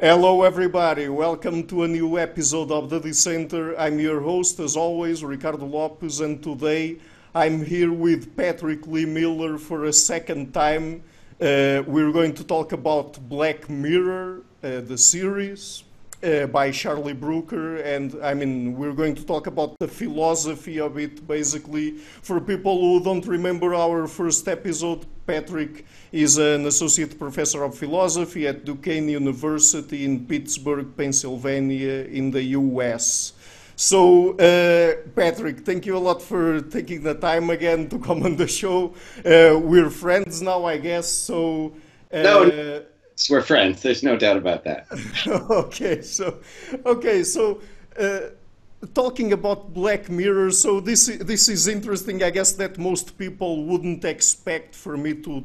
Hello, everybody. Welcome to a new episode of The Dissenter. I'm your host, as always, Ricardo Lopes, and today I'm here with Patrick Lee Miller for a second time. Uh, we're going to talk about Black Mirror, uh, the series uh, by Charlie Brooker, and I mean, we're going to talk about the philosophy of it basically. For people who don't remember our first episode, Patrick is an associate professor of philosophy at Duquesne University in Pittsburgh, Pennsylvania, in the US. So, uh, Patrick, thank you a lot for taking the time again to come on the show. Uh, we're friends now, I guess. So, uh, no, we're friends. There's no doubt about that. okay, so, okay, so. Uh, talking about Black Mirror, so this this is interesting. I guess that most people wouldn't expect for me to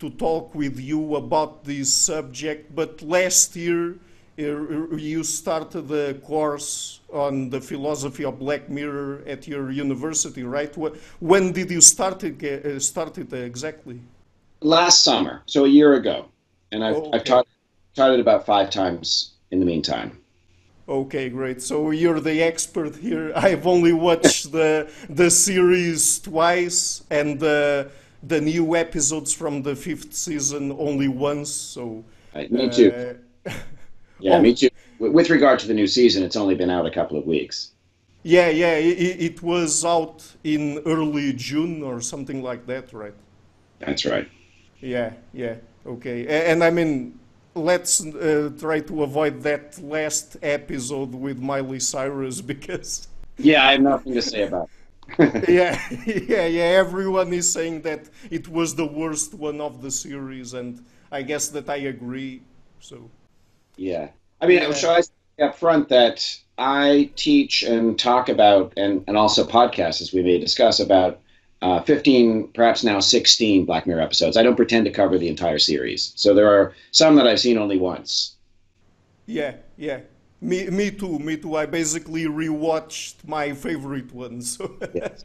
to talk with you about this subject. But last year, uh, you started a course on the philosophy of Black Mirror at your university, right? When did you start it, uh, start it exactly? Last summer, so a year ago, and I've, okay. I've taught taught it about five times in the meantime. Okay, great. So you're the expert here. I've only watched the the series twice and the the new episodes from the fifth season only once. So uh, me too. Uh, yeah, oh, me too. With regard to the new season, it's only been out a couple of weeks. Yeah, yeah, it, it was out in early June or something like that, right? That's right. Yeah, yeah, okay. And, I mean, let's uh, try to avoid that last episode with Miley Cyrus because. Yeah, I have nothing to say about. yeah, yeah, yeah. Everyone is saying that it was the worst one of the series, and I guess that I agree. So. Yeah, I mean, yeah. I say up front that I teach and talk about, and and also podcasts, as we may discuss about uh, 15, perhaps now 16 Black Mirror episodes. I don't pretend to cover the entire series. So there are some that I've seen only once. Yeah, yeah. Me, me too, me too. I basically rewatched my favorite ones. yes.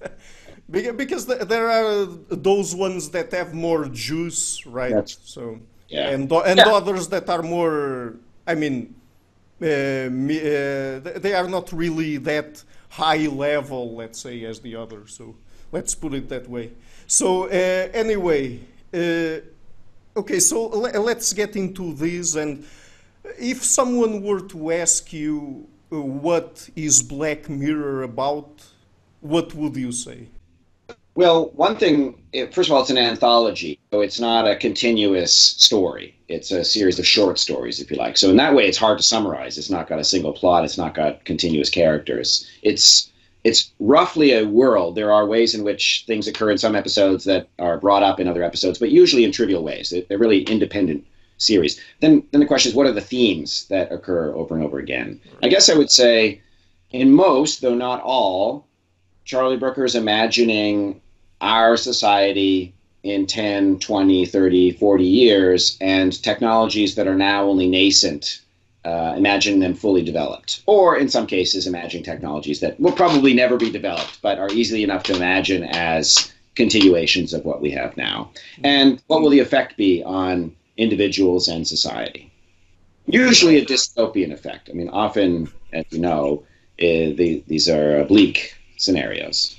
because there are those ones that have more juice, right? That's, so yeah. and and yeah. others that are more. I mean, uh, me, uh, they are not really that high level, let's say, as the others. So Let's put it that way. So uh, anyway, uh, okay, so let's get into this. And if someone were to ask you uh, what is Black Mirror about, what would you say? Well, one thing, first of all, it's an anthology, so it's not a continuous story. It's a series of short stories, if you like. So in that way, it's hard to summarize. It's not got a single plot. It's not got continuous characters. It's it's roughly a world. There are ways in which things occur in some episodes that are brought up in other episodes, but usually in trivial ways. They're really independent series. Then, then the question is, what are the themes that occur over and over again? I guess I would say, in most, though not all, Charlie Brooker is imagining our society in 10, 20, 30, 40 years and technologies that are now only nascent uh, imagine them fully developed, or in some cases, imagine technologies that will probably never be developed, but are easily enough to imagine as continuations of what we have now. And what will the effect be on individuals and society? Usually a dystopian effect. I mean, often, as you know, uh, the, these are bleak scenarios.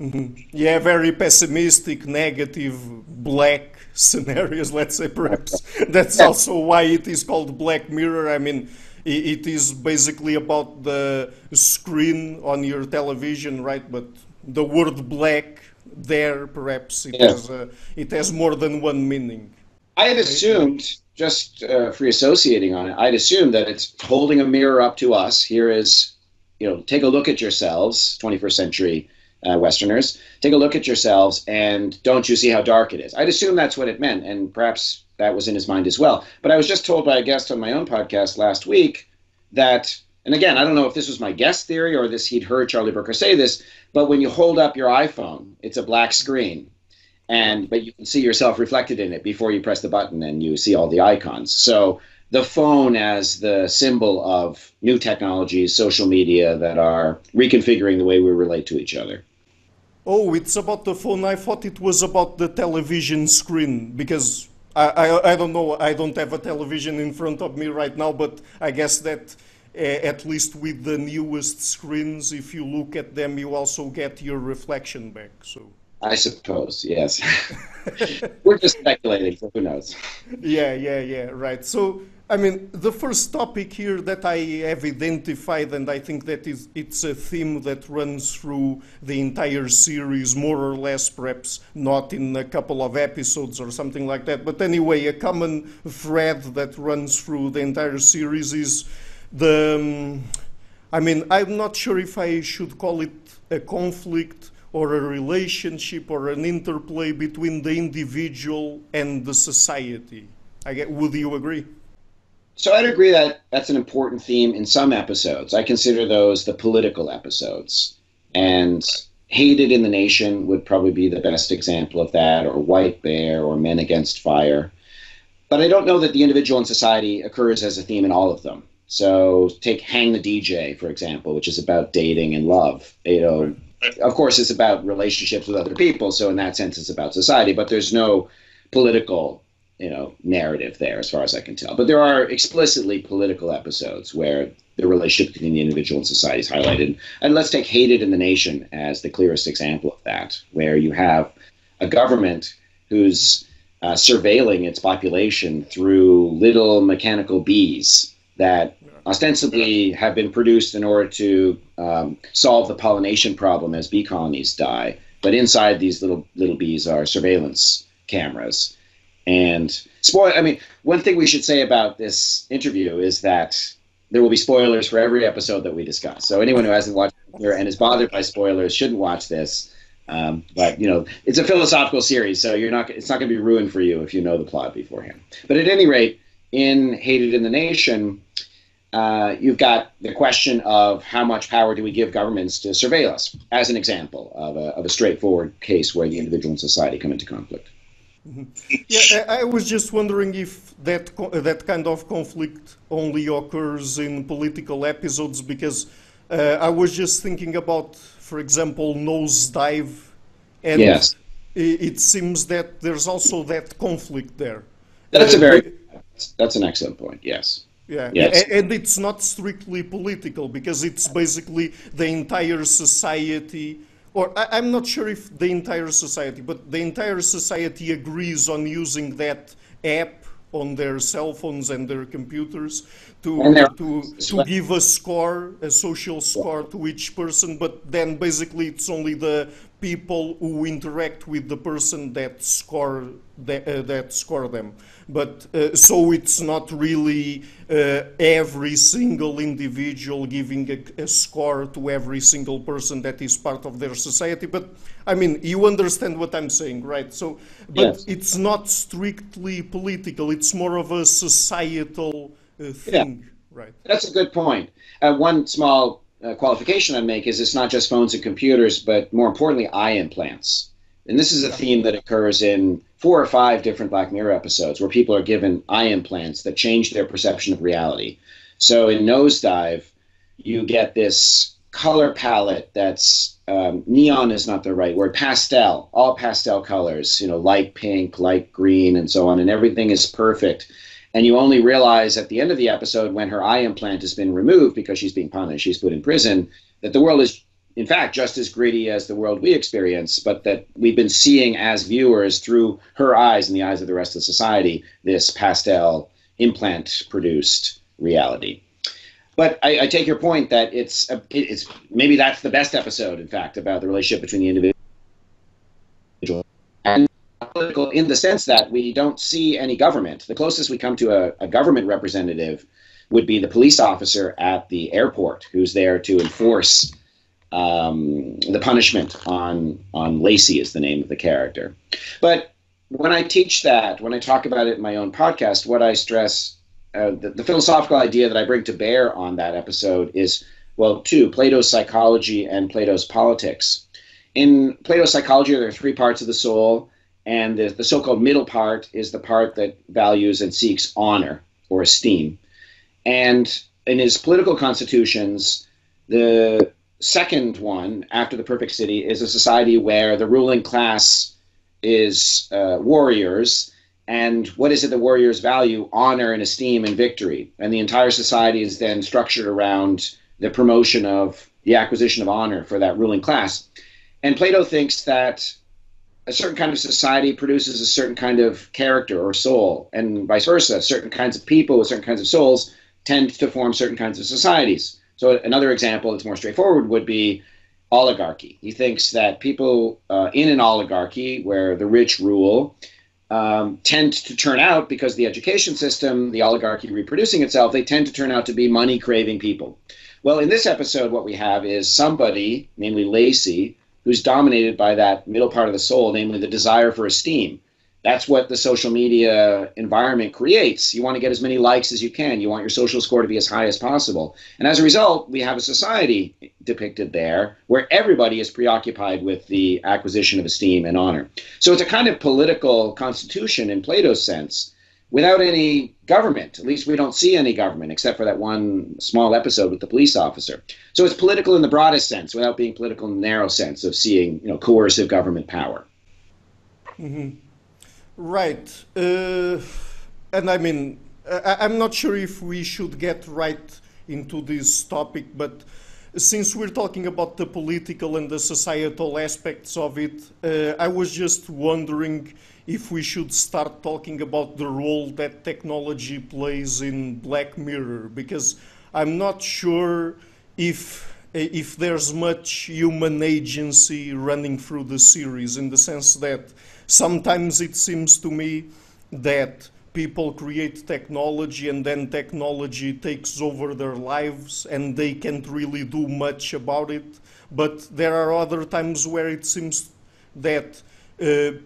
Mm-hmm. Yeah, very pessimistic, negative, black scenarios, let's say, perhaps. That's also why it is called Black Mirror. I mean, it is basically about the screen on your television, right? But the word black there, perhaps, it, yeah. has, uh, it has more than one meaning. I had assumed, just uh, free associating on it, I'd assumed that it's holding a mirror up to us. Here is, you know, take a look at yourselves, 21st century uh, Westerners, take a look at yourselves and don't you see how dark it is? I'd assume that's what it meant, and perhaps that was in his mind as well. But I was just told by a guest on my own podcast last week that, and again, I don't know if this was my guest theory or this he'd heard Charlie Brooker say this, but when you hold up your iPhone, it's a black screen. And but you can see yourself reflected in it before you press the button and you see all the icons. So the phone as the symbol of new technologies, social media that are reconfiguring the way we relate to each other. Oh, it's about the phone. I thought it was about the television screen because I, I, I don't know. I don't have a television in front of me right now, but I guess that uh, at least with the newest screens, if you look at them, you also get your reflection back. So. I suppose, yes. We're just speculating, so who knows? Yeah, yeah, yeah, right. So, I mean, the first topic here that I have identified, and I think that is it's a theme that runs through the entire series, more or less, perhaps not in a couple of episodes or something like that, but anyway, a common thread that runs through the entire series is the. Um, I mean, I'm not sure if I should call it a conflict or a relationship or an interplay between the individual and the society. Get, would you agree? So I'd agree that that's an important theme in some episodes. I consider those the political episodes. And Hated in the Nation would probably be the best example of that, or White Bear, or Men Against Fire. But I don't know that the individual and society occurs as a theme in all of them. So take Hang the DJ, for example, which is about dating and love. You know, of course, it's about relationships with other people. So in that sense, it's about society. But there's no political, you know, narrative there, as far as I can tell. But there are explicitly political episodes where the relationship between the individual and society is highlighted. And let's take "Hated in the Nation" as the clearest example of that, where you have a government who's uh, surveilling its population through little mechanical bees that ostensibly have been produced in order to um, solve the pollination problem as bee colonies die. But inside these little little bees are surveillance cameras. And spoil. I mean, one thing we should say about this interview is that there will be spoilers for every episode that we discuss. So anyone who hasn't watched here and is bothered by spoilers shouldn't watch this. Um, but you know, it's a philosophical series, so you're not. It's not going to be ruined for you if you know the plot beforehand. But at any rate, in Hated in the Nation, uh, you've got the question of how much power do we give governments to surveil us, as an example of a, of a straightforward case where the individual and society come into conflict. Yeah, I was just wondering if that that kind of conflict only occurs in political episodes because uh, I was just thinking about, for example, Nosedive, and yes. it, it seems that there's also that conflict there. That's uh, a very that's an excellent point. Yes. Yeah, yes. and it's not strictly political because it's basically the entire society, or I'm not sure if the entire society, but the entire society agrees on using that app on their cell phones and their computers to, to, to give a score, a social score to each person, but then basically it's only the people who interact with the person that score that, uh, that score them. But uh, so it's not really uh, every single individual giving a, a, score to every single person that is part of their society. But I mean, you understand what I'm saying, right? So, but yes. it's not strictly political. It's more of a societal uh, thing, yeah. right? That's a good point. Uh, one small uh, qualification I'd make is it's not just phones and computers, but more importantly, eye implants. And this is a theme that occurs in four or five different Black Mirror episodes where people are given eye implants that change their perception of reality. So in Nosedive, you get this color palette that's um, neon is not the right word pastel all pastel colors you know light pink light green and so on and everything is perfect and you only realize at the end of the episode when her eye implant has been removed because she's being punished, she's put in prison, that the world is, in fact, just as gritty as the world we experience, but that we've been seeing as viewers through her eyes and the eyes of the rest of society this pastel implant produced reality. But I, I, take your point that it's a, it's maybe that's the best episode, in fact, about the relationship between the individual and political in the sense that we don't see any government. The closest we come to a, a government representative would be the police officer at the airport who's there to enforce um, the punishment on on Lacey is the name of the character. But when I teach that, when I talk about it in my own podcast, what I stress, uh, the, the, philosophical idea that I bring to bear on that episode is, well, two, Plato's psychology and Plato's politics. In Plato's psychology, there are three parts of the soul and the, the so-called middle part is the part that values and seeks honor or esteem. And in his political constitutions, the second one after the perfect city is a society where the ruling class is uh, warriors And what is it the warriors value? Honor and esteem and victory. And the entire society is then structured around the promotion of the acquisition of honor for that ruling class. And Plato thinks that a certain kind of society produces a certain kind of character or soul, and vice versa. Certain kinds of people with certain kinds of souls tend to form certain kinds of societies. So, another example that's more straightforward would be oligarchy. He thinks that people uh, in an oligarchy where the rich rule um, tend to turn out because the education system, the oligarchy reproducing itself, they tend to turn out to be money craving people. Well, in this episode, what we have is somebody, namely Lacey, who's dominated by that middle part of the soul, namely the desire for esteem. That's what the social media environment creates. You want to get as many likes as you can. You want your social score to be as high as possible. And as a result, we have a society depicted there where everybody is preoccupied with the acquisition of esteem and honor. So it's a kind of political constitution in Plato's sense without any government. At least we don't see any government except for that one small episode with the police officer. So it's political in the broadest sense without being political in the narrow sense of seeing you know coercive government power. Mm-hmm. Right. Uh, and I mean, I, am not sure if we should get right into this topic, but since we're talking about the political and the societal aspects of it, uh, I was just wondering if we should start talking about the role that technology plays in Black Mirror, because I'm not sure if if there's much human agency running through the series in the sense that sometimes it seems to me that people create technology and then technology takes over their lives and they can't really do much about it. But there are other times where it seems that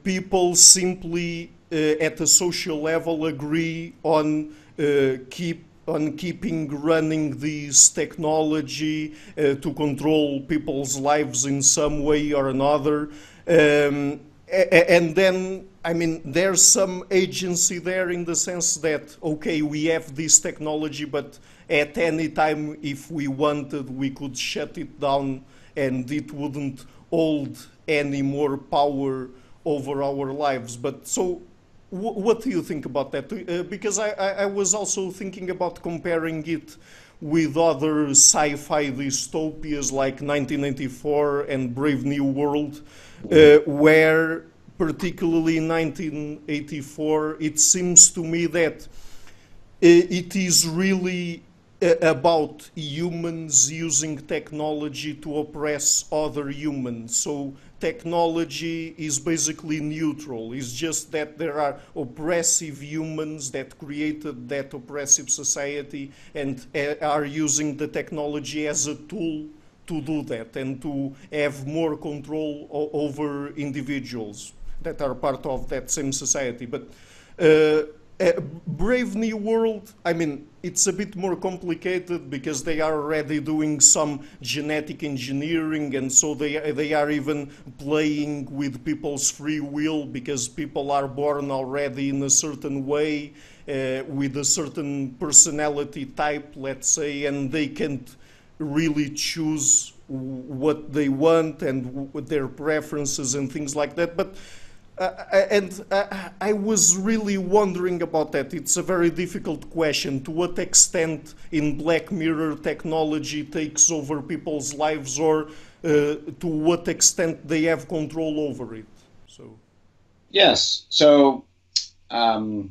people simply uh, at a social level agree on uh, keep on keeping running this technology uh, to control people's lives in some way or another. Um, and then I mean, there's some agency there in the sense that, okay, we have this technology, but at any time, if we wanted, we could shut it down and it wouldn't hold any more power over our lives. But so, what do you think about that? Uh, because I, I, I was also thinking about comparing it with other sci-fi dystopias like 1984 and Brave New World, uh, where particularly in 1984, it seems to me that uh, it is really uh, about humans using technology to oppress other humans. So technology is basically neutral. It's just that there are oppressive humans that created that oppressive society and uh, are using the technology as a tool to do that and to have more control over individuals that are part of that same society. But uh, Brave New World, I mean, it's a bit more complicated because they are already doing some genetic engineering, and so they they are even playing with people's free will because people are born already in a certain way uh, with a certain personality type, let's say, and they can't really choose what they want and their preferences and things like that. But uh, uh, and uh, I was really wondering about that. It's a very difficult question. To what extent in Black Mirror technology takes over people's lives, or uh, to what extent they have control over it? So, yes. So, um,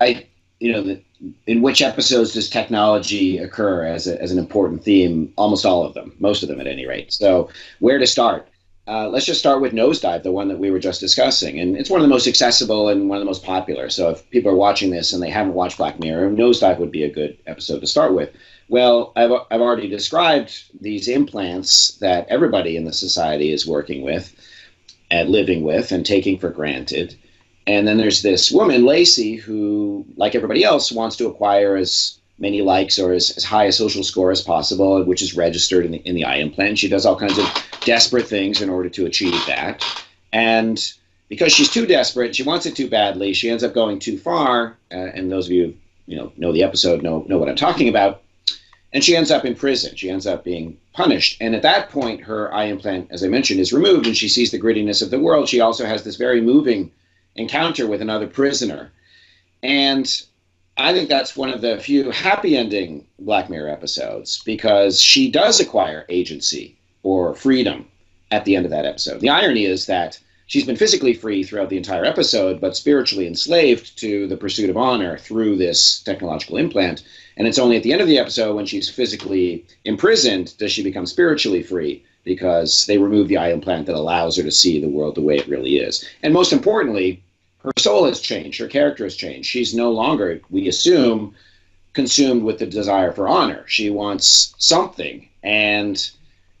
I, you know, the, in which episodes does technology occur as, a, as an important theme? Almost all of them, most of them at any rate. So, where to start? Uh, let's just start with Nosedive, the one that we were just discussing. And it's one of the most accessible and one of the most popular. So if people are watching this and they haven't watched Black Mirror, Nosedive would be a good episode to start with. Well, I've, I've already described these implants that everybody in the society is working with and living with and taking for granted. And then there's this woman, Lacey, who, like everybody else, wants to acquire as many likes or as, as high a social score as possible, which is registered in the, in the implant. She does all kinds of desperate things in order to achieve that. And because she's too desperate, she wants it too badly, she ends up going too far. Uh, and those of you you know know the episode know know what I'm talking about. And she ends up in prison. She ends up being punished. And at that point, her eye implant, as I mentioned, is removed, and she sees the grittiness of the world. She also has this very moving encounter with another prisoner. And I think that's one of the few happy ending Black Mirror episodes because she does acquire agency or freedom at the end of that episode. The irony is that she's been physically free throughout the entire episode, but spiritually enslaved to the pursuit of honor through this technological implant. And it's only at the end of the episode when she's physically imprisoned does she become spiritually free because they remove the eye implant that allows her to see the world the way it really is. And most importantly, her soul has changed, her character has changed. She's no longer, we assume, consumed with the desire for honor. She wants something. And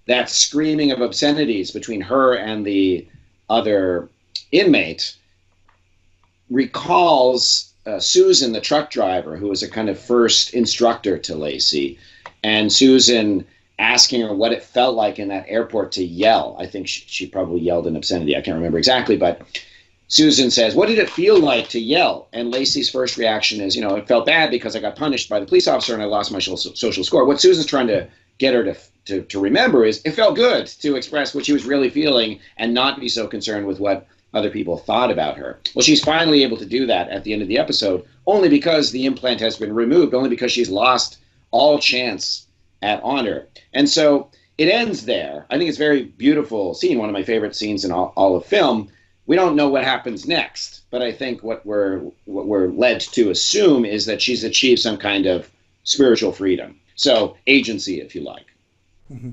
that screaming of obscenities between her and the other inmate recalls uh, Susan, the truck driver, who was a kind of first instructor to Lacey. And Susan asking her what it felt like in that airport to yell. I think she, she probably yelled an obscenity. I can't remember exactly, but Susan says, What did it feel like to yell? And Lacey's first reaction is, You know, it felt bad because I got punished by the police officer and I lost my social score. What Susan's trying to get her to, to, to remember is it felt good to express what she was really feeling and not be so concerned with what other people thought about her. Well, she's finally able to do that at the end of the episode, only because the implant has been removed, only because she's lost all chance at honor. And so it ends there. I think it's a very beautiful scene, one of my favorite scenes in all, all of film we don't know what happens next, but I think what we're what we're led to assume is that she's achieved some kind of spiritual freedom, so agency, if you like. Mm-hmm.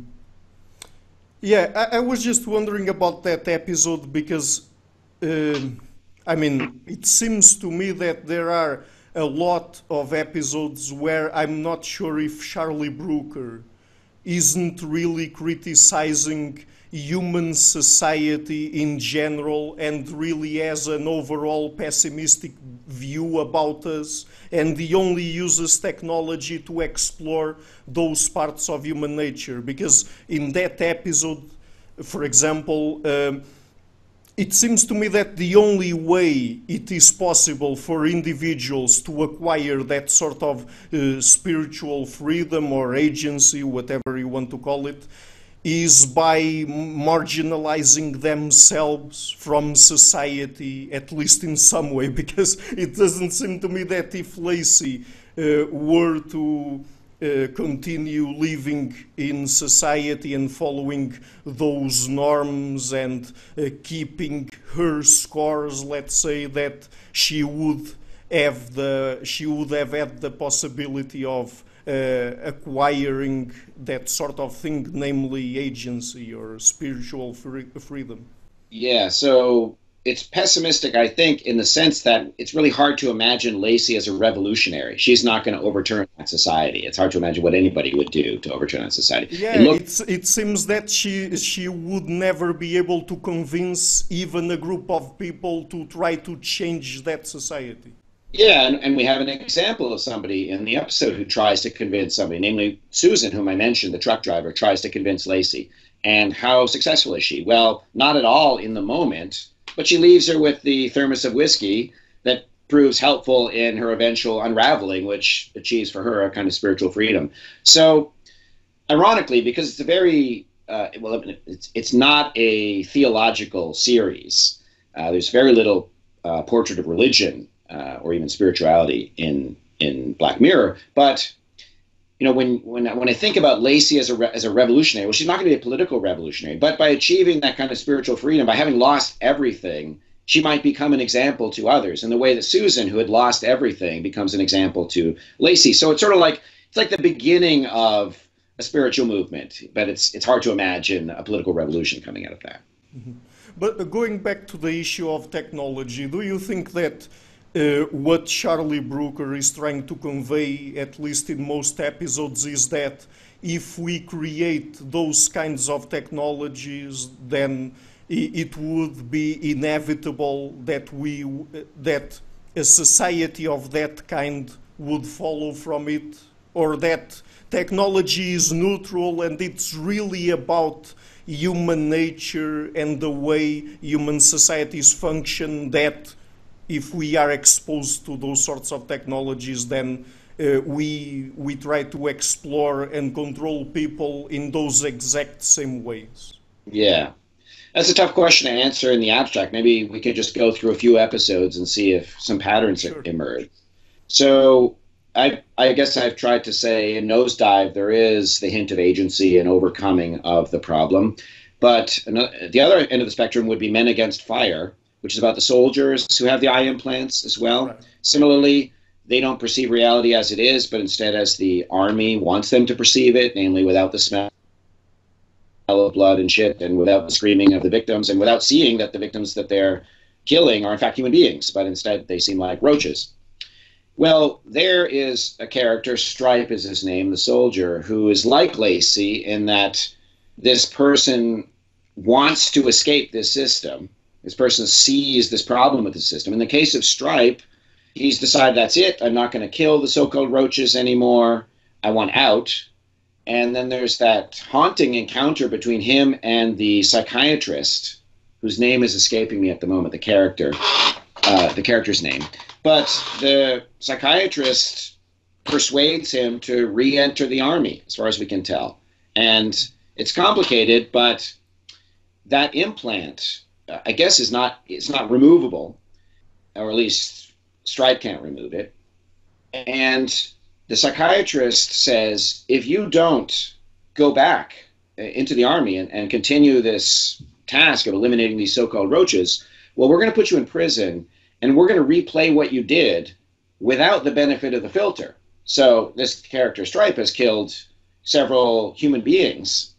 Yeah, I, I, was just wondering about that episode because, uh, I mean, it seems to me that there are a lot of episodes where I'm not sure if Charlie Brooker isn't really criticizing human society in general and really has an overall pessimistic view about us and he only uses technology to explore those parts of human nature. Because in that episode for example um, it seems to me that the only way it is possible for individuals to acquire that sort of uh, spiritual freedom or agency, whatever you want to call it, is by marginalizing themselves from society, at least in some way, because it doesn't seem to me that if Lacey uh, were to uh, continue living in society and following those norms and uh, keeping her scores, let's say that she would have the she would have had the possibility of Uh, acquiring that sort of thing, namely agency or spiritual free freedom? Yeah, so it's pessimistic, I think, in the sense that it's really hard to imagine Lacey as a revolutionary. She's not going to overturn that society. It's hard to imagine what anybody would do to overturn that society. Yeah, look, it seems that she she would never be able to convince even a group of people to try to change that society. Yeah, and, and we have an example of somebody in the episode who tries to convince somebody, namely Susan, whom I mentioned, the truck driver, tries to convince Lacey. And how successful is she? Well, not at all in the moment, but she leaves her with the thermos of whiskey that proves helpful in her eventual unraveling, which achieves for her a kind of spiritual freedom. So, ironically, because it's a very uh, well, it's it's not a theological series. Uh, there's very little uh, portrait of religion uh, or even spirituality in in Black Mirror. But you know, when when when I think about Lacey as a re- as a revolutionary, well, she's not going to be a political revolutionary, but by achieving that kind of spiritual freedom, by having lost everything, she might become an example to others in the way that Susan, who had lost everything, becomes an example to Lacey. So it's sort of like it's like the beginning of a spiritual movement, but it's it's hard to imagine a political revolution coming out of that. Mm-hmm. But going back to the issue of technology, do you think that uh, what Charlie Brooker is trying to convey, at least in most episodes, is that if we create those kinds of technologies, then it would be inevitable that we that a society of that kind would follow from it, or that technology is neutral and it's really about human nature and the way human societies function that if we are exposed to those sorts of technologies, then uh, we we try to explore and control people in those exact same ways. Yeah, That's a tough question to answer in the abstract. Maybe we could just go through a few episodes and see if some patterns sure. emerge. So I, I guess I've tried to say in Nosedive there is the hint of agency and overcoming of the problem. But the other end of the spectrum would be Men Against Fire, which is about the soldiers who have the eye implants as well. Right. Similarly, they don't perceive reality as it is, but instead as the army wants them to perceive it, namely without the smell of blood and shit, and without the screaming of the victims, and without seeing that the victims that they're killing are in fact human beings, but instead they seem like roaches. Well, there is a character, Stripe is his name, the soldier, who is like Lacey in that this person wants to escape this system. This person sees this problem with the system. In the case of Stripe, he's decided that's it. I'm not going to kill the so called roaches anymore. I want out. And then there's that haunting encounter between him and the psychiatrist, whose name is escaping me at the moment, the character, uh, the character's name. But the psychiatrist persuades him to re enter the army, as far as we can tell. And it's complicated, but that implant, I guess, is not it's not removable, or at least Stripe can't remove it. And the psychiatrist says if you don't go back uh, into the army and, and continue this task of eliminating these so-called roaches, well, we're going to put you in prison and we're going to replay what you did without the benefit of the filter. So this character Stripe has killed several human beings,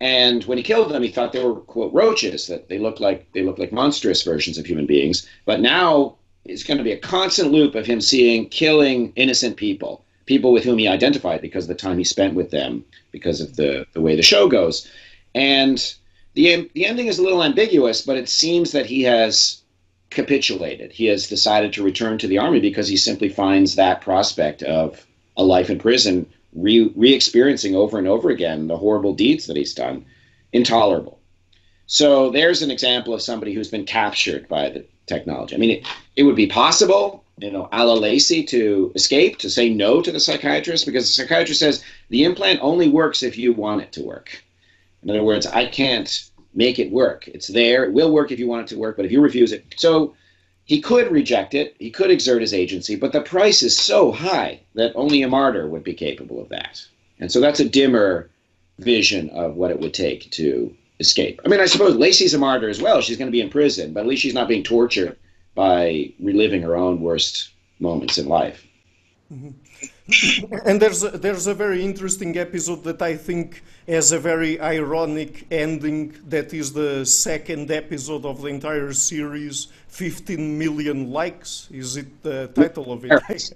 and when he killed them, he thought they were quote roaches that they looked like they look like monstrous versions of human beings. But now it's going to be a constant loop of him seeing killing innocent people, people with whom he identified because of the time he spent with them, because of the the way the show goes, and the the ending is a little ambiguous, but it seems that he has capitulated. He has decided to return to the army because he simply finds that prospect of a life in prison, re experiencing over and over again the horrible deeds that he's done, intolerable. So there's an example of somebody who's been captured by the technology. I mean, it, it would be possible, you know, a la Lacey to escape, to say no to the psychiatrist, because the psychiatrist says the implant only works if you want it to work. In other words, I can't make it work. It's there. It will work if you want it to work, but if you refuse it. So he could reject it. He could exert his agency, but the price is so high that only a martyr would be capable of that. And so that's a dimmer vision of what it would take to escape. I mean, I suppose Lacey's a martyr as well. She's going to be in prison, but at least she's not being tortured by reliving her own worst moments in life. Mm-hmm. and there's a, there's a very interesting episode that I think has a very ironic ending. That is the second episode of the entire series. 15 million likes. Is it the title of it? Merits.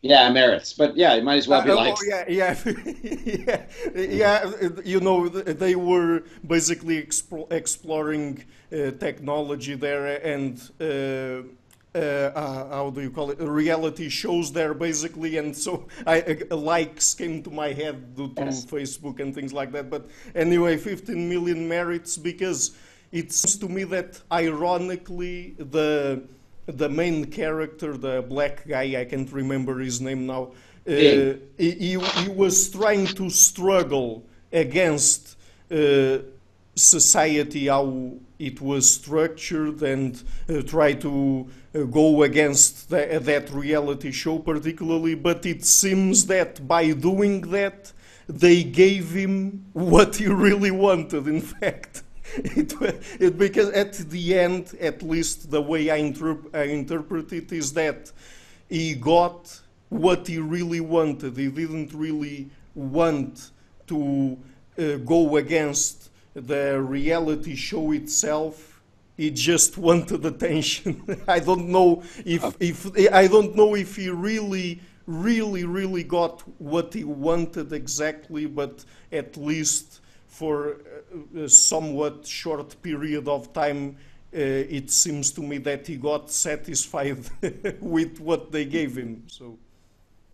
Yeah, merits. But yeah, it might as well be uh, likes. Oh, yeah, yeah, yeah, yeah. You know, they were basically exploring uh, technology there and. Uh, uh, uh, how do you call it reality shows there basically and so I, uh, likes came to my head due to yes. Facebook and things like that but anyway 15 million merits because it seems to me that ironically the the main character the black guy I can't remember his name now uh, he, he, he, was trying to struggle against uh, society how it was structured and uh, try to go against the, that reality show particularly but it seems that by doing that they gave him what he really wanted in fact. It, it, because at the end at least the way I, interp I interpret it is that he got what he really wanted. He didn't really want to uh, go against the reality show itself he just wanted attention. I don't know if oh. if i don't know if he really really really got what he wanted exactly but at least for a somewhat short period of time uh, it seems to me that he got satisfied with what they gave him so.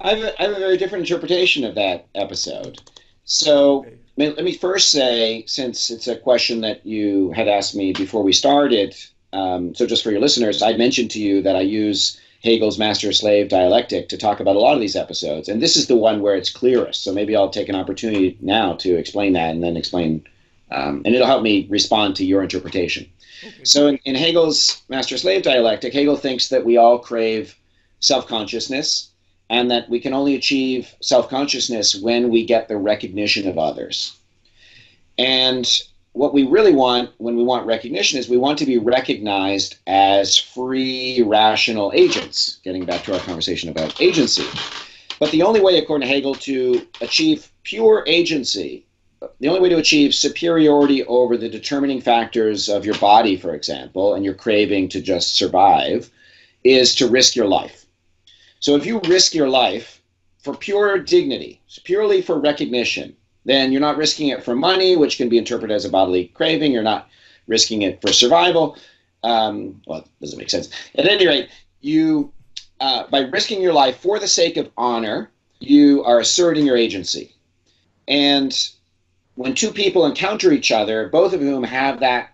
I have, a, I have a very different interpretation of that episode. So okay let me first say, since it's a question that you had asked me before we started, um, so just for your listeners, I mentioned to you that I use Hegel's master slave dialectic to talk about a lot of these episodes. And this is the one where it's clearest. So maybe I'll take an opportunity now to explain that and then explain Um, and it'll help me respond to your interpretation. Okay. So, in, in Hegel's master slave dialectic, Hegel thinks that we all crave self consciousness and that we can only achieve self consciousness when we get the recognition of others. And what we really want when we want recognition is we want to be recognized as free, rational agents, getting back to our conversation about agency. But the only way, according to Hegel, to achieve pure agency, the only way to achieve superiority over the determining factors of your body, for example, and your craving to just survive, is to risk your life. So if you risk your life for pure dignity, purely for recognition, then you're not risking it for money, which can be interpreted as a bodily craving. You're not risking it for survival. Um, well, it doesn't make sense. At any rate, you uh, by risking your life for the sake of honor, you are asserting your agency. And when two people encounter each other, both of whom have that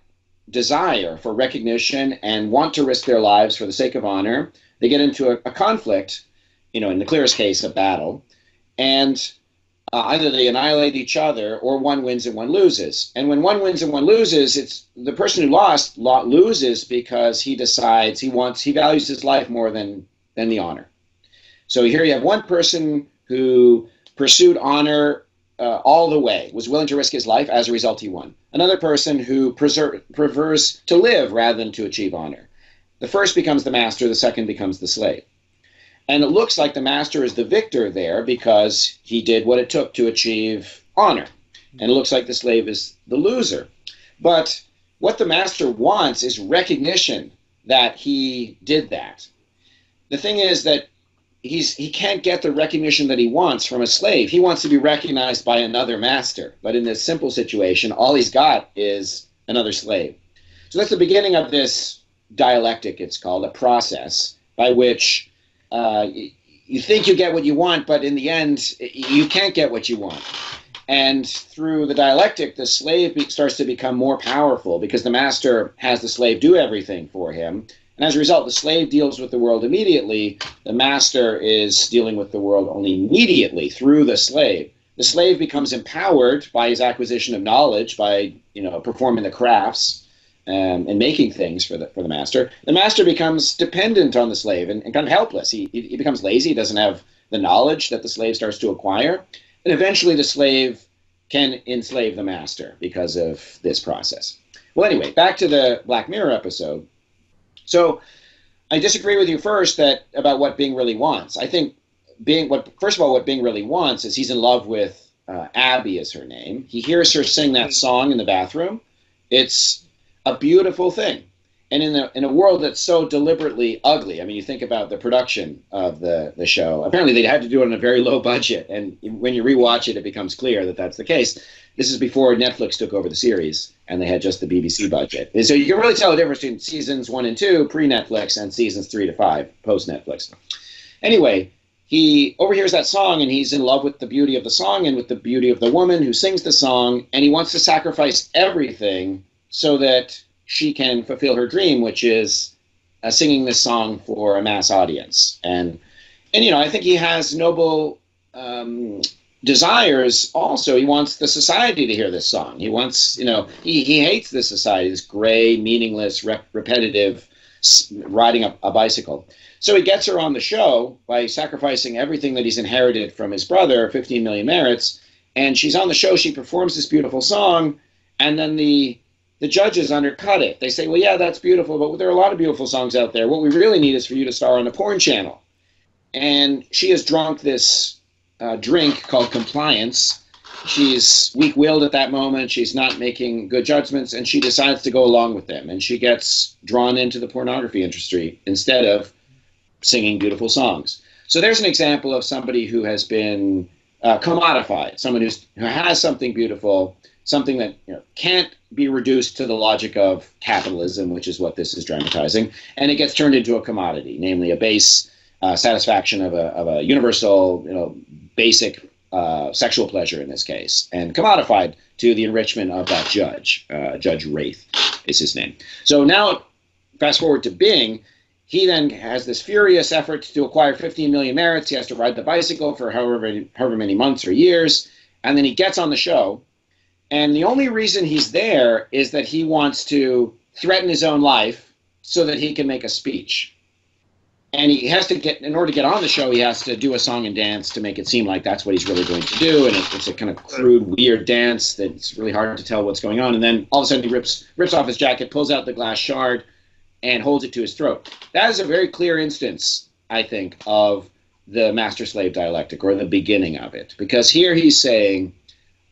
desire for recognition and want to risk their lives for the sake of honor, they get into a, a conflict, you know, in the clearest case, a battle, and uh, either they annihilate each other or one wins and one loses. And when one wins and one loses, it's the person who lost loses because he decides he wants he values his life more than than the honor. So here you have one person who pursued honor uh, all the way, was willing to risk his life. As a result, he won. Another person who preser- prefers to live rather than to achieve honor. The first becomes the master, the second becomes the slave. And it looks like the master is the victor there because he did what it took to achieve honor. And it looks like the slave is the loser. But what the master wants is recognition that he did that. The thing is that he's he can't get the recognition that he wants from a slave. He wants to be recognized by another master. But in this simple situation, all he's got is another slave. So that's the beginning of this dialectic, it's called, a process by which uh, you think you get what you want, but in the end, you can't get what you want. And through the dialectic, the slave starts to become more powerful because the master has the slave do everything for him. And as a result, the slave deals with the world immediately. The master is dealing with the world only immediately through the slave. The slave becomes empowered by his acquisition of knowledge, by you know performing the crafts, um, and making things for the for the master, the master becomes dependent on the slave and, and kind of helpless. He, he, he becomes lazy. He doesn't have the knowledge that the slave starts to acquire, and eventually the slave can enslave the master because of this process. Well, anyway, back to the Black Mirror episode. So, I disagree with you first that about what Bing really wants. I think Bing, what first of all, what Bing really wants is he's in love with uh, Abby, is her name. He hears her sing that song in the bathroom. It's a beautiful thing. And in a, in a world that's so deliberately ugly, I mean, you think about the production of the, the show. Apparently, they had to do it on a very low budget. And when you rewatch it, it becomes clear that that's the case. This is before Netflix took over the series and they had just the BBC budget. And so you can really tell the difference between seasons one and two, pre Netflix, and seasons three to five, post Netflix. Anyway, he overhears that song and he's in love with the beauty of the song and with the beauty of the woman who sings the song, and he wants to sacrifice everything so that she can fulfill her dream, which is uh, singing this song for a mass audience. And and you know, I think he has noble um, desires. Also, he wants the society to hear this song. He wants, you know, he, he hates this society, this gray, meaningless, rep- repetitive riding a, a bicycle. So he gets her on the show by sacrificing everything that he's inherited from his brother, 15 million merits. And she's on the show. She performs this beautiful song, and then the the judges undercut it. They say, well, yeah, that's beautiful, but there are a lot of beautiful songs out there. What we really need is for you to star on the porn channel. And she has drunk this uh, drink called compliance. She's weak willed at that moment. She's not making good judgments, and she decides to go along with them. And she gets drawn into the pornography industry instead of singing beautiful songs. So there's an example of somebody who has been uh, commodified, someone who's, who has something beautiful something that you know, can't be reduced to the logic of capitalism, which is what this is dramatizing, and it gets turned into a commodity, namely a base uh, satisfaction of a, of a universal, you know, basic uh, sexual pleasure in this case, and commodified to the enrichment of that judge. Uh, judge Wraith is his name. So now, fast forward to Bing. He then has this furious effort to acquire 15 million merits. He has to ride the bicycle for however however many months or years, and then he gets on the show And the only reason he's there is that he wants to threaten his own life so that he can make a speech. And he has to get, in order to get on the show, he has to do a song and dance to make it seem like that's what he's really going to do. And it's a kind of crude, weird dance that's really hard to tell what's going on. And then all of a sudden he rips, rips off his jacket, pulls out the glass shard, and holds it to his throat. That is a very clear instance, I think, of the master slave dialectic or the beginning of it. Because here he's saying,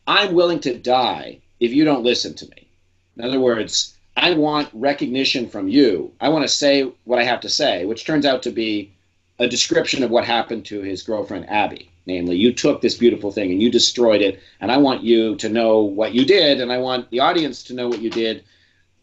I'm willing to die if you don't listen to me. In other words, I want recognition from you. I want to say what I have to say, which turns out to be a description of what happened to his girlfriend Abby. Namely, you took this beautiful thing and you destroyed it, and I want you to know what you did, and I want the audience to know what you did.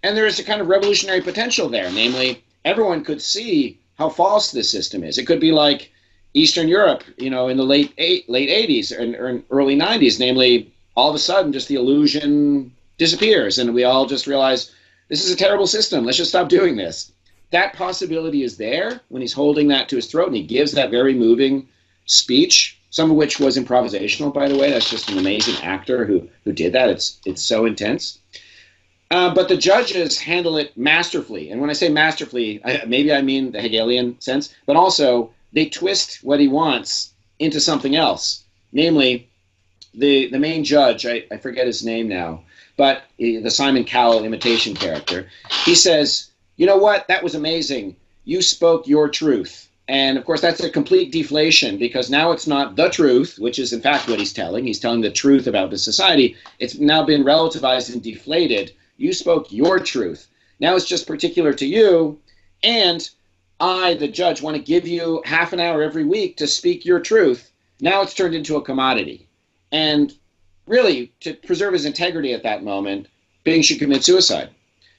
And there is a kind of revolutionary potential there. Namely, everyone could see how false this system is. It could be like Eastern Europe, you know, in the late eight, late 80s or, or early 90s. Namely, all of a sudden, just the illusion disappears, and we all just realize this is a terrible system. Let's just stop doing this. That possibility is there when he's holding that to his throat and he gives that very moving speech, some of which was improvisational, by the way. That's just an amazing actor who, who did that. It's, it's so intense. Uh, but the judges handle it masterfully. And when I say masterfully, I, maybe I mean the Hegelian sense, but also they twist what he wants into something else. Namely, the, the main judge, I, I forget his name now, but eh, the Simon Cowell imitation character, he says, You know what? That was amazing. You spoke your truth. And of course, that's a complete deflation because now it's not the truth, which is in fact what he's telling. He's telling the truth about the society. It's now been relativized and deflated. You spoke your truth. Now it's just particular to you. And I, the judge, want to give you half an hour every week to speak your truth. Now it's turned into a commodity. And really, to preserve his integrity at that moment, Bing should commit suicide.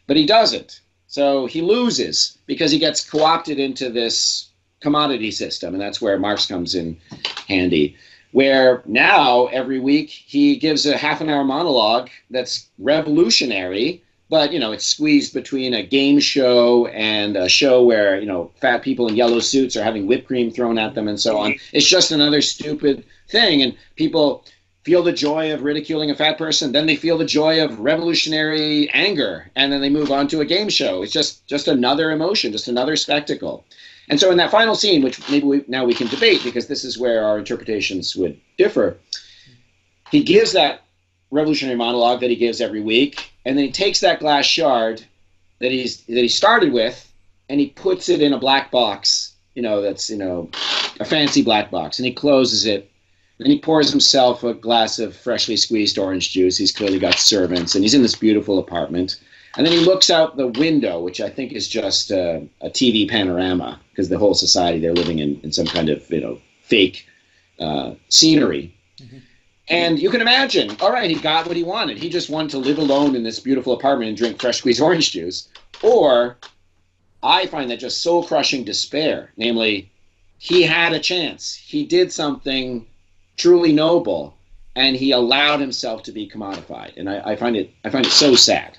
But he doesn't. So he loses because he gets co opted into this commodity system. And that's where Marx comes in handy. Where now, every week, he gives a half an hour monologue that's revolutionary, but you know, it's squeezed between a game show and a show where, you know, fat people in yellow suits are having whipped cream thrown at them and so on. It's just another stupid thing. And people feel the joy of ridiculing a fat person then they feel the joy of revolutionary anger and then they move on to a game show. It's just just another emotion just another spectacle. And so in that final scene which maybe we, now we can debate because this is where our interpretations would differ he gives that revolutionary monologue that he gives every week and then he takes that glass shard that he's that he started with and he puts it in a black box you know that's you know a fancy black box and he closes it and he pours himself a glass of freshly squeezed orange juice. He's clearly got servants, and he's in this beautiful apartment. And then he looks out the window, which I think is just a, a TV panorama, because the whole society they're living in, in some kind of you know fake uh, scenery. Mm-hmm. And you can imagine, all right, he got what he wanted. He just wanted to live alone in this beautiful apartment and drink fresh squeezed orange juice. Or I find that just soul crushing despair. Namely, he had a chance. He did something truly noble, and he allowed himself to be commodified. And I, I find it I find it so sad.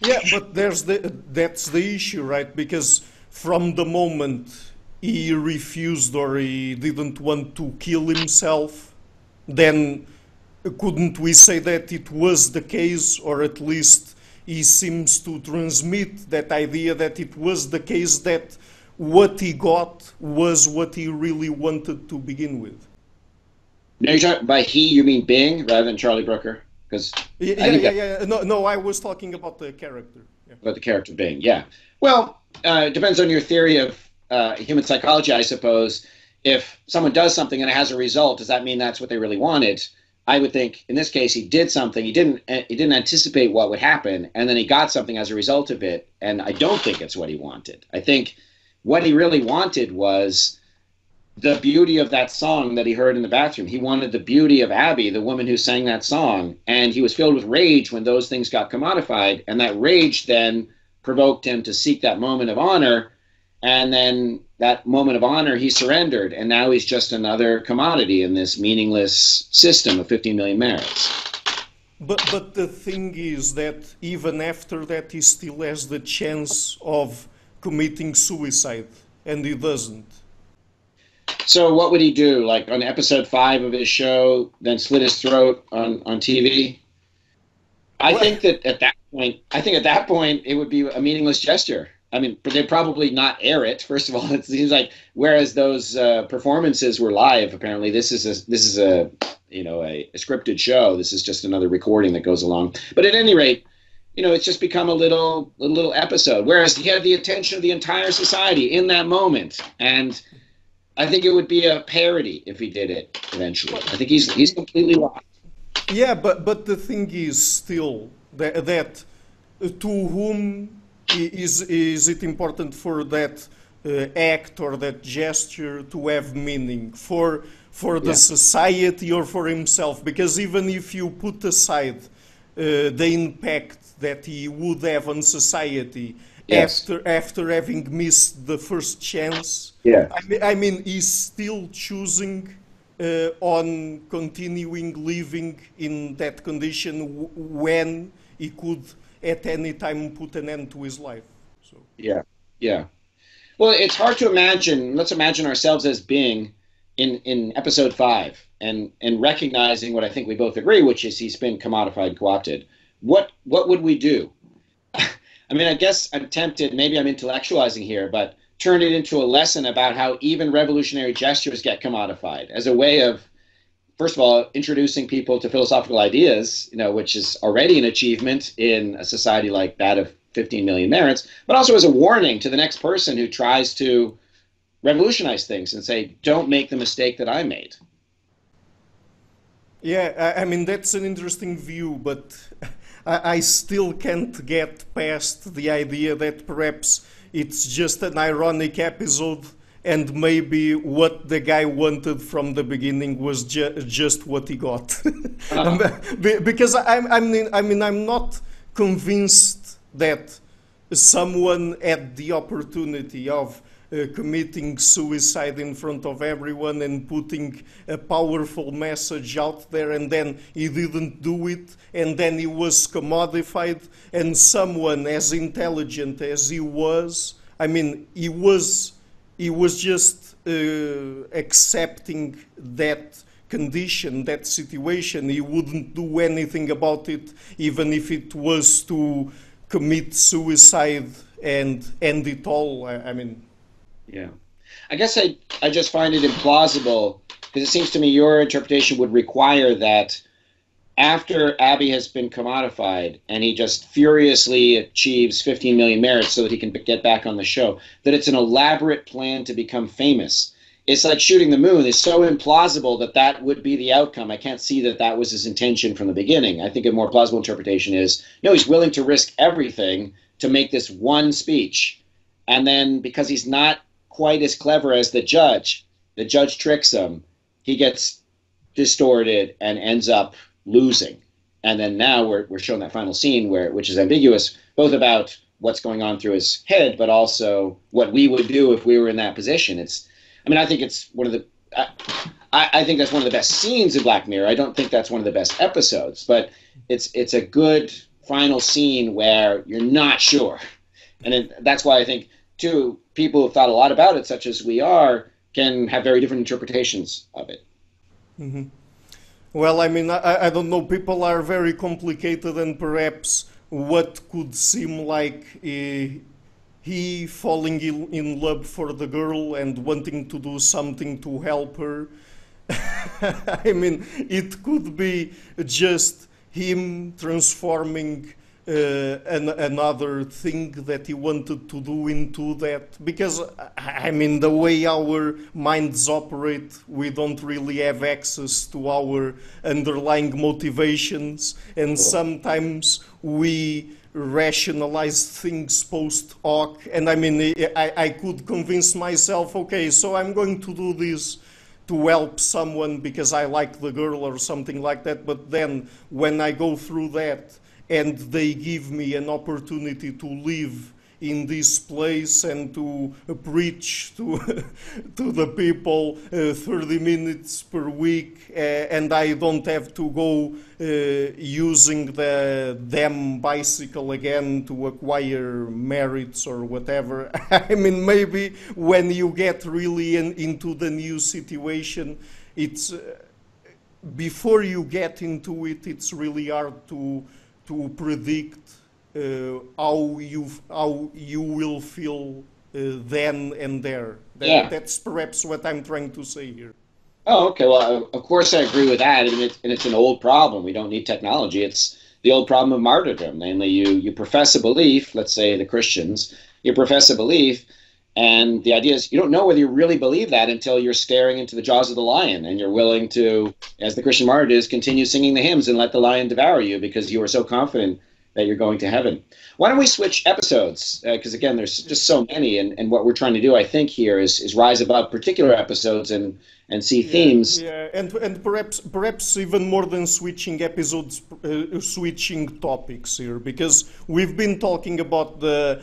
Yeah, but there's the that's the issue, right? Because from the moment he refused or he didn't want to kill himself, then couldn't we say that it was the case, or at least he seems to transmit that idea that it was the case that what he got was what he really wanted to begin with. No, you're talking by he, you mean Bing rather than Charlie Brooker? Because yeah, yeah, yeah, yeah, No, no, I was talking about the character. Yeah. About the character Bing, yeah. Well, uh, it depends on your theory of uh, human psychology, I suppose. If someone does something and it has a result, does that mean that's what they really wanted? I would think in this case he did something. He didn't. He didn't anticipate what would happen, and then he got something as a result of it. And I don't think it's what he wanted. I think what he really wanted was the beauty of that song that he heard in the bathroom. He wanted the beauty of Abby, the woman who sang that song. And he was filled with rage when those things got commodified. And that rage then provoked him to seek that moment of honor. And then that moment of honor, he surrendered. And now he's just another commodity in this meaningless system of 15 million merits. But, but the thing is that even after that, he still has the chance of committing suicide, and he doesn't. So what would he do? Like on episode five of his show, then slit his throat on on TV? I think that at that point, I think at that point it would be a meaningless gesture. I mean, they'd probably not air it. First of all, it seems like whereas those uh, performances were live, apparently this is a this is a you know a, a, scripted show. This is just another recording that goes along. But at any rate, you know, it's just become a little a little episode. Whereas he had the attention of the entire society in that moment, and I think it would be a parody if he did it eventually. I think he's he's completely lost. Yeah, but but the thing is still that, that to whom is, is it important for that uh, act or that gesture to have meaning for for the yeah. society or for himself? Because even if you put aside uh, the impact that he would have on society yes. after after having missed the first chance, yeah. I mean, I mean he's still choosing. Uh, on continuing living in that condition when he could at any time put an end to his life. So yeah, yeah. Well, it's hard to imagine. Let's imagine ourselves as being in in episode five and and recognizing what I think we both agree, which is he's been commodified, co-opted. What what would we do? I mean, I guess I'm tempted. Maybe I'm intellectualizing here, but turn it into a lesson about how even revolutionary gestures get commodified as a way of first of all, introducing people to philosophical ideas, you know, which is already an achievement in a society like that of 15 million merits, but also as a warning to the next person who tries to revolutionize things and say, don't make the mistake that I made. Yeah, I mean, that's an interesting view, but I still can't get past the idea that perhaps it's just an ironic episode and maybe what the guy wanted from the beginning was ju- just what he got. uh-huh. because I, I, mean, I mean, I'm not convinced that someone had the opportunity of uh, committing suicide in front of everyone and putting a powerful message out there, and then he didn't do it, and then he was commodified, and someone as intelligent as he was, I mean, he was he was just uh, accepting that condition, that situation. He wouldn't do anything about it, even if it was to commit suicide and end it all. I, I mean, yeah. I guess I, I just find it implausible because it seems to me your interpretation would require that after Abby has been commodified and he just furiously achieves 15 million merits so that he can get back on the show, that it's an elaborate plan to become famous. It's like shooting the moon. It's so implausible that that would be the outcome. I can't see that that was his intention from the beginning. I think a more plausible interpretation is no, he's willing to risk everything to make this one speech. And then because he's not quite as clever as the judge, the judge tricks him, he gets distorted and ends up losing. And then now we're, we're shown that final scene where which is ambiguous, both about what's going on through his head, but also what we would do if we were in that position. It's, I mean, I think it's one of the, I, I think that's one of the best scenes in Black Mirror. I don't think that's one of the best episodes, but it's it's a good final scene where you're not sure, and it, that's why I think too people who've thought a lot about it, such as we are, can have very different interpretations of it. Mm-hmm. Well, I mean, I, I, don't know. People are very complicated, and perhaps what could seem like uh, he falling in love for the girl and wanting to do something to help her. I mean, it could be just him transforming Uh, an, another thing that he wanted to do into that. Because I mean the way our minds operate we don't really have access to our underlying motivations. And sometimes we rationalize things post hoc and I mean I, I could convince myself okay so I'm going to do this to help someone because I like the girl or something like that. But then when I go through that and they give me an opportunity to live in this place and to preach to to the people uh, 30 minutes per week, uh, and I don't have to go uh, using the damn bicycle again to acquire merits or whatever. I mean, maybe when you get really in, into the new situation, it's uh, before you get into it, it's really hard to to predict uh, how you how you will feel uh, then and there. That, yeah. That's perhaps what I'm trying to say here. Oh, okay. Well, of course I agree with that, and it's, and it's an old problem. We don't need technology. It's the old problem of martyrdom. Namely, you you profess a belief. Let's say the Christians, you profess a belief, and the idea is you don't know whether you really believe that until you're staring into the jaws of the lion and you're willing to, as the Christian martyr is, continue singing the hymns and let the lion devour you because you are so confident that you're going to heaven. Why don't we switch episodes? Because uh, again, there's just so many, and, and what we're trying to do, I think, here is is rise above particular episodes and and see yeah, themes. Yeah, and and perhaps perhaps even more than switching episodes, uh, switching topics here, because we've been talking about the.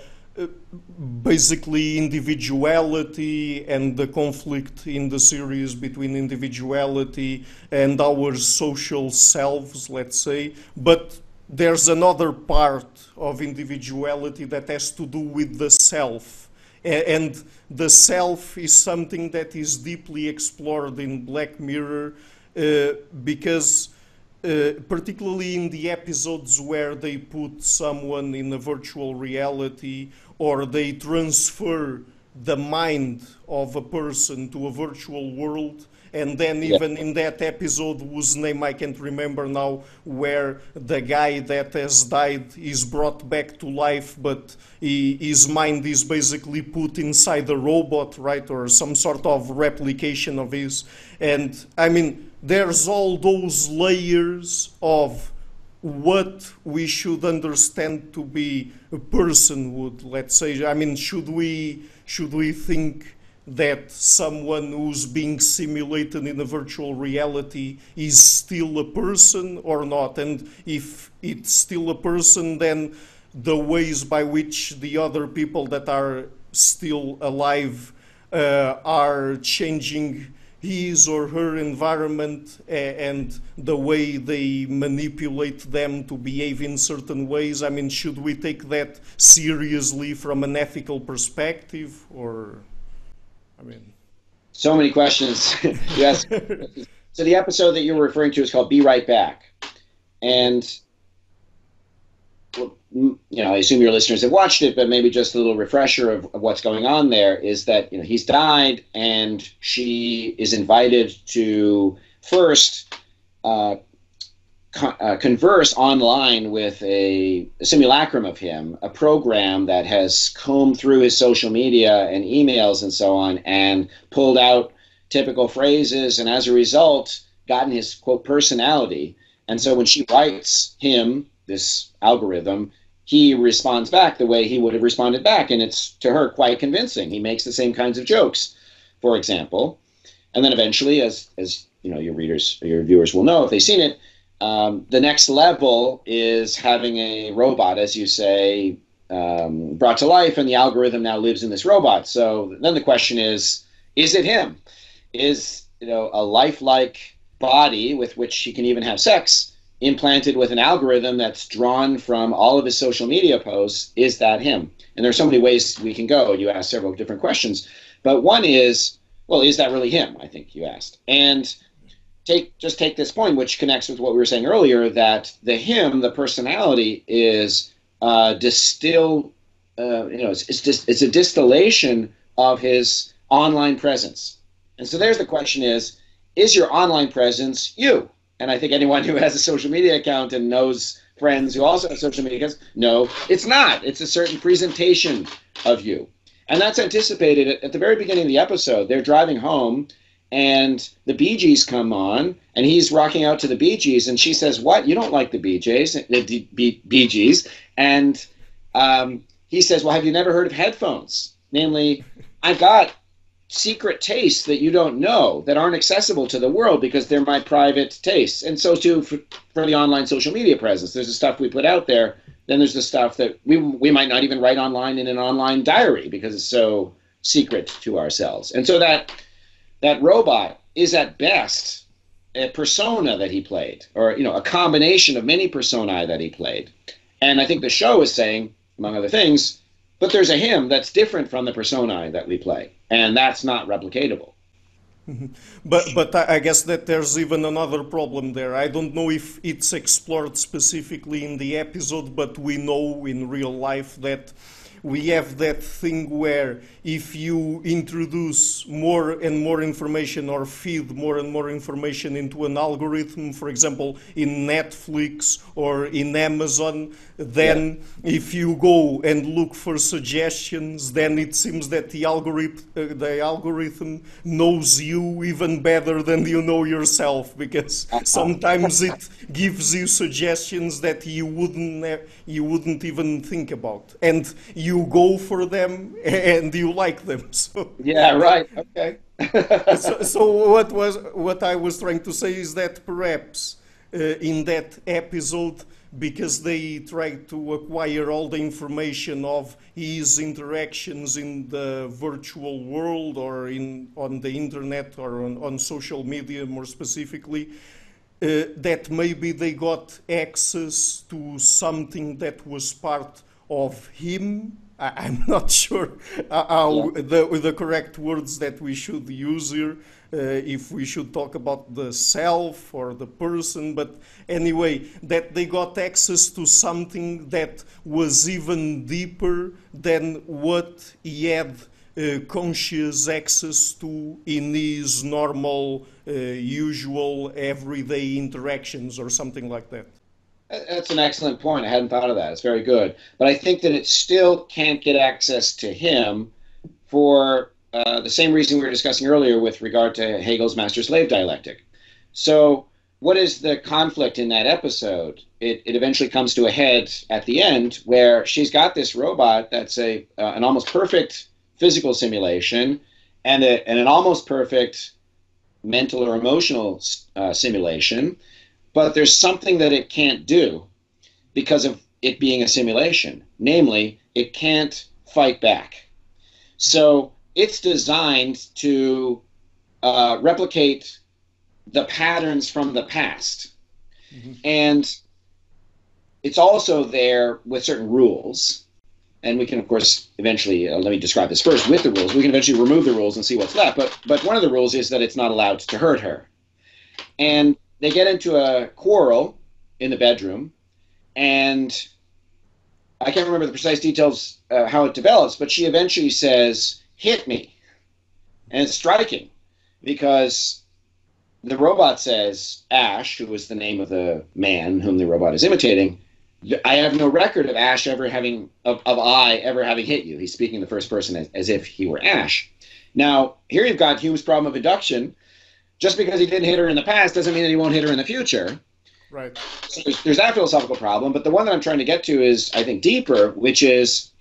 Basically individuality and the conflict in the series between individuality and our social selves let's say but there's another part of individuality that has to do with the self. And the self is something that is deeply explored in Black Mirror uh, because, uh, particularly in the episodes where they put someone in a virtual reality or they transfer the mind of a person to a virtual world, and then even yeah. in that episode whose name I can't remember now, where the guy that has died is brought back to life, but he, his mind is basically put inside a robot, right, or some sort of replication of his. And I mean, there's all those layers of what we should understand to be a person would, let's say i mean should we should we think that someone who's being simulated in a virtual reality is still a person or not. And if it's still a person, then the ways by which the other people that are still alive uh, are changing his or her environment and the way they manipulate them to behave in certain ways. I mean, should we take that seriously from an ethical perspective or? I mean, so many questions. yes. so the episode that you were referring to is called "Be Right Back," and you know, I assume your listeners have watched it, but maybe just a little refresher of, of, what's going on there is that you know he's died, and she is invited to first uh, uh, converse online with a, a, simulacrum of him, a program that has combed through his social media and emails and so on, and pulled out typical phrases, and as a result, gotten his quote personality. And so when she writes him this algorithm, he responds back the way he would have responded back, and it's to her quite convincing. He makes the same kinds of jokes, for example, and then eventually, as as you know, your readers, your viewers will know if they've seen it um, the next level is having a robot, as you say, um, brought to life, and the algorithm now lives in this robot. So then the question is: Is it him? Is you know a lifelike body with which he can even have sex implanted with an algorithm that's drawn from all of his social media posts? Is that him? And there are so many ways we can go. You asked several different questions, but one is, well, is that really him? I think you asked, and take just take this point, which connects with what we were saying earlier, that the him, the personality, is uh, distilled. Uh, you know, it's it's, just, it's a distillation of his online presence. And so there's the question: is is your online presence you? And I think anyone who has a social media account and knows friends who also have social media accounts, no, it's not. It's a certain presentation of you. And that's anticipated at, the very beginning of the episode. They're driving home and the Bee Gees come on, and he's rocking out to the Bee Gees, and she says, "What? You don't like the Bee Gees? The Bee Gees?" And um, he says, "Well, have you never heard of headphones? Namely, I've got secret tastes that you don't know that aren't accessible to the world because they're my private tastes, and so too for, for the online social media presence. There's the stuff we put out there then there's the stuff that we we might not even write online in an online diary because it's so secret to ourselves. And so that that robot is at best a persona that he played, or you know, a combination of many personae that he played. And I think the show is saying, among other things, but there's a him that's different from the personae that we play, and that's not replicatable. But but I guess that there's even another problem there. I don't know if it's explored specifically in the episode, but we know in real life that we have that thing where if you introduce more and more information or feed more and more information into an algorithm, for example, in Netflix or in Amazon, then yeah. if you go and look for suggestions, then it seems that the algorithm, uh, the algorithm knows you even better than you know yourself because sometimes it gives you suggestions that you wouldn't you wouldn't even think about, and you go for them and you like them. So yeah, right. Okay. so, so, what was what I was trying to say is that perhaps uh, in that episode, because they tried to acquire all the information of his interactions in the virtual world or in on the internet or on, on social media more specifically. Uh, that maybe they got access to something that was part of him I, am not sure how yeah. the, the correct words that we should use here. Uh, if we should talk about the self or the person, but anyway, that they got access to something that was even deeper than what he had uh, conscious access to in his normal, uh, usual, everyday interactions or something like that. That's an excellent point. I hadn't thought of that. It's very good. But I think that it still can't get access to him for uh, the same reason we were discussing earlier with regard to Hegel's master slave dialectic. So, what is the conflict in that episode? It, it eventually comes to a head at the end where she's got this robot that's a uh, an almost perfect physical simulation and, a, and an almost perfect mental or emotional uh, simulation but there's something that it can't do because of it being a simulation. Namely, it can't fight back. So it's designed to uh, replicate the patterns from the past. Mm-hmm. And it's also there with certain rules. And we can, of course, eventually, uh, let me describe this first with the rules. We can eventually remove the rules and see what's left. But, but one of the rules is that it's not allowed to hurt her. And they get into a quarrel in the bedroom, and I can't remember the precise details uh, how it develops, but she eventually says, "Hit me," and it's striking because the robot says, "Ash," who was the name of the man whom the robot is imitating. I have no record of Ash ever having of, of I ever having hit you. He's speaking the first person as, as if he were Ash. Now here you've got Hume's problem of induction, just because he didn't hit her in the past doesn't mean that he won't hit her in the future. Right. So there's, there's that philosophical problem, but the one that I'm trying to get to is, I think, deeper, which is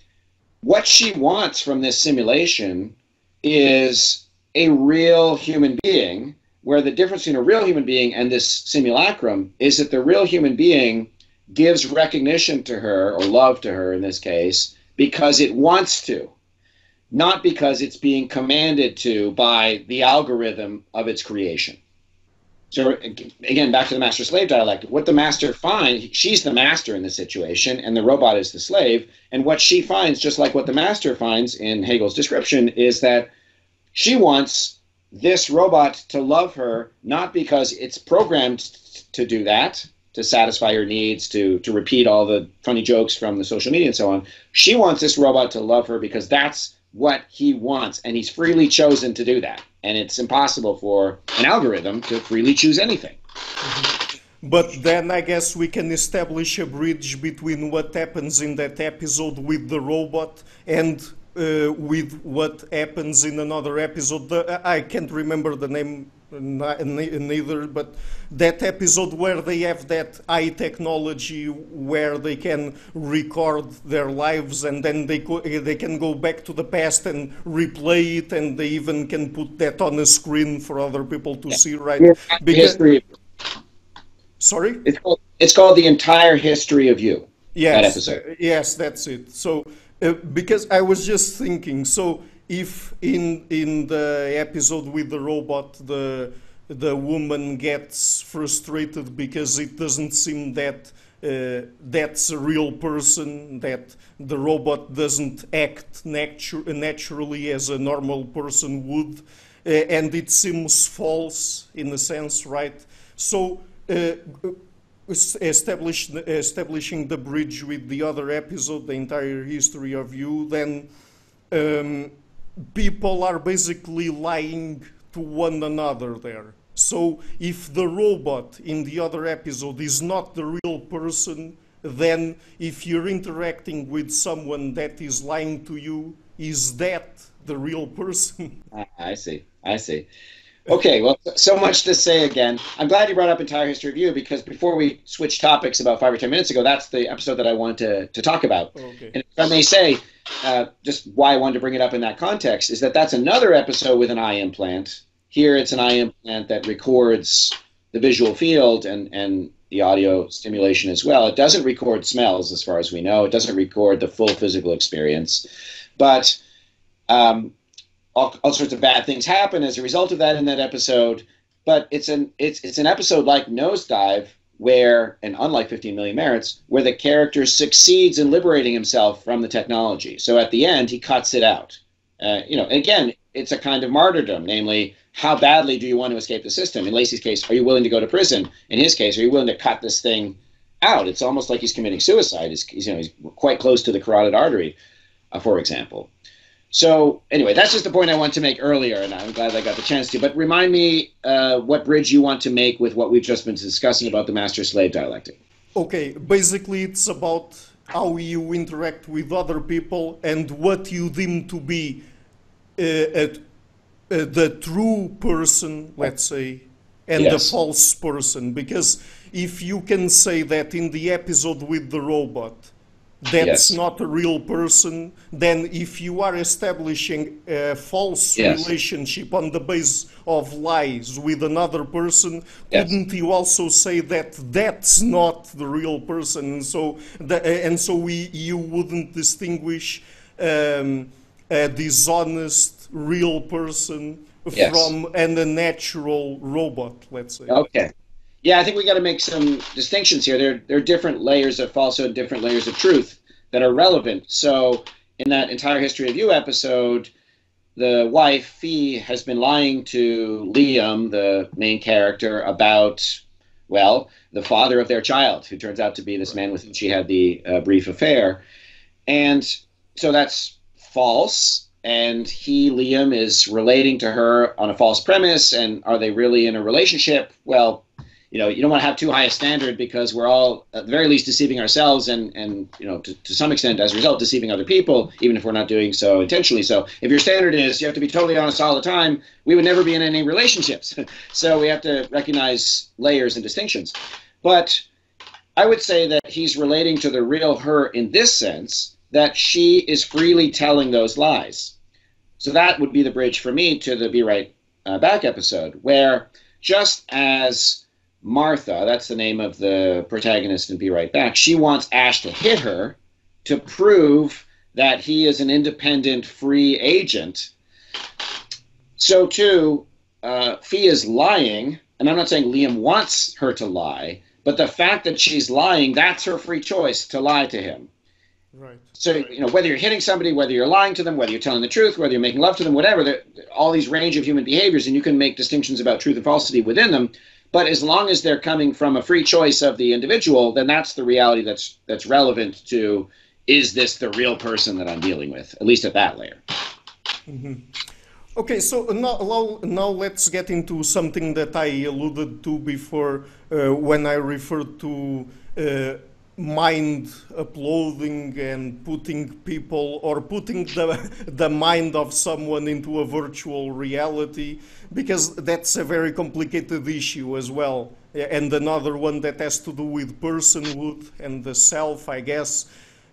what she wants from this simulation is a real human being, where the difference between a real human being and this simulacrum is that the real human being gives recognition to her, or love to her in this case, because it wants to not because it's being commanded to by the algorithm of its creation. So again, back to the master slave dialectic. What the master finds, she's the master in the situation, and the robot is the slave. And what she finds, just like what the master finds in Hegel's description, is that she wants this robot to love her not because it's programmed to do that, to satisfy her needs, to to repeat all the funny jokes from the social media and so on. She wants this robot to love her because that's what he wants, and he's freely chosen to do that. And it's impossible for an algorithm to freely choose anything. But then I guess we can establish a bridge between what happens in that episode with the robot and uh, with what happens in another episode. I can't remember the name neither, but that episode where they have that high technology where they can record their lives and then they co- they can go back to the past and replay it and they even can put that on a screen for other people to yeah. see right yeah. because, history sorry it's called, it's called the entire history of you Yes, that episode. yes, that's it. So, uh, because I was just thinking, so if in in the episode with the robot, the the woman gets frustrated because it doesn't seem that uh, that's a real person, that the robot doesn't act natu- naturally as a normal person would, uh, and it seems false in a sense, right? So. Uh, establish, establishing the bridge with the other episode, the entire history of you, then um, people are basically lying to one another there. So if the robot in the other episode is not the real person, then if you're interacting with someone that is lying to you, is that the real person? Ah, I see. I see. Okay, well, so much to say again. I'm glad you brought up entire history of you because before we switched topics about five or ten minutes ago, that's the episode that I wanted to, to talk about. Okay. And if I may say, uh, just why I wanted to bring it up in that context is that that's another episode with an eye implant. Here, it's an eye implant that records the visual field and and the audio stimulation as well. It doesn't record smells, as far as we know. It doesn't record the full physical experience, but um, all, all sorts of bad things happen as a result of that in that episode. But it's an it's it's an episode like Nosedive where, and unlike 15 Million Merits, where the character succeeds in liberating himself from the technology. So at the end, he cuts it out. Uh, you know, again, it's a kind of martyrdom, namely, how badly do you want to escape the system? In Lacey's case, are you willing to go to prison? In his case, are you willing to cut this thing out? It's almost like he's committing suicide. He's, you know, he's quite close to the carotid artery, uh, for example. So anyway, that's just the point I want to make earlier, and I'm glad I got the chance to. But remind me uh, what bridge you want to make with what we've just been discussing about the master-slave dialectic. Okay, basically it's about how you interact with other people and what you deem to be uh, a, uh, the true person, let's say, and the false person. Because if you can say that in the episode with the robot, that's Yes. not a real person, then if you are establishing a false Yes. relationship on the base of lies with another person, Yes. couldn't you also say that that's not the real person, and so the, and so we you wouldn't distinguish um, a dishonest real person from and a natural robot, let's say. Okay. Yeah, I think we got to make some distinctions here. There, there are different layers of falsehood, different layers of truth that are relevant. So, in that entire history of you episode, the wife Fee has been lying to Liam, the main character, about well, the father of their child, who turns out to be this man with whom she had the uh, brief affair, and so that's false. And he, Liam, is relating to her on a false premise. And are they really in a relationship? Well, you know, you don't want to have too high a standard because we're all, at the very least, deceiving ourselves and, and you know, to, to some extent, as a result, deceiving other people, even if we're not doing so intentionally. So if your standard is you have to be totally honest all the time, we would never be in any relationships. so we have to recognize layers and distinctions. But I would say that he's relating to the real her in this sense that she is freely telling those lies. So that would be the bridge for me to the Be Right uh, Back episode, where just as Martha, that's the name of the protagonist in Be Right Back, she wants Ash to hit her to prove that he is an independent, free agent. So too, uh, Fee is lying, and I'm not saying Liam wants her to lie, but the fact that she's lying, that's her free choice to lie to him. Right. So you know whether you're hitting somebody, whether you're lying to them, whether you're telling the truth, whether you're making love to them, whatever, all these range of human behaviors, and you can make distinctions about truth and falsity within them. But as long as they're coming from a free choice of the individual, then that's the reality that's that's relevant to is this the real person that I'm dealing with, at least at that layer. Okay, so now, now, now let's get into something that I alluded to before uh, when I referred to uh, mind uploading and putting people or putting the, the mind of someone into a virtual reality, because that's a very complicated issue as well. And another one that has to do with personhood and the self, I guess.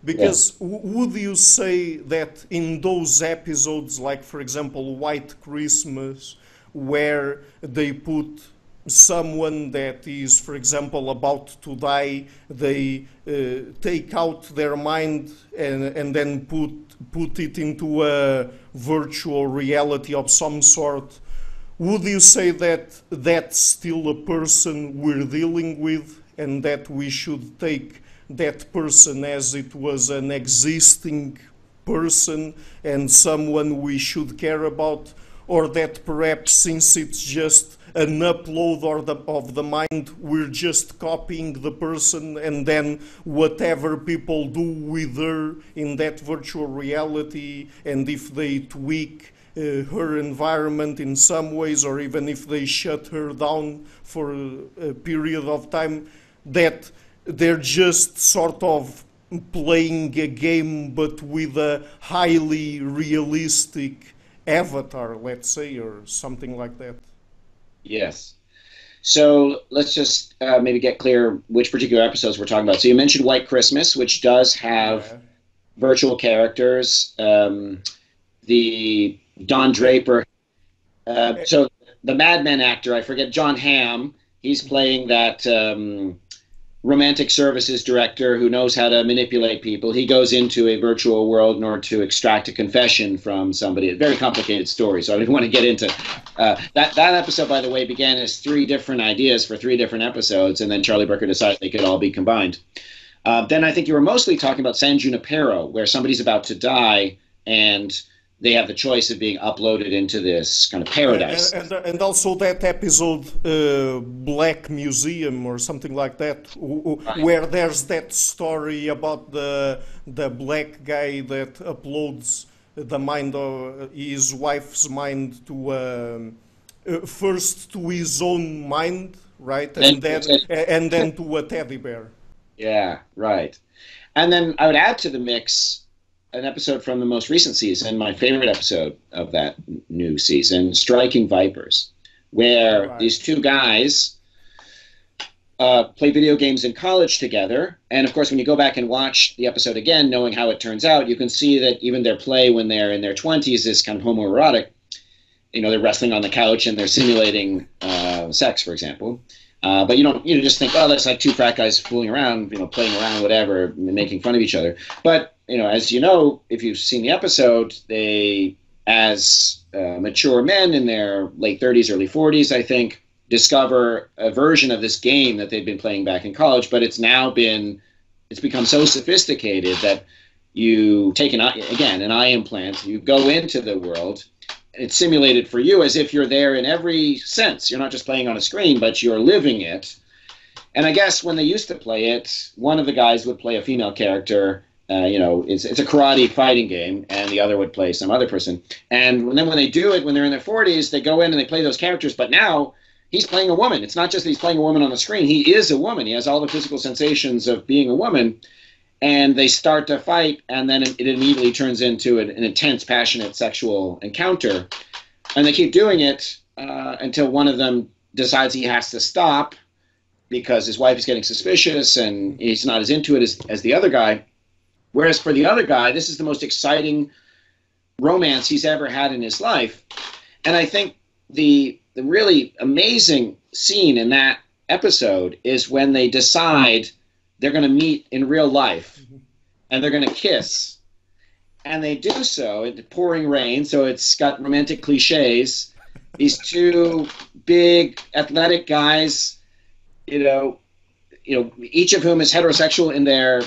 Because w- would you say that in those episodes, like for example White Christmas, where they put someone that is, for example, about to die, they uh, take out their mind and, and then put, put it into a virtual reality of some sort. Would you say that that's still a person we're dealing with and that we should take that person as it was an existing person and someone we should care about? Or that perhaps since it's just an upload or the, of the mind. We're just copying the person, and then whatever people do with her in that virtual reality, and if they tweak uh, her environment in some ways, or even if they shut her down for a, a period of time, that they're just sort of playing a game but with a highly realistic avatar, let's say, or something like that. Yes. So let's just uh, maybe get clear which particular episodes we're talking about. So you mentioned White Christmas, which does have yeah. virtual characters. Um, the Don Draper. Uh, so the Mad Men actor, I forget Jon Hamm. He's playing that um, romantic services director who knows how to manipulate people. He goes into a virtual world in order to extract a confession from somebody. A very complicated story, so I didn't want to get into uh, that. That episode, by the way, began as three different ideas for three different episodes, and then Charlie Brooker decided they could all be combined. Uh, then I think you were mostly talking about San Junipero, where somebody's about to die and they have the choice of being uploaded into this kind of paradise. And, and, and also that episode, uh, Black Museum or something like that, right. where there's that story about the the black guy that uploads the mind of his wife's mind to um, uh, first to his own mind, right, and then and then to a teddy bear. Yeah, right. And then I would add to the mix an episode from the most recent season, my favorite episode of that new season, Striking Vipers, where right. these two guys uh, play video games in college together. And of course, when you go back and watch the episode again, knowing how it turns out, you can see that even their play when they're in their 20s is kind of homoerotic. You know, they're wrestling on the couch and they're simulating uh, sex, for example. Uh, but you don't you know, just think, oh, that's like two frat guys fooling around, you know, playing around, whatever, making fun of each other. But you know, as you know, if you've seen the episode, they, as uh, mature men in their late 30s, early 40s, I think, discover a version of this game that they've been playing back in college, but it's now been, it's become so sophisticated that you take an again an eye implant, you go into the world, it's simulated for you as if you're there in every sense. You're not just playing on a screen, but you're living it. And I guess when they used to play it, one of the guys would play a female character uh, you know, it's, it's a karate fighting game, and the other would play some other person. And then when they do it, when they're in their 40s, they go in and they play those characters. But now he's playing a woman. It's not just that he's playing a woman on the screen. He is a woman. He has all the physical sensations of being a woman. And they start to fight, and then it immediately turns into an, an intense, passionate sexual encounter. And they keep doing it uh, until one of them decides he has to stop because his wife is getting suspicious and he's not as into it as, as the other guy Whereas for the other guy, this is the most exciting romance he's ever had in his life. And I think the the really amazing scene in that episode is when they decide they're going to meet in real life mm-hmm. and they're going to kiss. And they do so in pouring rain, so it's got romantic cliches. These two big athletic guys, you know, you know, each of whom is heterosexual in their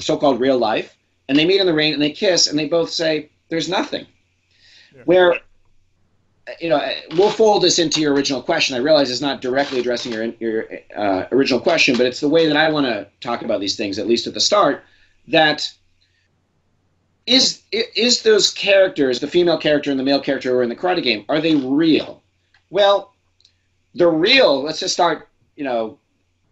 so-called real life, and they meet in the rain and they kiss, and they both say, "There's nothing." Yeah. Where you know, we'll fold this into your original question. I realize it's not directly addressing your your uh, original question, but it's the way that I want to talk about these things, at least at the start. That is is those characters, the female character and the male character who are in the Karate game, are they real? Well, they're real. Let's just start. You know,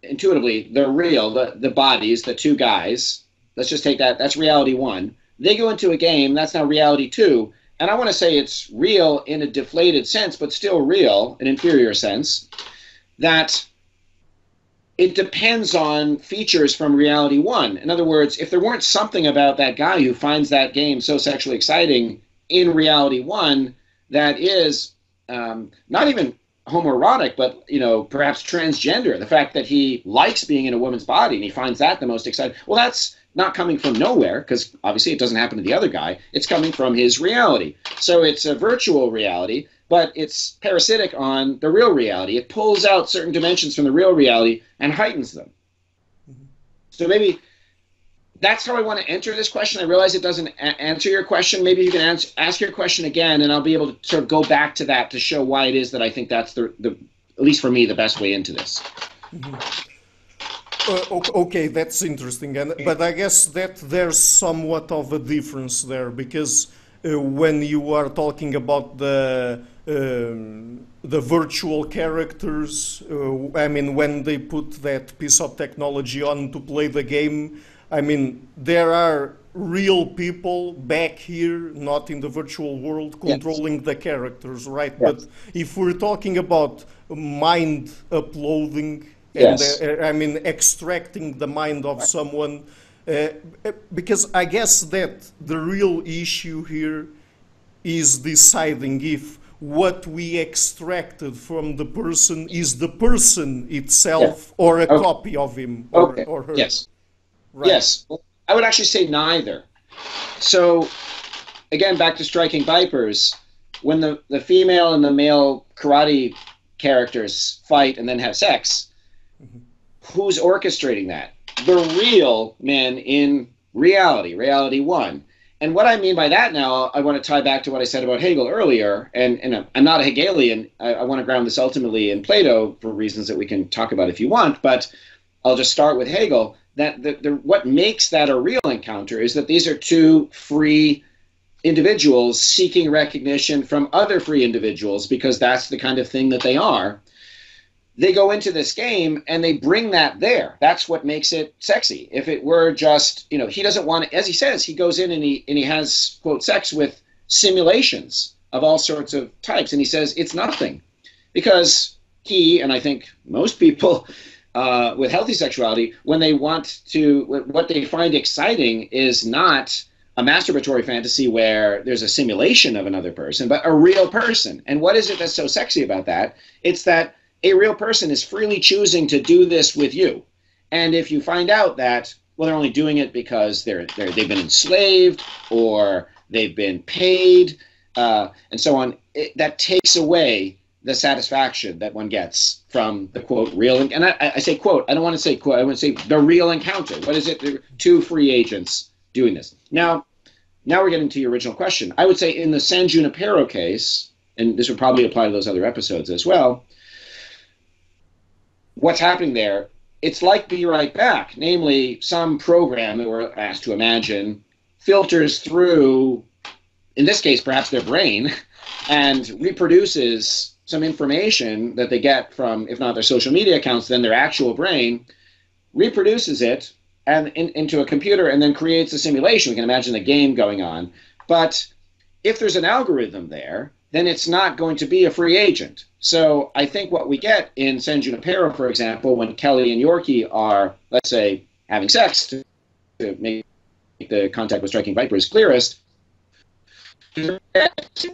intuitively they're real. The the bodies, the two guys. Let's just take that. That's reality one. They go into a game. That's now reality two. And I want to say it's real in a deflated sense, but still real, an inferior sense. That it depends on features from reality one. In other words, if there weren't something about that guy who finds that game so sexually exciting in reality one that is um, not even homoerotic, but you know, perhaps transgender. The fact that he likes being in a woman's body and he finds that the most exciting. Well, that's not coming from nowhere because obviously it doesn't happen to the other guy. It's coming from his reality. So it's a virtual reality, but it's parasitic on the real reality. It pulls out certain dimensions from the real reality and heightens them. Mm-hmm. So maybe that's how I want to enter this question. I realize it doesn't a- answer your question. Maybe you can answer, ask your question again, and I'll be able to sort of go back to that to show why it is that I think that's the, the at least for me, the best way into this. Mm-hmm. Uh, okay, that's interesting, and, but I guess that there's somewhat of a difference there because uh, when you are talking about the um, the virtual characters, uh, I mean, when they put that piece of technology on to play the game, I mean, there are real people back here, not in the virtual world, controlling yes. the characters, right? Yes. But if we're talking about mind uploading, yes. and uh, I mean, extracting the mind of someone, uh, because I guess that the real issue here is deciding if what we extracted from the person is the person itself or a okay. copy of him or, okay. or her. Yes. Right. Yes, I would actually say neither. So, again, back to striking vipers. When the, the female and the male karate characters fight and then have sex. Who's orchestrating that? The real men in reality, reality one. And what I mean by that now, I want to tie back to what I said about Hegel earlier. And, and I'm not a Hegelian. I, I want to ground this ultimately in Plato for reasons that we can talk about if you want. But I'll just start with Hegel that the, the, what makes that a real encounter is that these are two free individuals seeking recognition from other free individuals because that's the kind of thing that they are. They go into this game and they bring that there. That's what makes it sexy. If it were just, you know, he doesn't want to, as he says, he goes in and he and he has quote sex with simulations of all sorts of types, and he says it's nothing because he and I think most people uh, with healthy sexuality when they want to what they find exciting is not a masturbatory fantasy where there's a simulation of another person but a real person and what is it that's so sexy about that it's that a real person is freely choosing to do this with you and if you find out that well they're only doing it because they're, they're they've been enslaved or they've been paid uh, and so on it, that takes away the satisfaction that one gets from the quote real and I, I say quote I don't want to say quote I want to say the real encounter. What is it? The two free agents doing this. Now, now we're getting to your original question. I would say in the San Junipero case, and this would probably apply to those other episodes as well. What's happening there? It's like Be Right Back, namely some program that we're asked to imagine filters through, in this case, perhaps their brain, and reproduces some information that they get from, if not their social media accounts, then their actual brain, reproduces it and in, into a computer and then creates a simulation. We can imagine a game going on. But if there's an algorithm there, then it's not going to be a free agent. So I think what we get in San Junipero, for example, when Kelly and Yorkie are, let's say, having sex to, to make the contact with striking vipers clearest, they're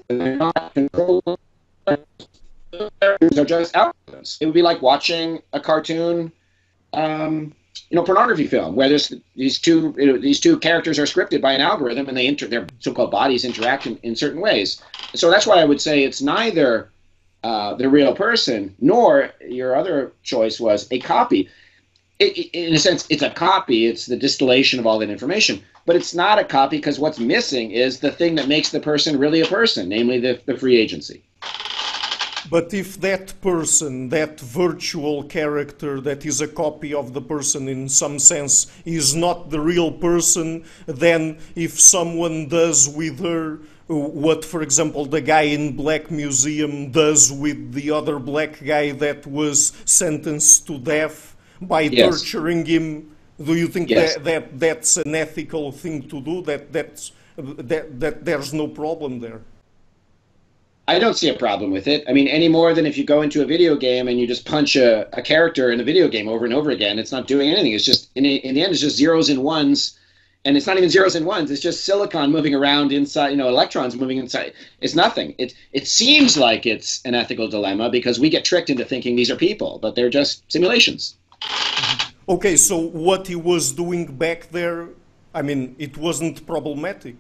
not controlling are just algorithms. It would be like watching a cartoon, um, you know, pornography film where there's these two you know, these two characters are scripted by an algorithm and they inter their so-called bodies interact in, in certain ways. So that's why I would say it's neither uh, the real person nor your other choice was a copy. It, in a sense, it's a copy. It's the distillation of all that information, but it's not a copy because what's missing is the thing that makes the person really a person, namely the, the free agency. But if that person, that virtual character that is a copy of the person in some sense, is not the real person, then if someone does with her what, for example, the guy in Black Museum does with the other black guy that was sentenced to death by yes. torturing him, do you think yes. that, that that's an ethical thing to do? That that's that, that there's no problem there? I don't see a problem with it. I mean, any more than if you go into a video game and you just punch a, a character in a video game over and over again, it's not doing anything. It's just in, a, in the end, it's just zeros and ones and it's not even zeros and ones. It's just silicon moving around inside, you know, electrons moving inside. It's nothing. It it seems like it's an ethical dilemma because we get tricked into thinking these are people, but they're just simulations. Okay, so what he was doing back there, I mean, it wasn't problematic.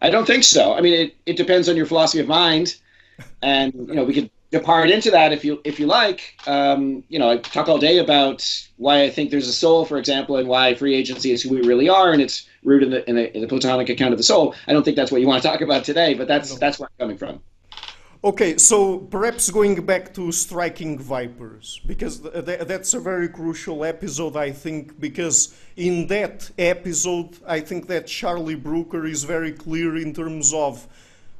I don't think so. I mean, it, it depends on your philosophy of mind, and you know, we could depart into that if you if you like. Um, you know, I talk all day about why I think there's a soul, for example, and why free agency is who we really are, and it's rooted in the, in the, in the Platonic account of the soul. I don't think that's what you want to talk about today, but that's no. that's where I'm coming from. Okay, so perhaps going back to striking vipers, because th- that's a very crucial episode, I think, because in that episode, I think that Charlie Brooker is very clear in terms of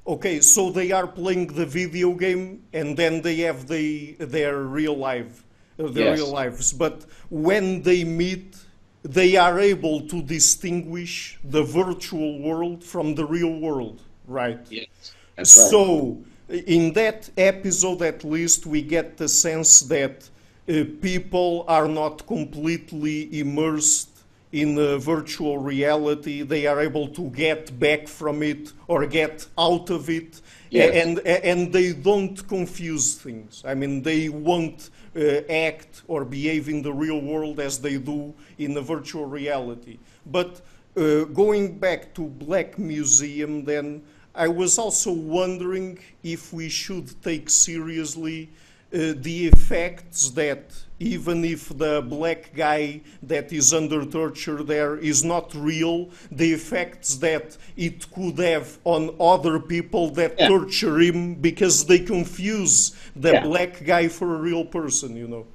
Okay, so they are playing the video game and then they have the, their real life, uh, their yes. real lives. But when they meet, they are able to distinguish the virtual world from the real world, right? Yes. Right. So, in that episode, at least, we get the sense that uh, people are not completely immersed in uh, virtual reality, they are able to get back from it or get out of it, yes. and and they don't confuse things. I mean, they won't uh, act or behave in the real world as they do in the virtual reality. But uh, going back to Black Museum, then I was also wondering if we should take seriously uh, the effects that even if the black guy that is under torture there is not real, the effects that it could have on other people that yeah. torture him because they confuse the yeah. black guy for a real person, you know.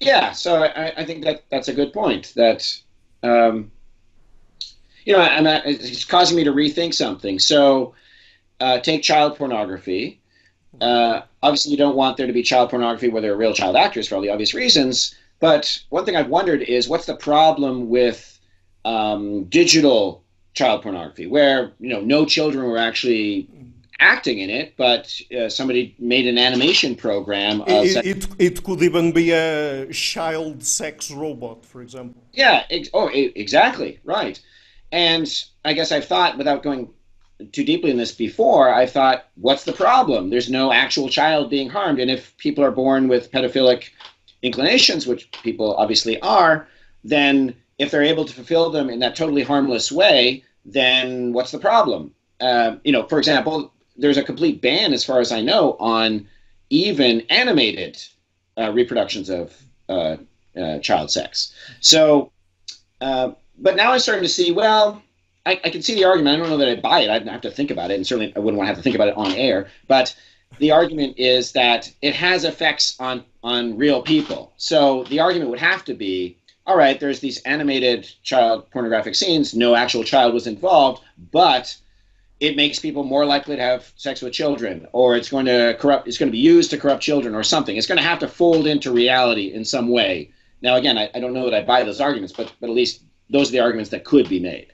Yeah, so I, I think that that's a good point. That um, you know, I'm, it's causing me to rethink something. So, uh, take child pornography. Uh, obviously, you don't want there to be child pornography where there are real child actors for all the obvious reasons. But one thing I've wondered is what's the problem with um, digital child pornography, where you know no children were actually acting in it, but uh, somebody made an animation program. It, it, it, could even be a child sex robot, for example. Yeah. Ex- oh, exactly. Right. And I guess I've thought, without going too deeply in this before, I thought, what's the problem? There's no actual child being harmed. And if people are born with pedophilic inclinations, which people obviously are, then if they're able to fulfill them in that totally harmless way, then what's the problem? Uh, you know, for example, there's a complete ban, as far as I know, on even animated uh, reproductions of uh, uh child sex. So, uh, but now I'm starting to see, well, I, I can see the argument. I don't know that I buy it. I'd have to think about it, and certainly I wouldn't want to have to think about it on air. But the argument is that it has effects on on real people. So the argument would have to be, all right, there's these animated child pornographic scenes. No actual child was involved, but it makes people more likely to have sex with children, or it's going to corrupt. It's going to be used to corrupt children, or something. It's going to have to fold into reality in some way. Now, again, I, I don't know that I buy those arguments, but but at least those are the arguments that could be made.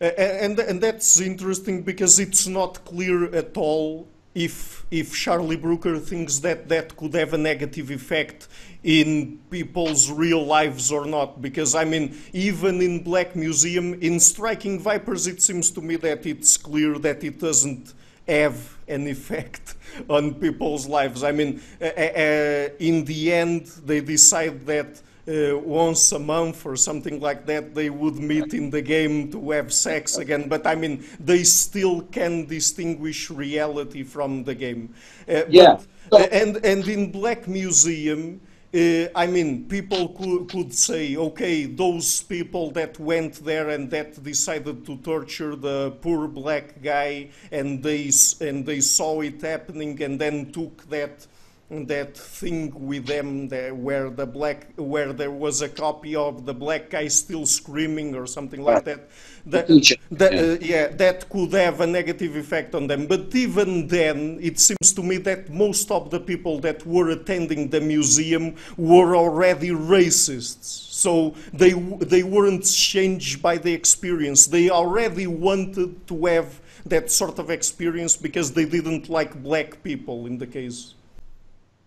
And, and that's interesting because it's not clear at all if if Charlie Brooker thinks that that could have a negative effect in people's real lives or not. Because I mean, even in Black Museum, in Striking Vipers, it seems to me that it's clear that it doesn't have an effect on people's lives. I mean, uh, uh, in the end, they decide that uh, once a month or something like that, they would meet in the game to have sex again. But I mean, they still can distinguish reality from the game. Uh, yeah. But, and and in Black Museum. Uh, I mean, people could, could say, okay, those people that went there and that decided to torture the poor black guy, and they and they saw it happening, and then took that that thing with them there, where the black where there was a copy of the black guy still screaming or something like that that, that yeah. Uh, yeah. that could have a negative effect on them. But even then it seems to me that most of the people that were attending the museum were already racists. So they they weren't changed by the experience. They already wanted to have that sort of experience because they didn't like black people in the case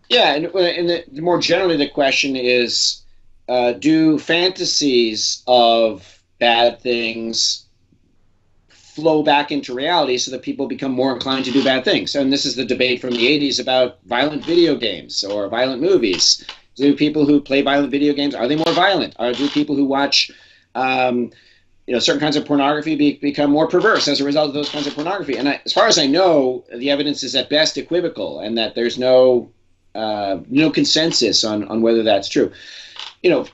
yeah, and, and the, more generally, the question is uh, do fantasies of bad things flow back into reality so that people become more inclined to do bad things? And this is the debate from the 80s about violent video games or violent movies. Do people who play violent video games are they more violent? Or do people who watch um, you know certain kinds of pornography be, become more perverse as a result of those kinds of pornography? And I, as far as I know, the evidence is at best equivocal, and that there's no uh, no consensus on on whether that's true. You know,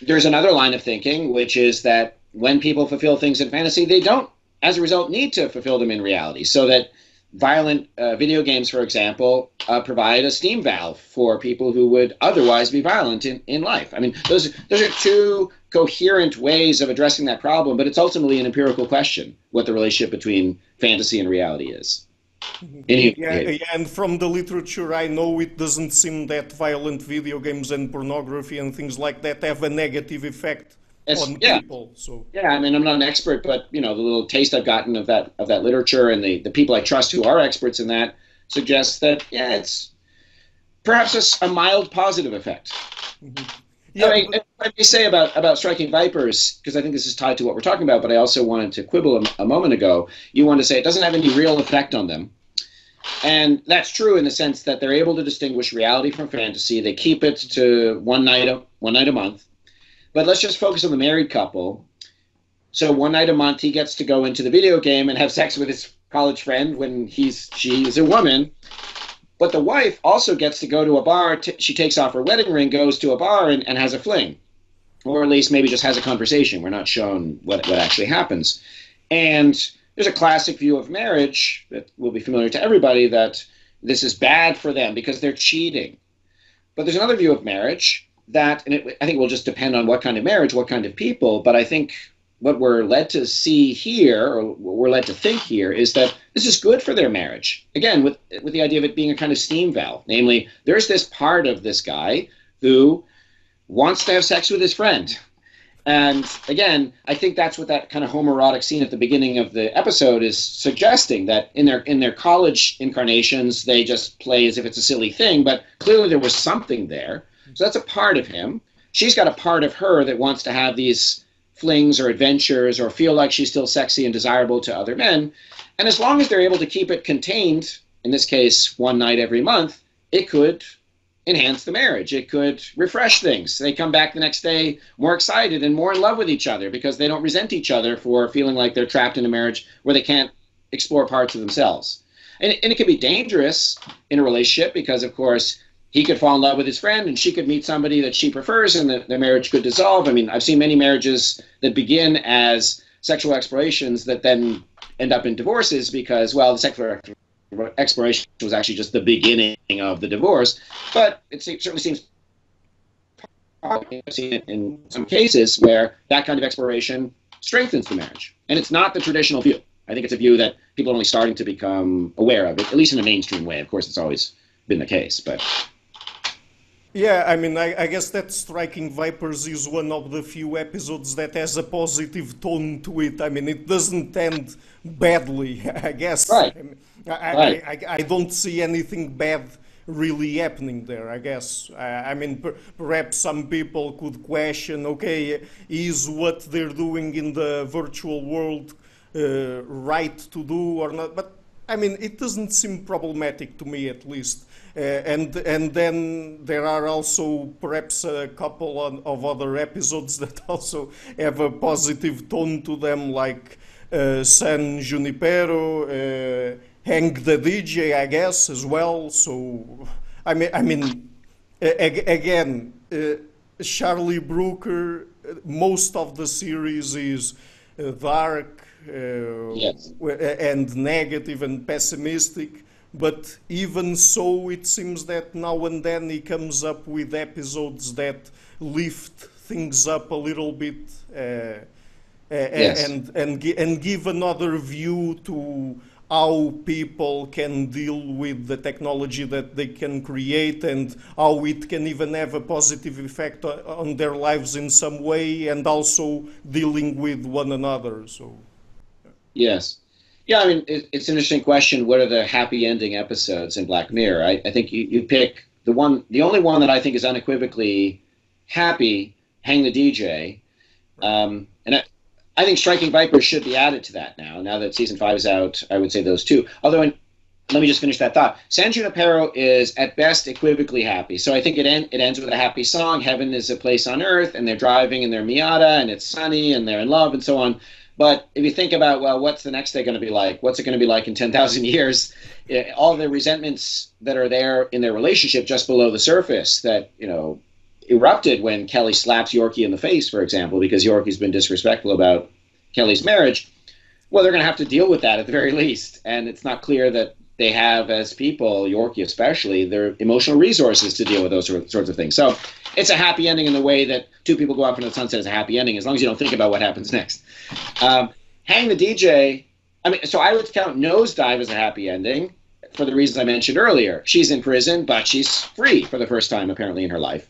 there's another line of thinking, which is that when people fulfill things in fantasy, they don't, as a result, need to fulfill them in reality. So that violent uh, video games, for example, uh, provide a steam valve for people who would otherwise be violent in, in life. I mean, those those are two coherent ways of addressing that problem, but it's ultimately an empirical question what the relationship between fantasy and reality is. Any, yeah, yeah, and from the literature I know, it doesn't seem that violent video games and pornography and things like that have a negative effect it's, on yeah. people. So yeah, I mean, I'm not an expert, but you know, the little taste I've gotten of that of that literature and the the people I trust who are experts in that suggests that yeah, it's perhaps a, a mild positive effect. Mm-hmm. Yeah, I mean, I may say about about striking vipers because I think this is tied to what we're talking about, but I also wanted to quibble a, a moment ago. You want to say it doesn't have any real effect on them. And that's true in the sense that they're able to distinguish reality from fantasy. They keep it to one night a, one night a month. But let's just focus on the married couple. So one night a month, he gets to go into the video game and have sex with his college friend when he's she is a woman. But the wife also gets to go to a bar. T- she takes off her wedding ring, goes to a bar, and, and has a fling, or at least maybe just has a conversation. We're not shown what what actually happens. And there's a classic view of marriage that will be familiar to everybody that this is bad for them because they're cheating. But there's another view of marriage that, and it, I think will just depend on what kind of marriage, what kind of people. But I think what we're led to see here, or what we're led to think here, is that this is good for their marriage. Again, with with the idea of it being a kind of steam valve, namely, there's this part of this guy who wants to have sex with his friend. And again, I think that's what that kind of homoerotic scene at the beginning of the episode is suggesting that in their in their college incarnations they just play as if it's a silly thing, but clearly there was something there. So that's a part of him. She's got a part of her that wants to have these flings or adventures or feel like she's still sexy and desirable to other men. And as long as they're able to keep it contained, in this case, one night every month, it could enhance the marriage. It could refresh things. They come back the next day more excited and more in love with each other because they don't resent each other for feeling like they're trapped in a marriage where they can't explore parts of themselves. And, and it can be dangerous in a relationship because, of course, he could fall in love with his friend and she could meet somebody that she prefers and the, the marriage could dissolve. I mean, I've seen many marriages that begin as sexual explorations that then end up in divorces because, well, the sexual exploration was actually just the beginning of the divorce. But it certainly seems I've seen it in some cases where that kind of exploration strengthens the marriage. And it's not the traditional view. I think it's a view that people are only starting to become aware of, at least in a mainstream way. Of course, it's always been the case, but yeah, I mean, I, I, guess that Striking Vipers is one of the few episodes that has a positive tone to it. I mean, it doesn't end badly, I guess. Right. I, mean, I, right. I, don't see anything bad really happening there, I guess. I, mean, per, perhaps some people could question okay, is what they're doing in the virtual world uh, right to do or not? But I mean, it doesn't seem problematic to me at least. Uh, and and then there are also perhaps a couple of other episodes that also have a positive tone to them, like uh, San Junipero, uh, Hang the DJ, I guess, as well. So, I mean, I mean, again, uh, Charlie Brooker. Most of the series is uh, dark uh, yes. and negative and pessimistic but even so, it seems that now and then he comes up with episodes that lift things up a little bit uh, yes. and, and, and give another view to how people can deal with the technology that they can create and how it can even have a positive effect on their lives in some way and also dealing with one another so yes yeah, I mean, it, it's an interesting question. What are the happy ending episodes in Black Mirror? I, I think you, you pick the one, the only one that I think is unequivocally happy, hang the DJ. Um, and I, I think Striking Vipers should be added to that now. Now that season five is out, I would say those two. Although, let me just finish that thought. San Junipero is at best equivocally happy. So I think it, end, it ends with a happy song. Heaven is a place on earth, and they're driving in their Miata, and it's sunny, and they're in love, and so on. But if you think about, well, what's the next day going to be like? What's it going to be like in 10,000 years? All the resentments that are there in their relationship just below the surface that, you know, erupted when Kelly slaps Yorkie in the face, for example, because Yorkie's been disrespectful about Kelly's marriage. Well, they're going to have to deal with that at the very least. And it's not clear that they have, as people, Yorkie especially, their emotional resources to deal with those sorts of things. So it's a happy ending in the way that two people go off into the sunset is a happy ending, as long as you don't think about what happens next. Um, Hang the DJ, I mean, so I would count Nosedive as a happy ending for the reasons I mentioned earlier. She's in prison, but she's free for the first time, apparently, in her life.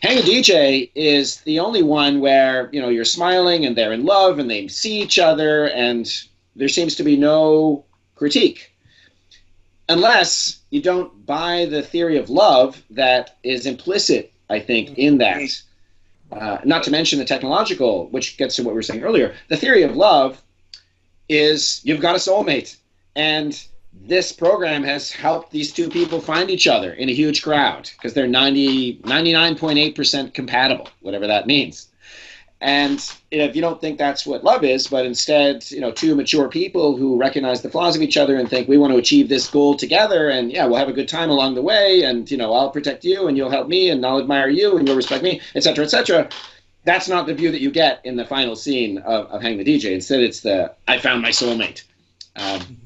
Hang a DJ is the only one where you know you're smiling and they're in love and they see each other and there seems to be no critique, unless you don't buy the theory of love that is implicit. I think in that. Uh, not to mention the technological, which gets to what we were saying earlier. The theory of love is you've got a soulmate, and this program has helped these two people find each other in a huge crowd because they're 90, 99.8% compatible, whatever that means. And if you don't think that's what love is, but instead, you know, two mature people who recognize the flaws of each other and think we want to achieve this goal together, and yeah, we'll have a good time along the way, and you know, I'll protect you, and you'll help me, and I'll admire you, and you'll respect me, etc., etc. That's not the view that you get in the final scene of, of Hang the DJ. Instead, it's the I found my soulmate, um,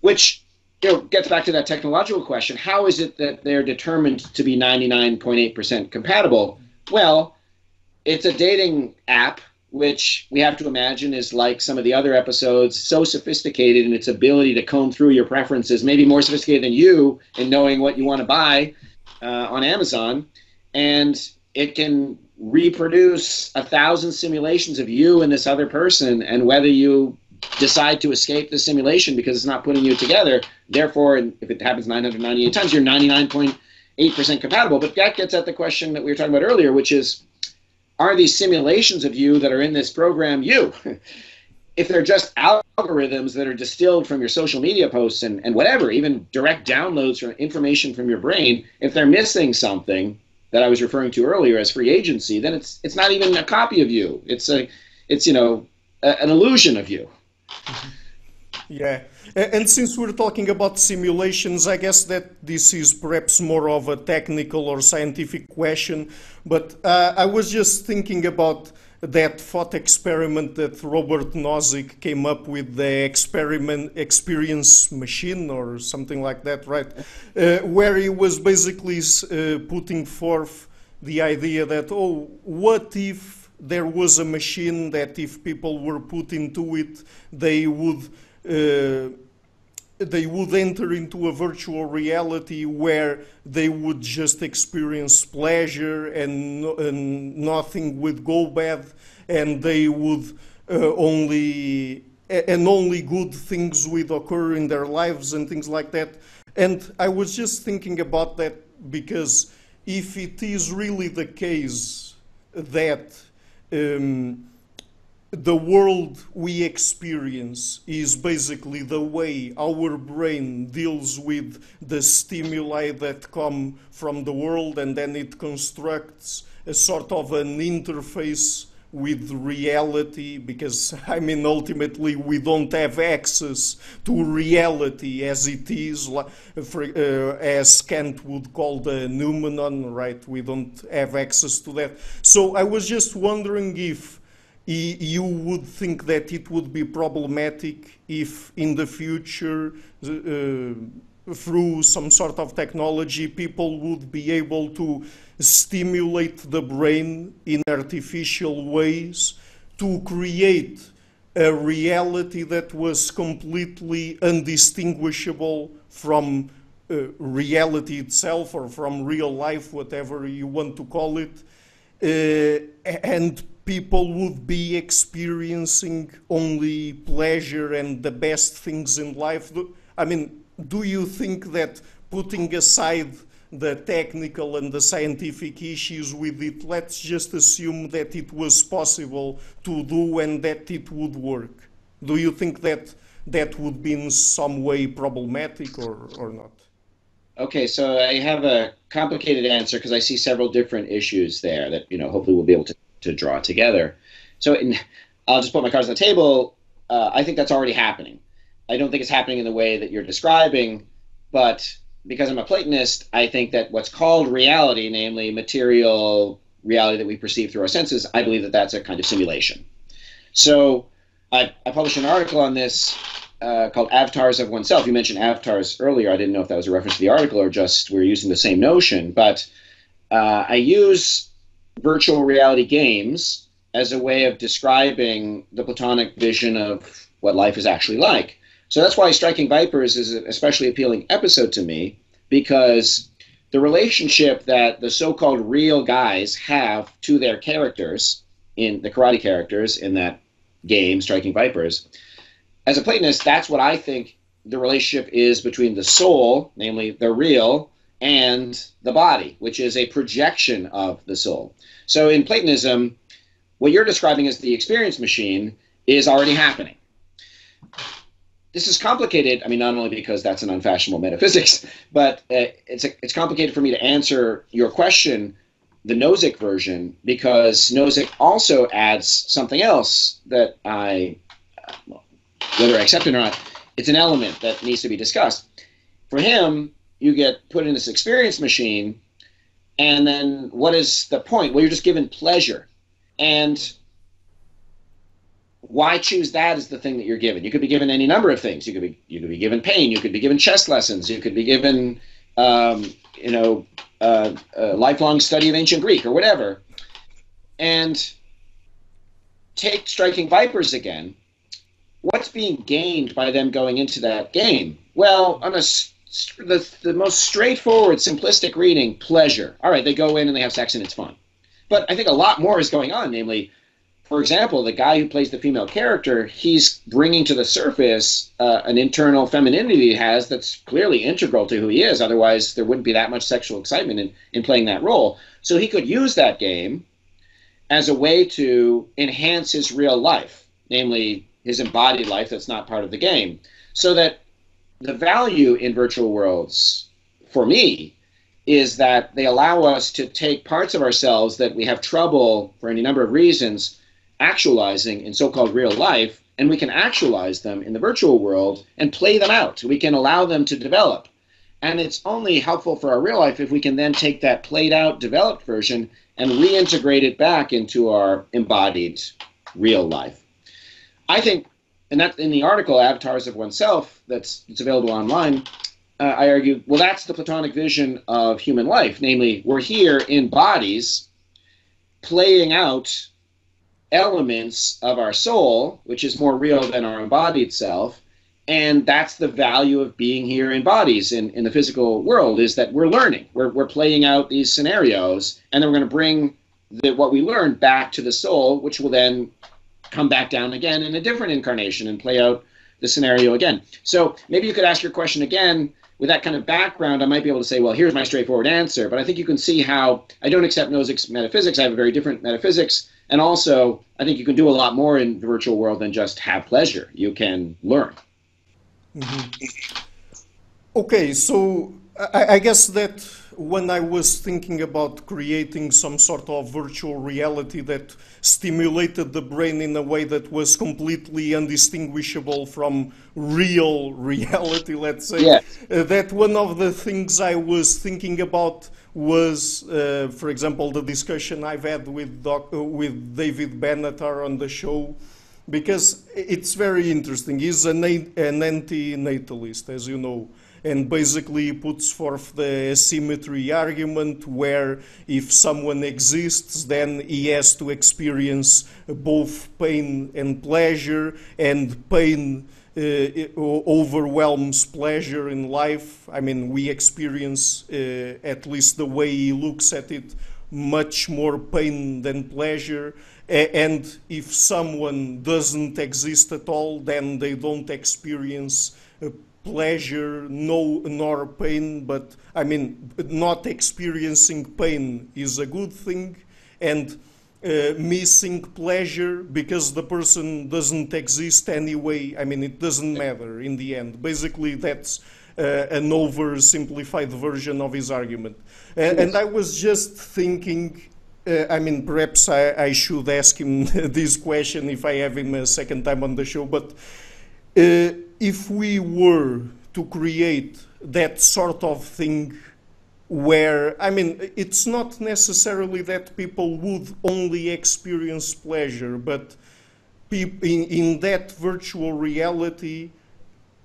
which you know, gets back to that technological question. How is it that they're determined to be 99.8% compatible? Well, it's a dating app, which we have to imagine is like some of the other episodes, so sophisticated in its ability to comb through your preferences, maybe more sophisticated than you in knowing what you want to buy uh, on Amazon. And it can reproduce a thousand simulations of you and this other person, and whether you decide to escape the simulation because it's not putting you together. Therefore, if it happens 998 times, you're 99.8% compatible. But that gets at the question that we were talking about earlier, which is are these simulations of you that are in this program you? if they're just algorithms that are distilled from your social media posts and, and whatever, even direct downloads or information from your brain, if they're missing something that I was referring to earlier as free agency, then it's it's not even a copy of you. It's a it's you know a, an illusion of you. Mm-hmm. Yeah, and since we're talking about simulations, I guess that this is perhaps more of a technical or scientific question, but uh, I was just thinking about that thought experiment that Robert Nozick came up with, the experiment experience machine or something like that, right? Uh, where he was basically uh, putting forth the idea that, oh, what if there was a machine that if people were put into it, they would they would enter into a virtual reality where they would just experience pleasure and, and nothing would go bad, and they would uh, only and only good things would occur in their lives and things like that. And I was just thinking about that because if it is really the case that um, the world we experience is basically the way our brain deals with the stimuli that come from the world and then it constructs a sort of an interface with reality because I mean ultimately we don't have access to reality as it is for, uh, as Kant would call the noumenon right? We don't have access to that. So I was just wondering if you would think that it would be problematic if in the future uh, through some sort of technology, people would be able to stimulate the brain in artificial ways to create a reality that was completely undistinguishable from uh, reality itself or from real life, whatever you want to call it. Uh, and people would be experiencing only pleasure and the best things in life. I mean, do you think that putting aside the technical and the scientific issues with it. Let's just assume that it was possible to do and that it would work. Do you think that that would be in some way problematic or, or not? Okay, so I have a complicated answer because I see several different issues there that you know hopefully we'll be able to, to draw together. So in, I'll just put my cards on the table. Uh, I think that's already happening. I don't think it's happening in the way that you're describing, but because I'm a Platonist, I think that what's called reality, namely material reality that we perceive through our senses, I believe that that's a kind of simulation. So I, I published an article on this uh, called Avatars of Oneself. You mentioned avatars earlier. I didn't know if that was a reference to the article or just we are using the same notion. But uh, I use virtual reality games as a way of describing the Platonic vision of what life is actually like. So that's why Striking Vipers is an especially appealing episode to me because the relationship that the so called real guys have to their characters, in the karate characters in that game, Striking Vipers, as a Platonist, that's what I think the relationship is between the soul, namely the real, and the body, which is a projection of the soul. So in Platonism, what you're describing as the experience machine is already happening. This is complicated. I mean, not only because that's an unfashionable metaphysics, but uh, it's a, it's complicated for me to answer your question, the Nozick version, because Nozick also adds something else that I, whether I accept it or not, it's an element that needs to be discussed. For him, you get put in this experience machine, and then what is the point? Well, you're just given pleasure. And why choose that as the thing that you're given? You could be given any number of things. You could be you could be given pain. You could be given chess lessons. You could be given um, you know uh, a lifelong study of ancient Greek or whatever. And take striking vipers again what's being gained by them going into that game? Well, on a the, the most straightforward, simplistic reading, pleasure. All right, they go in and they have sex and it's fun. But I think a lot more is going on. Namely, for example, the guy who plays the female character, he's bringing to the surface uh, an internal femininity he has that's clearly integral to who he is. Otherwise, there wouldn't be that much sexual excitement in, in playing that role. So he could use that game as a way to enhance his real life, namely his embodied life that's not part of the game. So that the value in virtual worlds for me is that they allow us to take parts of ourselves that we have trouble for any number of reasons actualizing in so-called real life and we can actualize them in the virtual world and play them out. We can allow them to develop. And it's only helpful for our real life if we can then take that played out, developed version and reintegrate it back into our embodied real life. I think, and that in the article "Avatars of Oneself" that's it's available online. Uh, I argue, well, that's the Platonic vision of human life. Namely, we're here in bodies, playing out elements of our soul, which is more real than our embodied self. And that's the value of being here in bodies in, in the physical world is that we're learning. We're, we're playing out these scenarios, and then we're going to bring the, what we learn back to the soul, which will then come back down again in a different incarnation and play out the scenario again. So maybe you could ask your question again with that kind of background. I might be able to say, well, here's my straightforward answer. But I think you can see how I don't accept Nozick's metaphysics. I have a very different metaphysics. And also, I think you can do a lot more in the virtual world than just have pleasure. You can learn. Mm-hmm. Okay, so I, I guess that when I was thinking about creating some sort of virtual reality that stimulated the brain in a way that was completely undistinguishable from real reality, let's say, yes. uh, that one of the things I was thinking about was, uh, for example, the discussion I've had with, Doc, uh, with David Benatar on the show because it's very interesting. He's an, an anti-natalist, as you know and basically puts forth the asymmetry argument where if someone exists, then he has to experience both pain and pleasure, and pain uh, overwhelms pleasure in life. I mean, we experience, uh, at least the way he looks at it, much more pain than pleasure. And if someone doesn't exist at all, then they don't experience pleasure no nor pain but i mean not experiencing pain is a good thing. And uh, missing pleasure because the person doesn't exist anyway i mean it doesn't matter in the end. Basically that's uh, an oversimplified version of his argument. And, and i was just thinking uh, I mean, perhaps I, I, should ask him this question if I have him a second time on the show. But uh, if we were to create that sort of thing where, I mean, it's not necessarily that people would only experience pleasure, but in, in that virtual reality,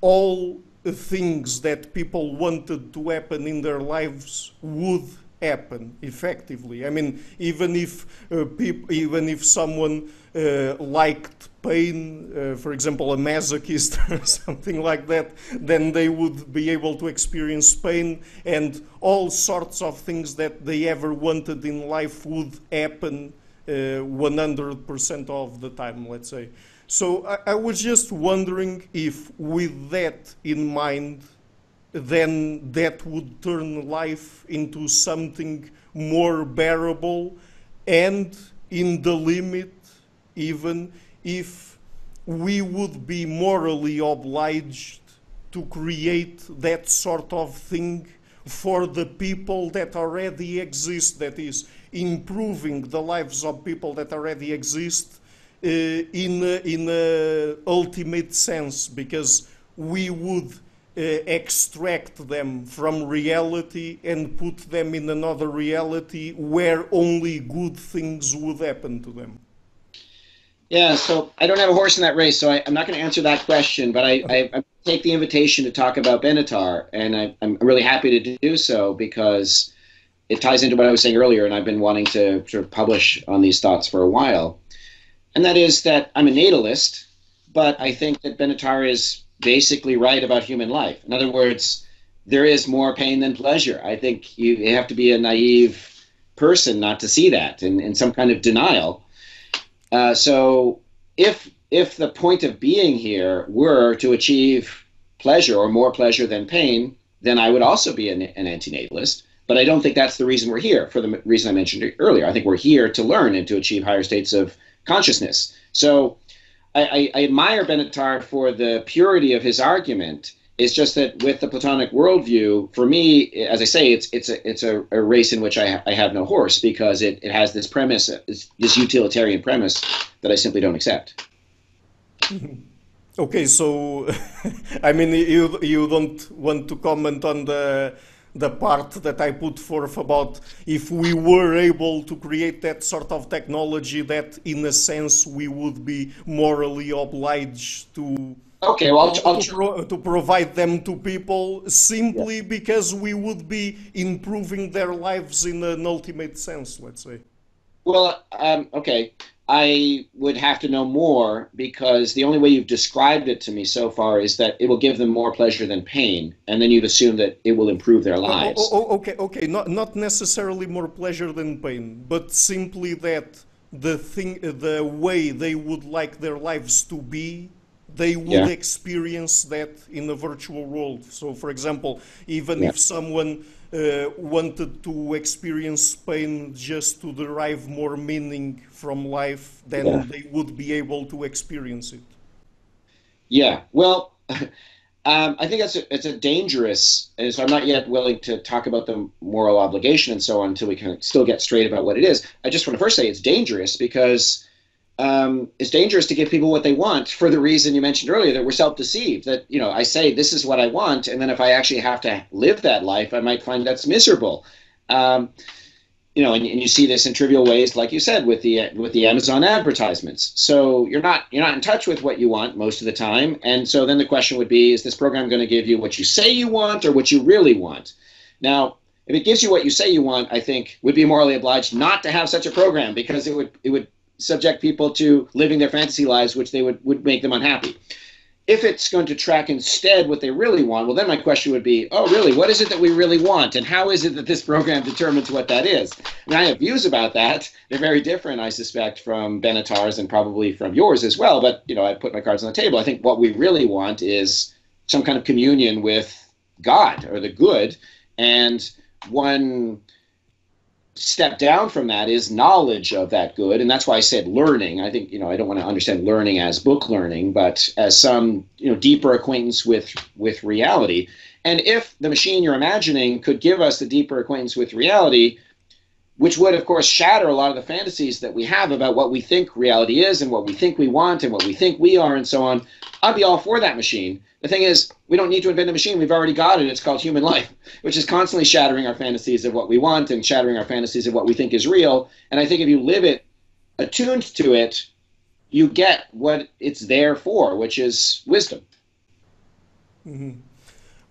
all things that people wanted to happen in their lives would happen effectively. I mean, even if uh, even if someone uh, liked pain, uh, for example, a masochist or something like that, then they would be able to experience pain and all sorts of things that they ever wanted in life would happen 100% uh, of the time, let's say. So I, I was just wondering if, with that in mind, then that would turn life into something more bearable and in the limit even if we would be morally obliged to create that sort of thing for the people that already exist, that is, improving the lives of people that already exist uh, in, a, in a ultimate sense, because we would uh, extract them from reality and put them in another reality where only good things would happen to them? Yeah, so I don't have a horse in that race, so I, am not going to answer that question. But I, I, I, take the invitation to talk about Benatar, and I, am really happy to do so because it ties into what I was saying earlier, and I've been wanting to sort of publish on these thoughts for a while. And that is that I'm a natalist, but I think that Benatar is basically right about human life. In other words, there is more pain than pleasure. I think you have to be a naive person not to see that and in some kind of denial. Uh, so if if the point of being here were to achieve pleasure or more pleasure than pain, then I would also be an, an antinatalist. But I don't think that's the reason we're here. For the reason I mentioned earlier, I think we're here to learn and to achieve higher states of consciousness. So I, I, admire Benatar for the purity of his argument. It's just that with the Platonic worldview, for me, as I say, it's it's a it's a, a race in which I, ha- I have no horse because it, it has this premise, this, utilitarian premise that I simply don't accept. Okay, so I mean, you you don't want to comment on the the part that I put forth about if we were able to create that sort of technology that, in a sense, we would be morally obliged to. Okay, well, I'll, I'll to, pro to, provide them to people simply yeah. because we would be improving their lives in an ultimate sense, let's say. Well, um, okay. I would have to know more because the only way you've described it to me so far is that it will give them more pleasure than pain, and then you'd assume that it will improve their oh, oh, lives. Oh, oh, okay, okay, not not necessarily more pleasure than pain, but simply that the thing, the way they would like their lives to be, they would yeah. experience that in a virtual world. So, for example, even yeah. if someone uh, wanted to experience pain just to derive more meaning from life, then yeah. they would be able to experience it. Yeah, well, um, I think that's a, it's a dangerous, and so I'm not yet willing to talk about the moral obligation and so on until we can still get straight about what it is. I just want to first say it's dangerous because um, it's dangerous to give people what they want for the reason you mentioned earlier that we're self-deceived. That you know, I say this is what I want, and then if I actually have to live that life, I might find that's miserable. Um, you know, and, and, you see this in trivial ways, like you said, with the with the Amazon advertisements. So you're not you're not in touch with what you want most of the time, and so then the question would be: Is this program going to give you what you say you want, or what you really want? Now, if it gives you what you say you want, I think would be morally obliged not to have such a program because it would it would subject people to living their fantasy lives, which they would, would make them unhappy. If it's going to track instead what they really want, well, then my question would be, oh, really? What is it that we really want? And how is it that this program determines what that is? And I have views about that. They're very different, I suspect, from Benatar's and probably from yours as well. But, you know, I put my cards on the table. I think what we really want is some kind of communion with God or the good, and one step down from that is knowledge of that good. And that's why i said learning. I think you know i don't want to understand learning as book learning but as some you know deeper acquaintance with with reality. And if the machine you're imagining could give us the deeper acquaintance with reality which would of course shatter a lot of the fantasies that we have about what we think reality is and what we think we want and what we think we are and so on i'd be all for that machine the thing is, we don't need to invent a machine. We've already got it. It's called human life, which is constantly shattering our fantasies of what we want and shattering our fantasies of what we think is real. And I think if you live it attuned to it, you get what it's there for, which is wisdom. Mm-hmm.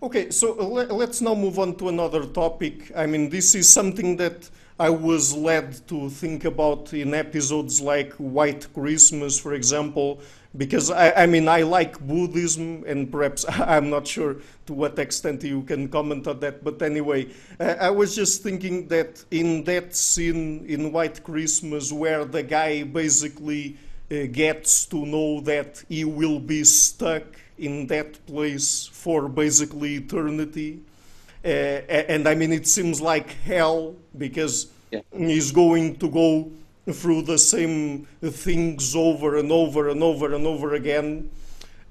Okay, so let, us now move on to another topic. I mean, this is something that I was led to think about in episodes like White Christmas, for example, because I, I, mean I like Buddhism and perhaps I'm not sure to what extent you can comment on that but anyway I, I was just thinking that in that scene in White Christmas where the guy basically uh, gets to know that he will be stuck in that place for basically eternity uh, and I mean it seems like hell because yeah. he's going to go through the same things over and over and over and over again.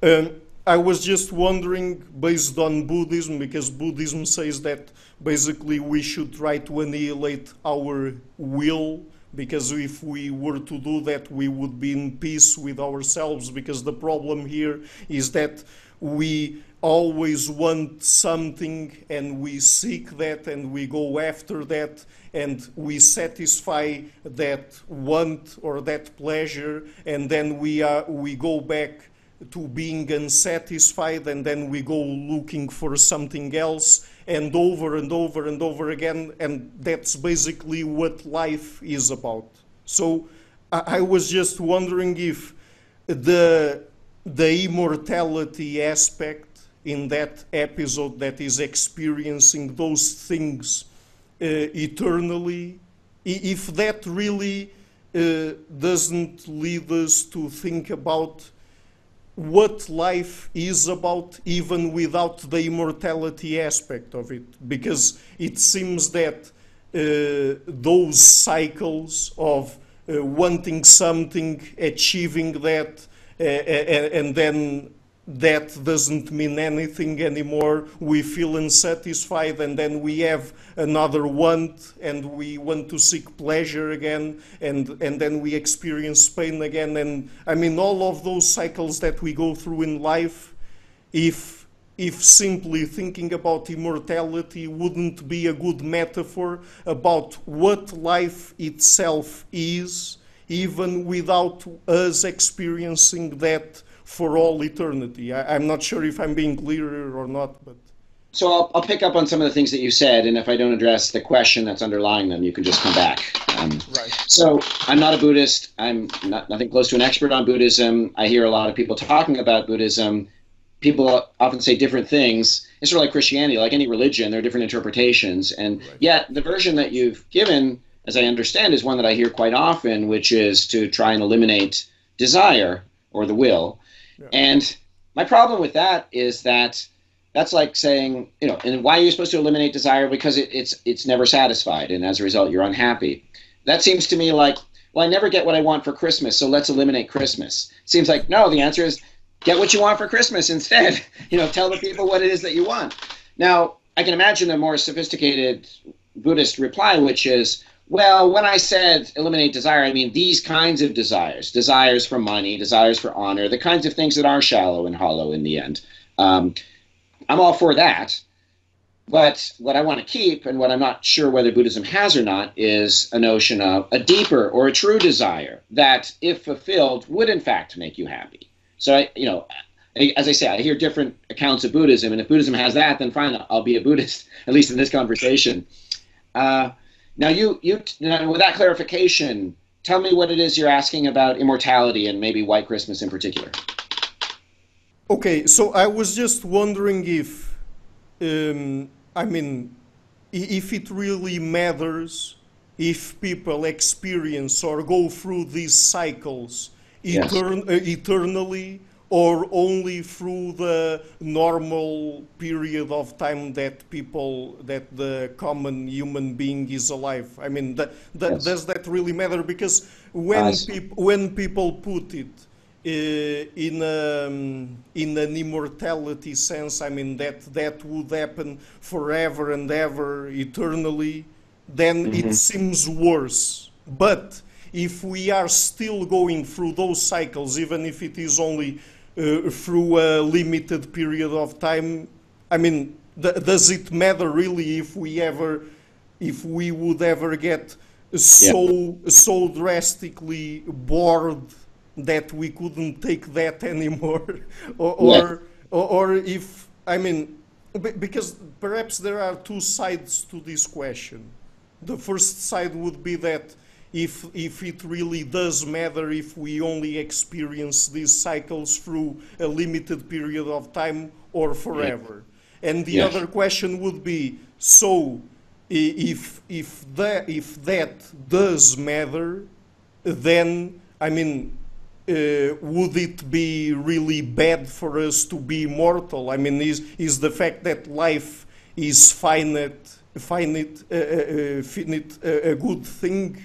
Um, I was just wondering, based on Buddhism, because Buddhism says that basically we should try to annihilate our will, because if we were to do that, we would be in peace with ourselves. Because the problem here is that we always want something and we seek that and we go after that and we satisfy that want or that pleasure, and then we, are, we go back to being unsatisfied, and then we go looking for something else, and over and over and over again, and that's basically what life is about. So I, I was just wondering if the the immortality aspect in that episode that is experiencing those things uh, eternally, if that really uh, doesn't lead us to think about what life is about, even without the immortality aspect of it, because it seems that uh, those cycles of uh, wanting something, achieving that, uh, and then that doesn't mean anything anymore. We feel unsatisfied, and then we have another want, and we want to seek pleasure again, and, and then we experience pain again. And I mean, all of those cycles that we go through in life, if, if simply thinking about immortality wouldn't be a good metaphor about what life itself is, even without us experiencing that for all eternity. I, am not sure if I'm being clearer or not, but. So I'll, I'll pick up on some of the things that you said, and if I don't address the question that's underlying them, you can just come back. Um, right. So I'm not a Buddhist. I'm not, nothing close to an expert on Buddhism. I hear a lot of people talking about Buddhism. People often say different things. It's sort of like Christianity, like any religion, there are different interpretations. And right. yet, the version that you've given, as I understand, is one that I hear quite often, which is to try and eliminate desire or the will. And my problem with that is that that's like saying, you know, and why are you supposed to eliminate desire? Because it, it's it's never satisfied, and as a result, you're unhappy. That seems to me like, well, I never get what I want for Christmas, so let's eliminate Christmas. Seems like no. The answer is get what you want for Christmas instead. you know, tell the people what it is that you want. Now, I can imagine a more sophisticated Buddhist reply, which is, well, when I said eliminate desire, I mean these kinds of desires desires for money, desires for honor, the kinds of things that are shallow and hollow in the end. Um, I'm all for that. But what I want to keep, and what I'm not sure whether Buddhism has or not, is a notion of a deeper or a true desire that, if fulfilled, would in fact make you happy. So, I, you know, as I say, I hear different accounts of Buddhism, and if Buddhism has that, then fine, I'll be a Buddhist, at least in this conversation. Uh, now, you, you now with that clarification, tell me what it is you're asking about immortality and maybe White Christmas in particular. Okay, so I was just wondering if, um, I mean, if it really matters if people experience or go through these cycles etern- uh, eternally or only through the normal period of time that people, that the common human being is alive? I mean, that, that, yes. does that really matter? Because when, peop, when people put it uh, in, a, um, in an immortality sense, I mean, that that would happen forever and ever, eternally, then mm-hmm. it seems worse. But if we are still going through those cycles, even if it is only Uh, through a limited period of time, I mean, th- does it matter really if we ever, if we would ever get so yeah. so drastically bored that we couldn't take that anymore, or, yeah. or, or if I mean, because perhaps there are two sides to this question. The first side would be that if, if it really does matter if we only experience these cycles through a limited period of time or forever. And the yes. other question would be so if, if, that, if that does matter, then, I mean, uh, would it be really bad for us to be mortal? I mean, is, is the fact that life is finite find it uh, uh, uh a, a, good thing?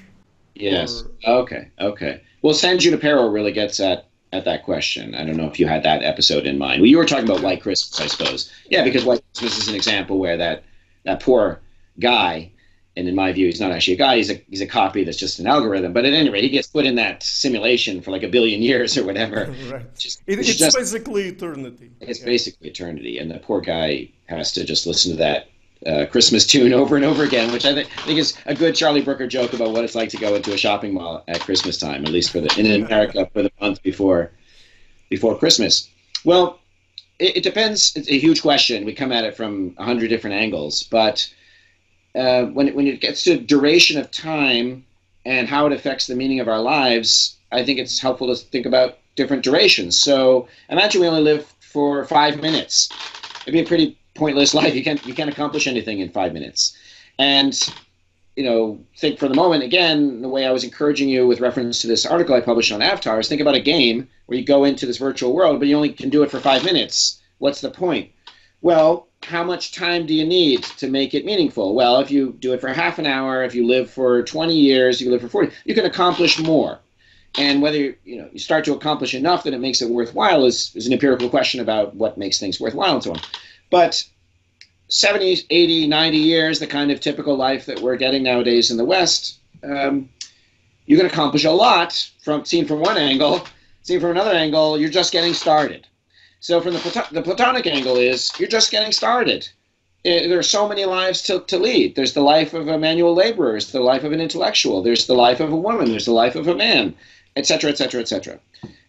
Yes. Or... Okay. Okay. Well, San Junipero really gets at at that question. I don't know if you had that episode in mind. Well, you were talking about White Christmas, I suppose. Yeah, because White Christmas is an example where that that poor guy, and in my view, he's not actually a guy. He's a he's a copy that's just an algorithm. But at any rate, he gets put in that simulation for like a billion years or whatever. right. Just, it, it's, just, basically eternity. It's yeah. basically eternity, and the poor guy has to just listen to that uh, Christmas tune over and over again, which I think, think is a good Charlie Brooker joke about what it's like to go into a shopping mall at Christmas time, at least for the in America for the month before before Christmas. Well, it, it depends. It's a huge question. We come at it from a hundred different angles, but uh, when it, when it gets to duration of time and how it affects the meaning of our lives, I think it's helpful to think about different durations. So imagine we only live for five minutes. It'd be a pretty pointless life. You can't you can't accomplish anything in five minutes. And you know, think for the moment again, the way I was encouraging you with reference to this article I published on Avatar is think about a game where you go into this virtual world, but you only can do it for five minutes. What's the point? Well, how much time do you need to make it meaningful? Well, if you do it for half an hour, if you live for 20 years, you live for 40, you can accomplish more. And whether you know you start to accomplish enough that it makes it worthwhile is, is an empirical question about what makes things worthwhile and so on. But 70, 80, 90 years, the kind of typical life that we're getting nowadays in the West, um, you can accomplish a lot from seen from one angle. Seen from another angle, you're just getting started. So from the, Plato- the Platonic angle is you're just getting started. It, eh, there are so many lives to, to lead. There's the life of a manual laborer. There's the life of an intellectual. There's the life of a woman. There's the life of a man, etc., etc., etc.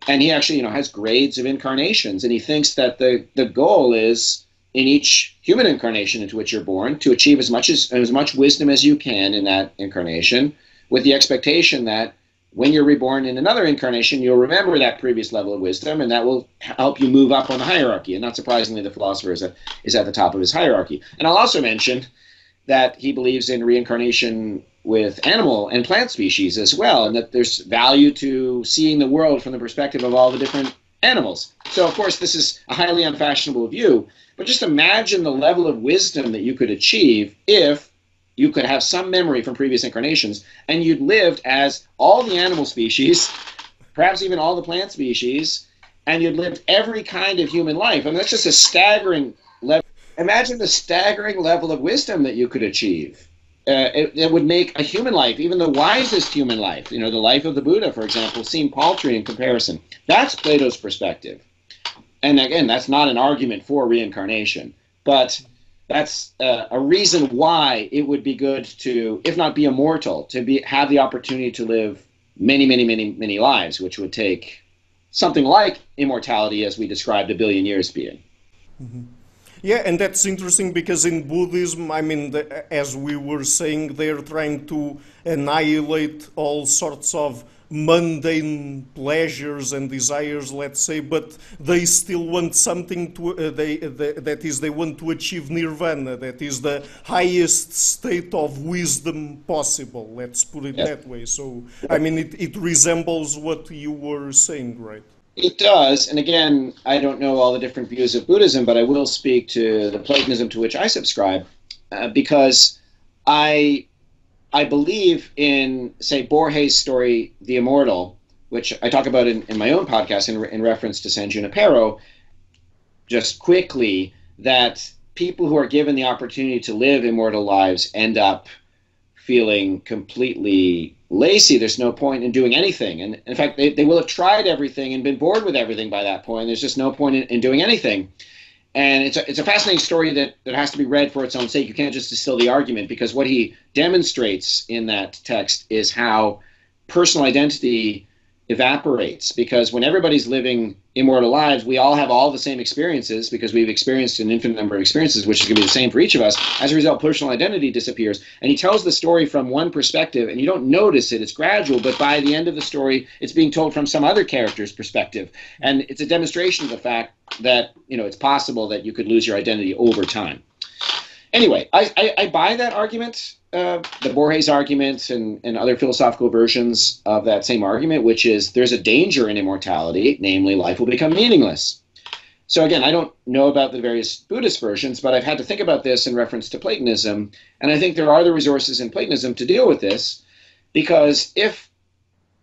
And he actually, you know, has grades of incarnations, and he thinks that the the goal is in each human incarnation into which you're born to achieve as much as as much wisdom as you can in that incarnation with the expectation that when you're reborn in another incarnation you'll remember that previous level of wisdom and that will help you move up on the hierarchy. And not surprisingly the philosopher is at, is at the top of his hierarchy. And i'll also mention that he believes in reincarnation with animal and plant species as well and that there's value to seeing the world from the perspective of all the different animals so of course this is a highly unfashionable view but just imagine the level of wisdom that you could achieve if you could have some memory from previous incarnations and you'd lived as all the animal species, perhaps even all the plant species, and you'd lived every kind of human life. I mean, that's just a staggering level. Imagine the staggering level of wisdom that you could achieve. Uh, it, it, would make a human life, even the wisest human life, you know, the life of the Buddha, for example, seem paltry in comparison. That's Plato's perspective and again, that's not an argument for reincarnation, but that's uh, a reason why it would be good to, if not be immortal, to be have the opportunity to live many, many, many, many lives, which would take something like immortality, as we described a billion years being. Mm-hmm. Yeah, and that's interesting because in Buddhism, I mean, the, as we were saying, they're trying to annihilate all sorts of mundane pleasures and desires, let's say, but they still want something to, uh, they, they, that is, they want to achieve nirvana, that is the highest state of wisdom possible, let's put it that way. So, I mean, it, it resembles what you were saying, right? It does, and again, I don't know all the different views of Buddhism, but I will speak to the Platonism to which I subscribe, uh, because I I believe in say Borges' story, The Immortal, which I talk about in, in my own podcast in, in reference to San Junipero, just quickly that people who are given the opportunity to live immortal lives end up feeling completely lazy. There's no point in doing anything. And in fact, they, they will have tried everything and been bored with everything by that point. There's just no point in, in doing anything. And it's a, it's a fascinating story that, that has to be read for its own sake. You can't just distill the argument because what he demonstrates in that text is how personal identity evaporates because when everybody's living immortal lives, we all have all the same experiences because we've experienced an infinite number of experiences, which is going to be the same for each of us. As a result, personal identity disappears. And he tells the story from one perspective, and you don't notice it, it's gradual, but by the end of the story, it's being told from some other character's perspective. And it's a demonstration of the fact that, you know, it's possible that you could lose your identity over time. Anyway, I, I, I buy that argument uh, the Borges argument and, and other philosophical versions of that same argument, which is there's a danger in immortality, namely life will become meaningless. So again, I don't know about the various Buddhist versions, but I've had to think about this in reference to Platonism, and I think there are the resources in Platonism to deal with this, because if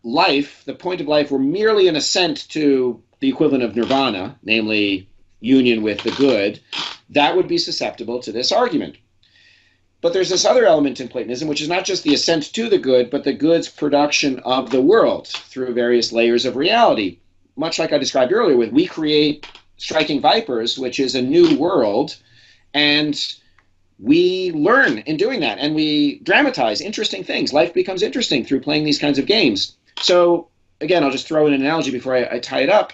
life, the point of life, were merely an ascent to the equivalent of nirvana, namely union with the good, that would be susceptible to this argument. But there's this other element in Platonism, which is not just the ascent to the good, but the good's production of the world through various layers of reality. Much like I described earlier, with we create striking vipers, which is a new world, and we learn in doing that, and we dramatize interesting things. Life becomes interesting through playing these kinds of games. So again, I'll just throw in an analogy before I, I tie it up.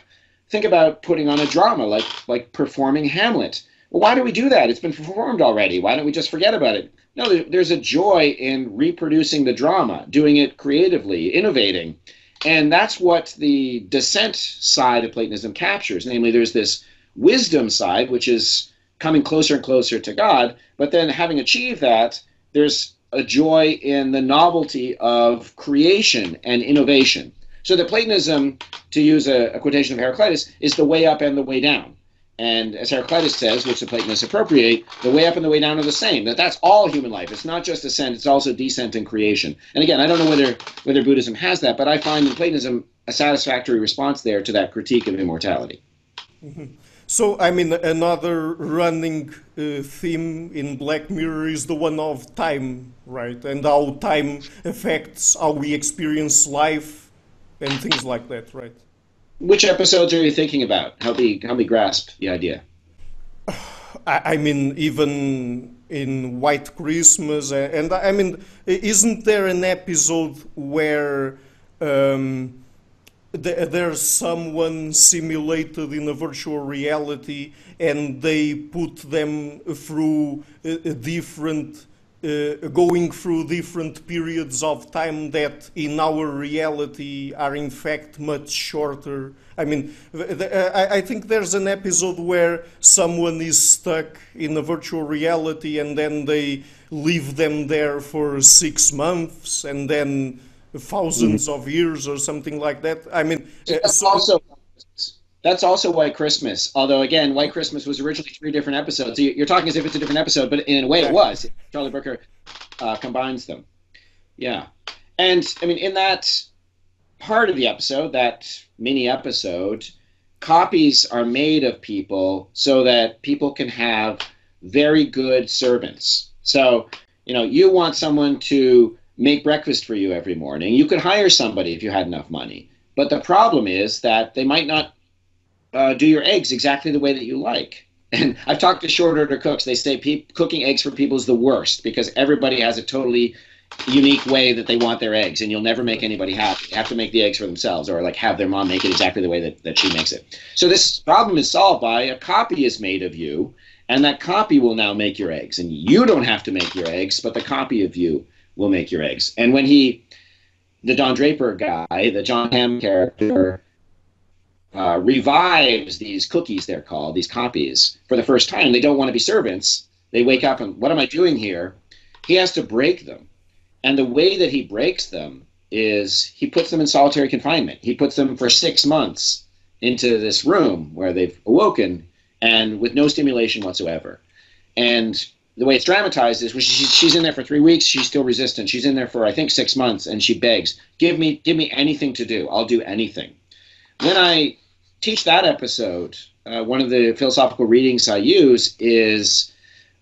Think about putting on a drama, like like performing Hamlet why do we do that? It's been performed already. Why don't we just forget about it? No, there's a joy in reproducing the drama, doing it creatively, innovating. And that's what the descent side of Platonism captures. Namely, there's this wisdom side, which is coming closer and closer to God. But then, having achieved that, there's a joy in the novelty of creation and innovation. So that Platonism, to use a, a quotation of Heraclitus, is the way up and the way down. And as Heraclitus says, which the Platonists appropriate, the way up and the way down are the same. That that's all human life. It's not just ascent; it's also descent and creation. And again, I don't know whether whether Buddhism has that, but I find in Platonism a satisfactory response there to that critique of immortality. Mm-hmm. So, I mean, another running uh, theme in Black Mirror is the one of time, right? And how time affects how we experience life and things like that, right? Which episodes are you thinking about? Help me help me grasp the idea. I mean, even in White Christmas, and I mean, isn't there an episode where um, there's someone simulated in a virtual reality and they put them through a different uh, going through different periods of time that in our reality are in fact much shorter. I mean, I think there's an episode where someone is stuck in a virtual reality and then they leave them there for six months and then thousands mm. of years or something like that. I mean, uh, so, also that's also White Christmas. Although again, White Christmas was originally three different episodes. So you're talking as if it's a different episode, but in a way it was. Charlie Brooker uh, combines them. Yeah, and I mean in that part of the episode, that mini episode, copies are made of people so that people can have very good servants. So you know, you want someone to make breakfast for you every morning. You could hire somebody if you had enough money. But the problem is that they might not uh, do your eggs exactly the way that you like. And I've talked to short order cooks. They say pe- cooking eggs for people is the worst because everybody has a totally unique way that they want their eggs, and you'll never make anybody happy. They have to make the eggs for themselves, or like have their mom make it exactly the way that, that she makes it. So this problem is solved by a copy is made of you, and that copy will now make your eggs. And you don't have to make your eggs, but the copy of you will make your eggs. And when he, the Don Draper guy, the Jon Hamm character, uh, revives these cookies, they're called, these copies, for the first time. They don't want to be servants. They wake up and, what am I doing here? He has to break them. And the way that he breaks them is he puts them in solitary confinement. He puts them for six months into this room where they've awoken and with no stimulation whatsoever. And the way it's dramatized is when she, she's in there for three weeks, she's still resistant. She's in there for I think six months, and she begs, "Give me, give me anything to do. I'll do anything." When I teach that episode, uh, one of the philosophical readings I use is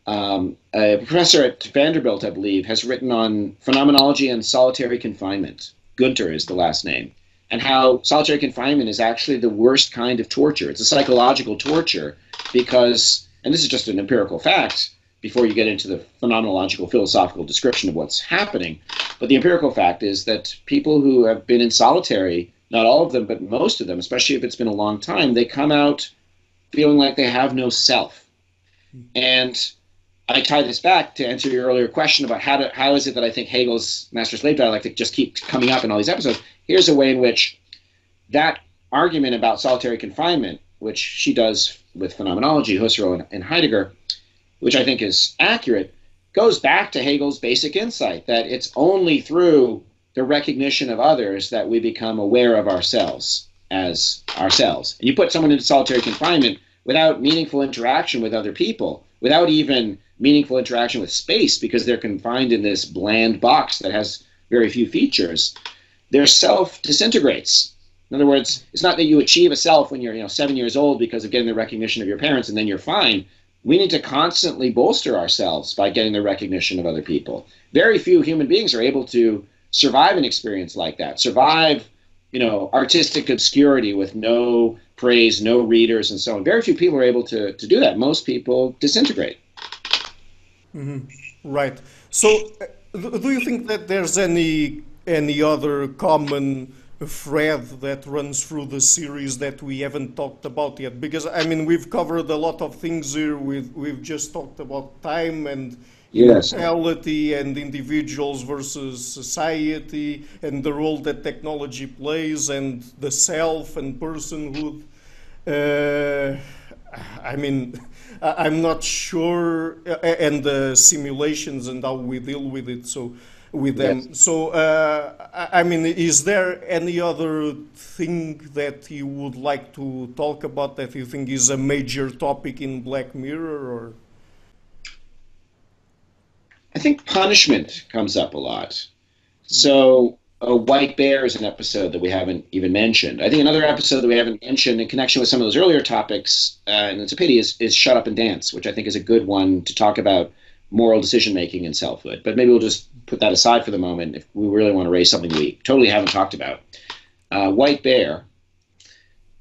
um, a professor at Vanderbilt, I believe, has written on phenomenology and solitary confinement. Guenther is the last name, and how solitary confinement is actually the worst kind of torture. It's a psychological torture because, and this is just an empirical fact before you get into the phenomenological philosophical description of what's happening. But the empirical fact is that people who have been in solitary, not all of them, but most of them, especially if it's been a long time, they come out feeling like they have no self. And I tie this back to answer your earlier question about how to, how is it that I think Hegel's master slave dialectic just keeps coming up in all these episodes. Here's a way in which that argument about solitary confinement, which she does with phenomenology, Husserl and, and Heidegger, which I think is accurate, goes back to Hegel's basic insight that it's only through the recognition of others that we become aware of ourselves as ourselves. And you put someone into solitary confinement without meaningful interaction with other people, without even meaningful interaction with space because they're confined in this bland box that has very few features, their self disintegrates. In other words, it's not that you achieve a self when you're you know seven years old because of getting the recognition of your parents and then you're fine we need to constantly bolster ourselves by getting the recognition of other people. Very few human beings are able to survive an experience like that, survive, you know, artistic obscurity with no praise, no readers, and so on. Very few people are able to, to do that. Most people disintegrate. Mm-hmm. Right. So, uh, do you think that there's any any other common thread that runs through the series that we haven't talked about yet because i mean we've covered a lot of things here we've, we've just talked about time and yes. immortality and individuals versus society and the role that technology plays and the self and personhood uh, i mean i'm not sure and the simulations and how we deal with it so with them. Yes. So, uh, I mean, is there any other thing that you would like to talk about that you think is a major topic in Black Mirror, or? I think punishment comes up a lot. So, a White Bear is an episode that we haven't even mentioned. I think another episode that we haven't mentioned in connection with some of those earlier topics, uh, and it's a pity, is, is Shut Up and Dance, which I think is a good one to talk about moral decision making and selfhood. But maybe we'll just put that aside for the moment if we really want to raise something we totally haven't talked about. Uh, White Bear,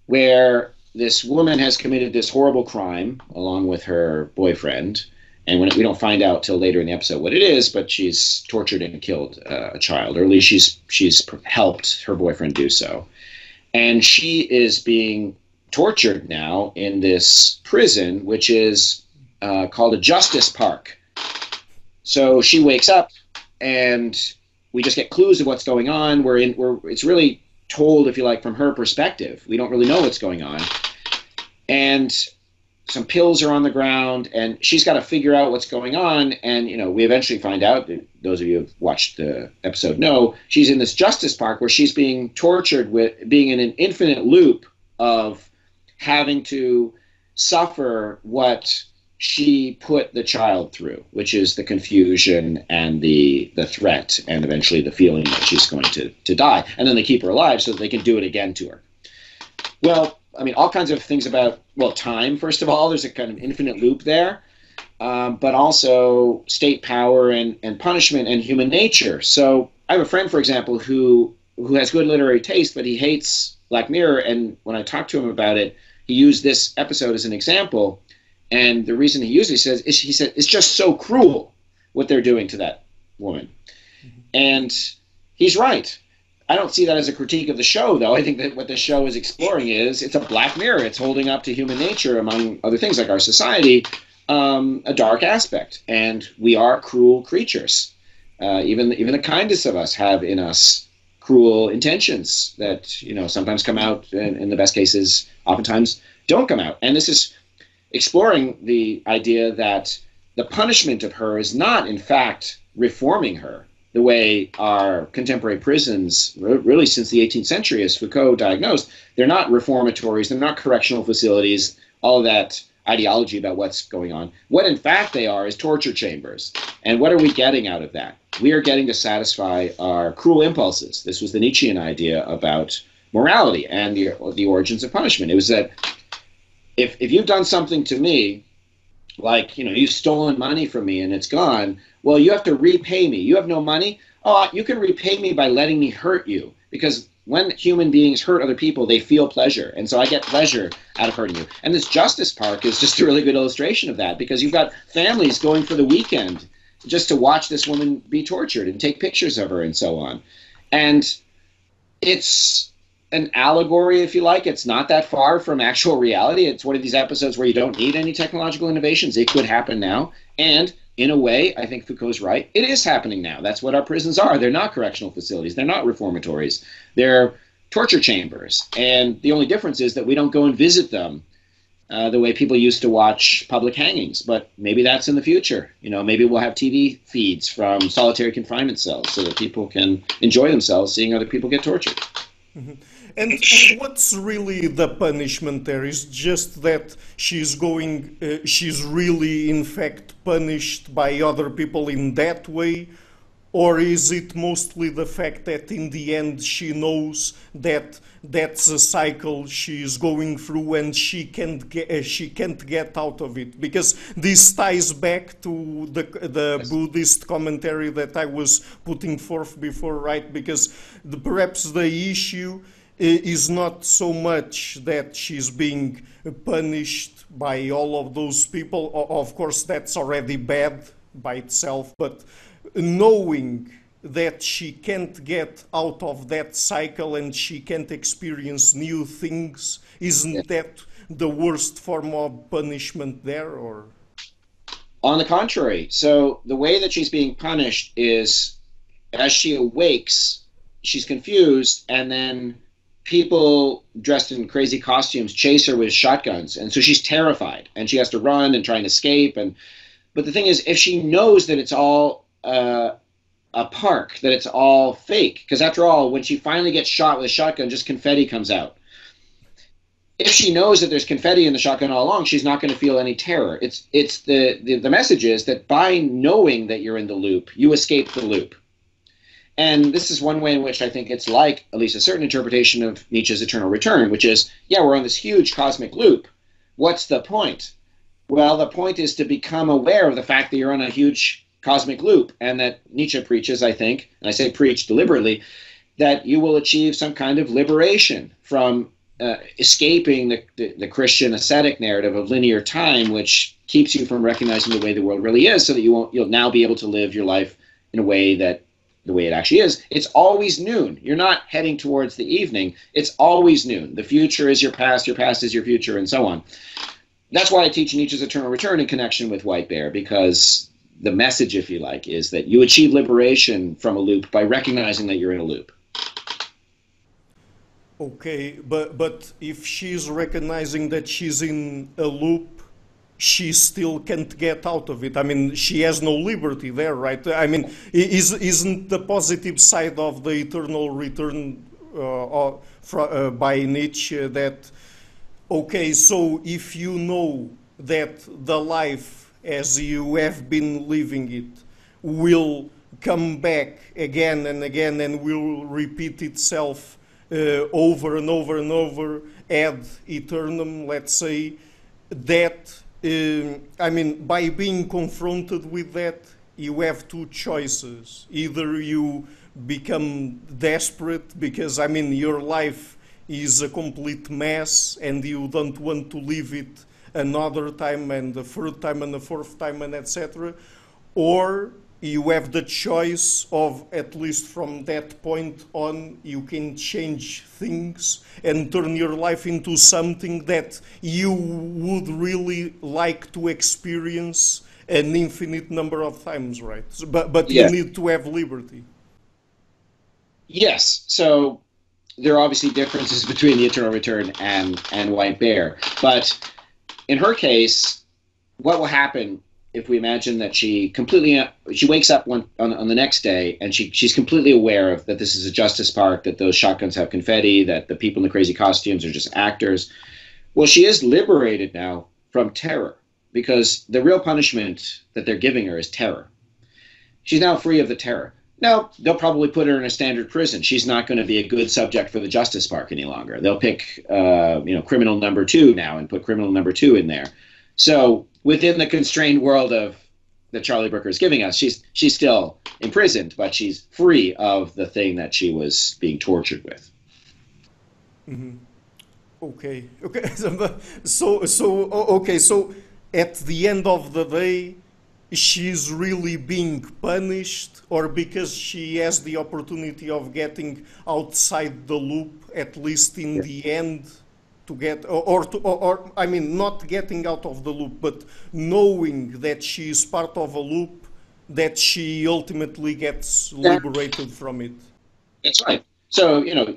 where this woman has committed this horrible crime along with her boyfriend. And when we don't find out till later in the episode what it is, but she's tortured and killed uh, a child, or at least she's she's helped her boyfriend do so. And she is being tortured now in this prison, which is uh, called a justice park. So she wakes up and we just get clues of what's going on. We're in. We're. It's really told, if you like, from her perspective. We don't really know what's going on, and some pills are on the ground, and she's got to figure out what's going on. And you know, we eventually find out. Those of you who've watched the episode know she's in this justice park where she's being tortured with being in an infinite loop of having to suffer what she put the child through, which is the confusion and the the threat and eventually the feeling that she's going to, to die. And then they keep her alive so that they can do it again to her. Well, I mean, all kinds of things about, well, time, first of all, there's a kind of infinite loop there, um, but also state power and, and punishment and human nature. So I have a friend, for example, who who has good literary taste, but he hates Black Mirror. And when I talked to him about it, he used this episode as an example and the reason he usually says is he said it's just so cruel what they're doing to that woman. Mm-hmm. And he's right. I don't see that as a critique of the show, though. I think that what the show is exploring is it's a black mirror. It's holding up to human nature, among other things like our society, um, a dark aspect. And we are cruel creatures. Uh, even even the kindest of us have in us cruel intentions that you know sometimes come out, and in the best cases, oftentimes don't come out. And this is exploring the idea that the punishment of her is not, in fact, reforming her, the way our contemporary prisons, really since the 18th century, as Foucault diagnosed, they're not reformatories, they're not correctional facilities, all that ideology about what's going on. What in fact they are is torture chambers. And what are we getting out of that? We are getting to satisfy our cruel impulses. This was the Nietzschean idea about morality and the, the origins of punishment. It was that if, if you've done something to me, like, you know, you've stolen money from me and it's gone, well, you have to repay me. You have no money? Oh, you can repay me by letting me hurt you. Because when human beings hurt other people, they feel pleasure. And so I get pleasure out of hurting you. And this Justice Park is just a really good illustration of that because you've got families going for the weekend just to watch this woman be tortured and take pictures of her and so on. And it's an allegory, if you like. It's not that far from actual reality. It's one of these episodes where you don't need any technological innovations. It could happen now. And in a way, I think Foucault's right. It is happening now. That's what our prisons are. They're not correctional facilities. They're not reformatories. They're torture chambers. And the only difference is that we don't go and visit them uh, the way people used to watch public hangings. But maybe that's in the future. You know, maybe we'll have TV feeds from solitary confinement cells so that people can enjoy themselves seeing other people get tortured. Mm-hmm. And, what's really the punishment there? Is just that she's going, uh, she's really in fact punished by other people in that way, or is it mostly the fact that in the end she knows that that's a cycle she's going through and she can't get uh, she can't get out of it because this ties back to the the yes. Buddhist commentary that I was putting forth before, right? Because the, perhaps the issue Eh, is not so much that she's being punished by all of those people. Of course, that's already bad by itself, but knowing that she can't get out of that cycle and she can't experience new things, isn't that the worst form of punishment there, or? On the contrary. So the way that she's being punished is as she awakes, she's confused, and then people dressed in crazy costumes chase her with shotguns. And so she's terrified and she has to run and try and escape. And but the thing is if she knows that it's all uh, a park that it's all fake because after all when she finally gets shot with a shotgun just confetti comes out. If she knows that there's confetti in the shotgun all along she's not going to feel any terror. It's it's the, the the message is that by knowing that you're in the loop you escape the loop and this is one way in which I think it's like at least a certain interpretation of Nietzsche's eternal return, which is, yeah, we're on this huge cosmic loop. What's the point? Well, the point is to become aware of the fact that you're on a huge cosmic loop, and that Nietzsche preaches, I think, and I say preach deliberately, that you will achieve some kind of liberation from uh, escaping the, the, the, Christian ascetic narrative of linear time, which keeps you from recognizing the way the world really is, so that you won't you'll now be able to live your life in a way that the way it actually is, it's always noon. You're not heading towards the evening. It's always noon. The future is your past, your past is your future, and so on. That's why I teach Nietzsche's eternal return in connection with White Bear, because the message, if you like, is that you achieve liberation from a loop by recognizing that you're in a loop. Okay, but but if she's recognizing that she's in a loop, she still can't get out of it. I mean, she has no liberty there, right? I mean, is, isn't the positive side of the eternal return uh, uh, by Nietzsche that, okay, so if you know that the life as you have been living it will come back again and again and will repeat itself uh, over and over and over ad eternum, let's say, that um, I mean, by being confronted with that, you have two choices. Either you become desperate because, I mean, your life is a complete mess and you don't want to live it another time and the third time and the fourth time and etc. Or you have the choice of at least from that point on you can change things and turn your life into something that you would really like to experience an infinite number of times right? But but you need to have liberty. Yes. So there are obviously differences between the eternal return and and white bear. But in her case what will happen if we imagine that she completely she wakes up one on, on the next day and she she's completely aware of that this is a justice park that those shotguns have confetti that the people in the crazy costumes are just actors. Well she is liberated now from terror because the real punishment that they're giving her is terror. She's now free of the terror. Now they'll probably put her in a standard prison. She's not going to be a good subject for the justice park any longer. They'll pick uh, you know criminal number two now and put criminal number two in there so within the constrained world of that Charlie Brooker is giving us, she's she's still imprisoned, but she's free of the thing that she was being tortured with. Mm-hmm. Okay, okay. So so okay. So at the end of the day, she's really being punished, or because she has the opportunity of getting outside the loop, at least in yeah. the end to get or, or, to, or, or, I mean not getting out of the loop but knowing that she is part of a loop that she ultimately gets liberated from it. That's right. So you know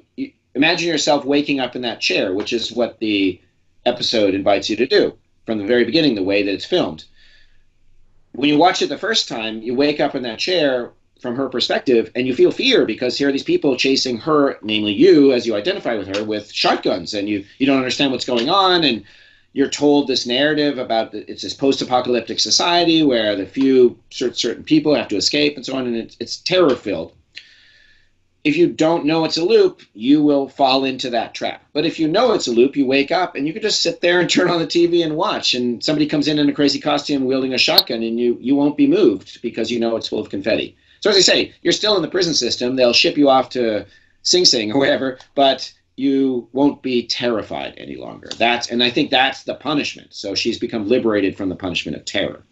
imagine yourself waking up in that chair which is what the episode invites you to do from the very beginning the way that it's filmed. When you watch it the first time you wake up in that chair from her perspective, and you feel fear because here are these people chasing her, namely you, as you identify with her, with shotguns, and you you don't understand what's going on, and you're told this narrative about the, it's this post-apocalyptic society where the few certain people have to escape and so on, and it's, it's terror-filled. If you don't know it's a loop, you will fall into that trap. But if you know it's a loop, you wake up and you can just sit there and turn on the TV and watch. And somebody comes in in a crazy costume wielding a shotgun, and you you won't be moved because you know it's full of confetti. So as I say, you're still in the prison system. They'll ship you off to Sing Sing or whatever, but you won't be terrified any longer. That's and I think that's the punishment. So she's become liberated from the punishment of terror.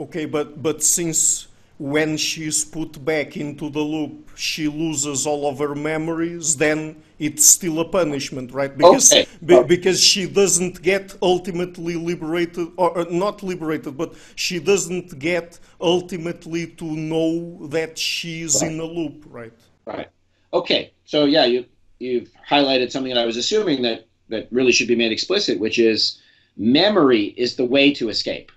Okay, but but since when she's put back into the loop, she loses all of her memories, then it's still a punishment, right? Because okay. be, because she doesn't get ultimately liberated, or, or, not liberated, but she doesn't get ultimately to know that she's right. in a loop, right? Right. Okay. So yeah, you you've highlighted something that I was assuming that that really should be made explicit, which is memory is the way to escape.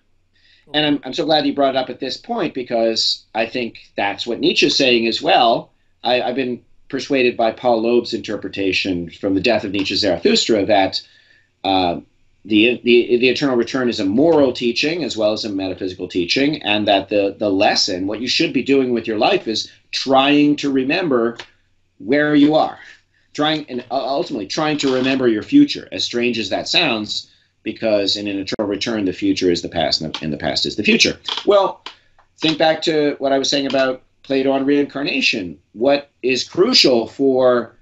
And I'm, I'm so glad you brought it up at this point because I think that's what Nietzsche's saying as well. I, I've been persuaded by Paul Loeb's interpretation from the death of Nietzsche's Zarathustra that uh, the, the, the eternal return is a moral teaching as well as a metaphysical teaching, and that the, the lesson, what you should be doing with your life, is trying to remember where you are, trying and ultimately trying to remember your future. As strange as that sounds, because in an eternal return, the future is the past and the past is the future. Well, think back to what I was saying about Plato on reincarnation. What is crucial for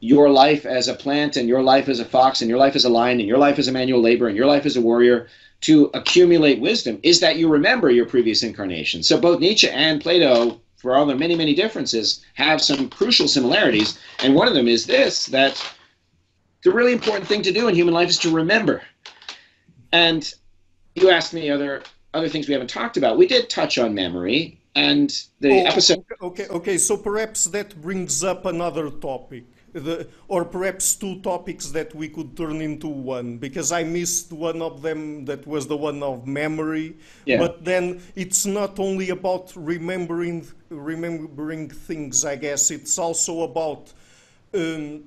your life as a plant and your life as a fox and your life as a lion and your life as a manual labor and your life as a warrior to accumulate wisdom is that you remember your previous incarnation. So both Nietzsche and Plato, for all their many, many differences, have some crucial similarities. And one of them is this that the really important thing to do in human life is to remember. And you asked me other other things we haven't talked about. We did touch on memory and the oh, episode. Okay, okay. So perhaps that brings up another topic, the, or perhaps two topics that we could turn into one. Because I missed one of them. That was the one of memory. Yeah. But then it's not only about remembering remembering things. I guess it's also about. Um,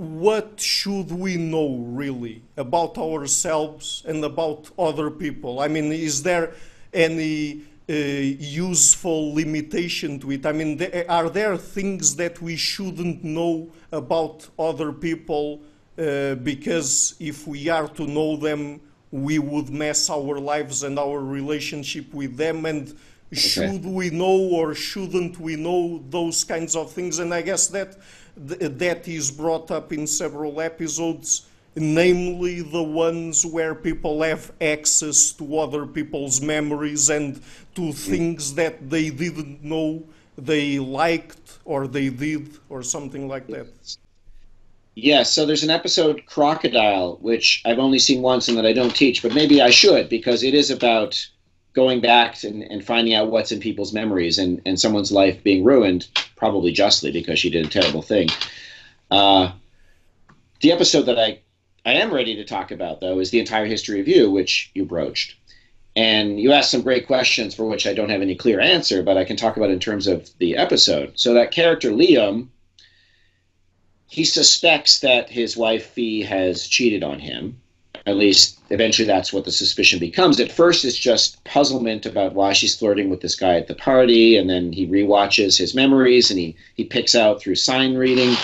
what should we know really about ourselves and about other people? I mean, is there any uh, useful limitation to it? I mean, th are there things that we shouldn't know about other people uh, because if we are to know them, we would mess our lives and our relationship with them? And okay. should we know or shouldn't we know those kinds of things? And I guess that that is brought up in several episodes, namely the ones where people have access to other people's memories and to mm. things that they didn't know they liked or they did or something like that. Yes, so there's an episode Crocodile, which I've only seen once and that I don't teach, but maybe I should because it is about going back and, and finding out what's in people's memories and, and someone's life being ruined, probably justly because she did a terrible thing. Uh, the episode that I, I am ready to talk about, though, is the entire history of you, which you broached. And you asked some great questions for which I don't have any clear answer, but I can talk about in terms of the episode. So that character Liam, he suspects that his wife Fee has cheated on him. At least eventually that's what the suspicion becomes. At first it's just puzzlement about why she's flirting with this guy at the party, and then he re-watches his memories and he, he picks out through sign reading,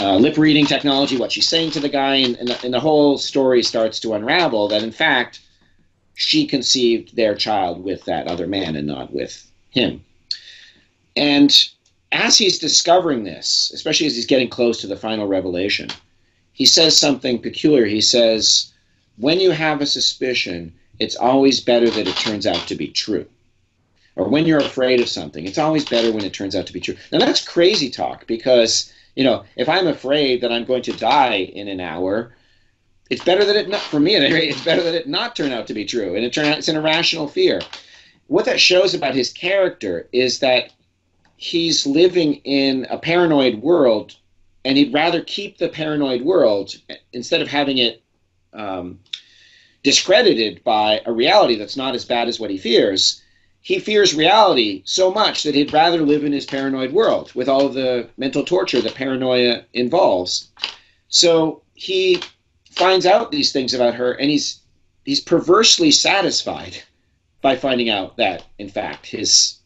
uh, lip reading technology what she's saying to the guy, and, and, the, and the whole story starts to unravel that in fact she conceived their child with that other man and not with him. And as he's discovering this, especially as he's getting close to the final revelation, he says something peculiar. He says, When you have a suspicion, it's always better that it turns out to be true. Or when you're afraid of something, it's always better when it turns out to be true. Now, that's crazy talk because, you know, if I'm afraid that I'm going to die in an hour, it's better that it not for me. It's better that it not turn out to be true, and it turn out it's an irrational fear. What that shows about his character is that he's living in a paranoid world, and he'd rather keep the paranoid world instead of having it um, discredited by a reality that's not as bad as what he fears. He fears reality so much that he'd rather live in his paranoid world with all the mental torture that paranoia involves. So he finds out these things about her, and he's he's perversely satisfied by finding out that, in fact, his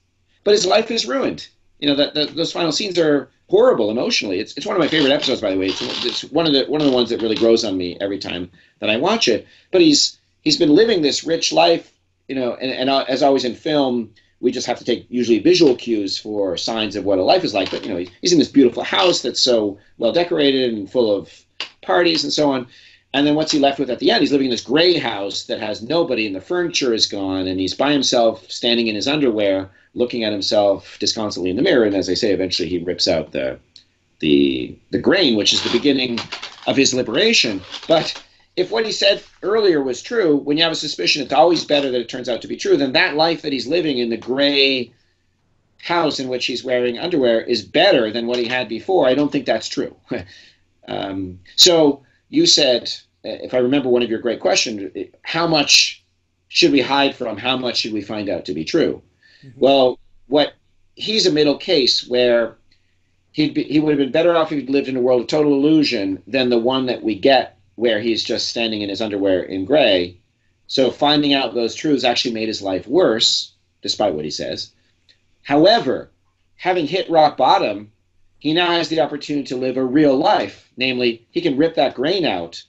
but his life is ruined. You know that, that those final scenes are horrible emotionally. It's, it's one of my favorite episodes, by the way. It's, it's one of the one of the ones that really grows on me every time that I watch it. But he's he's been living this rich life, you know, and, and uh, as always in film, we just have to take usually visual cues for signs of what a life is like. But you know, he's in this beautiful house that's so well decorated and full of parties and so on. And then what's he left with at the end? He's living in this gray house that has nobody, and the furniture is gone, and he's by himself, standing in his underwear, looking at himself disconsolately in the mirror. And as I say, eventually he rips out the the the grain, which is the beginning of his liberation. But if what he said earlier was true, when you have a suspicion, it's always better that it turns out to be true. Then that life that he's living in the gray house in which he's wearing underwear is better than what he had before. I don't think that's true. um, so you said, if I remember one of your great questions, how much should we hide from? How much should we find out to be true? Mm-hmm. Well, what he's a middle case where he'd be, he would have been better off if he'd lived in a world of total illusion than the one that we get where he's just standing in his underwear in gray. So finding out those truths actually made his life worse, despite what he says. However, having hit rock bottom, he now has the opportunity to live a real life. Namely, he can rip that grain out.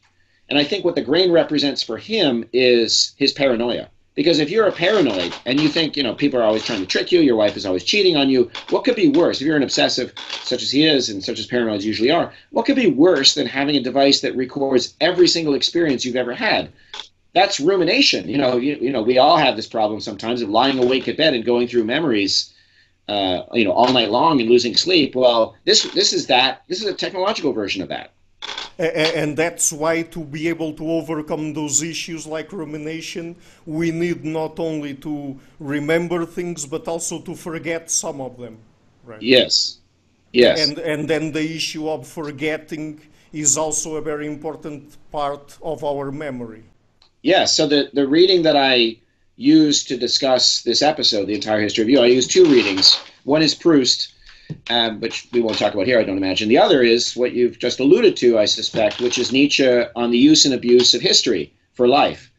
And I think what the grain represents for him is his paranoia. Because if you're a paranoid and you think, you know, people are always trying to trick you, your wife is always cheating on you, what could be worse? If you're an obsessive, such as he is, and such as paranoids usually are, what could be worse than having a device that records every single experience you've ever had? That's rumination. You know, you, you know, we all have this problem sometimes of lying awake at bed and going through memories uh, you know, all night long and losing sleep. Well, this this is that. This is a technological version of that. And that's why to be able to overcome those issues like rumination, we need not only to remember things but also to forget some of them. Right? Yes. Yes. And and then the issue of forgetting is also a very important part of our memory. Yes. So the the reading that I used to discuss this episode, the entire history of you. I used two readings. One is Proust, um, which we won't talk about here, I don't imagine. The other is what you've just alluded to, I suspect, which is Nietzsche on the use and abuse of history for life.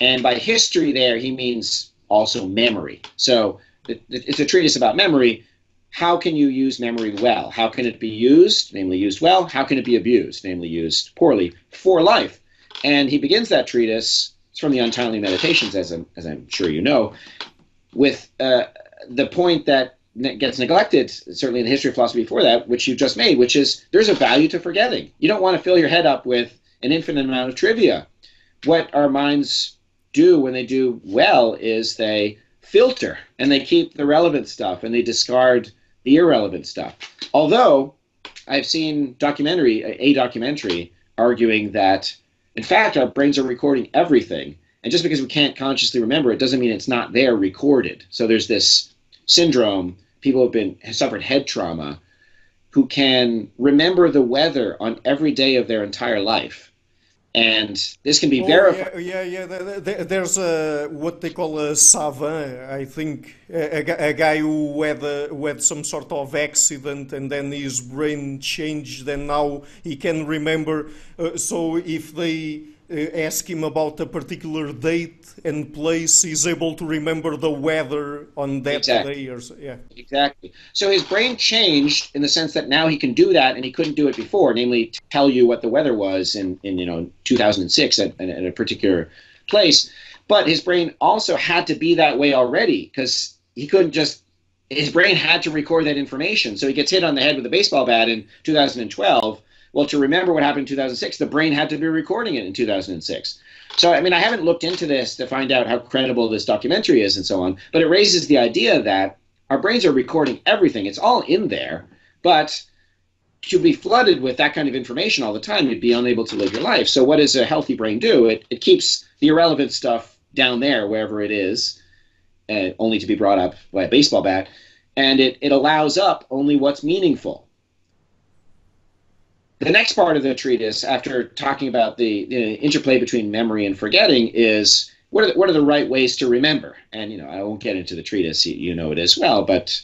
And by history, there, he means also memory. So it's a treatise about memory. How can you use memory well? How can it be used, namely used well? How can it be abused, namely used poorly, for life? And he begins that treatise it's from the Untimely Meditations, as I'm, as I'm sure you know, with uh, the point that gets neglected, certainly in the history of philosophy before that, which you just made, which is there's a value to forgetting. You don't want to fill your head up with an infinite amount of trivia. What our minds do when they do well is they filter and they keep the relevant stuff and they discard the irrelevant stuff. Although I've seen documentary, a documentary arguing that in fact, our brains are recording everything. And just because we can't consciously remember it doesn't mean it's not there recorded. So there's this syndrome. People have been have suffered head trauma who can remember the weather on every day of their entire life. and this can be oh, verified. Yeah, yeah, yeah. There's a what they call a savant, I think, a, a guy who had a, who had some sort of accident, and then his brain changed, and now he can remember. Uh, so if they Uh, ask him about a particular date and place, he's able to remember the weather on that exactly. day. Or so, yeah, exactly. So his brain changed in the sense that now he can do that, and he couldn't do it before. Namely, tell you what the weather was in, in you know 2006 at, at a particular place. But his brain also had to be that way already because he couldn't just. His brain had to record that information. So he gets hit on the head with a baseball bat in 2012 well, to remember what happened in 2006, the brain had to be recording it in 2006. So, I mean, I haven't looked into this to find out how credible this documentary is and so on, but it raises the idea that our brains are recording everything. It's all in there, but to be flooded with that kind of information all the time, you'd be unable to live your life. So, what does a healthy brain do? It, it keeps the irrelevant stuff down there, wherever it is, uh, only to be brought up by a baseball bat, and it, it allows up only what's meaningful. The next part of the treatise, after talking about the, the interplay between memory and forgetting, is what are the, what are the right ways to remember? And you know, I won't get into the treatise; you, know it as well. But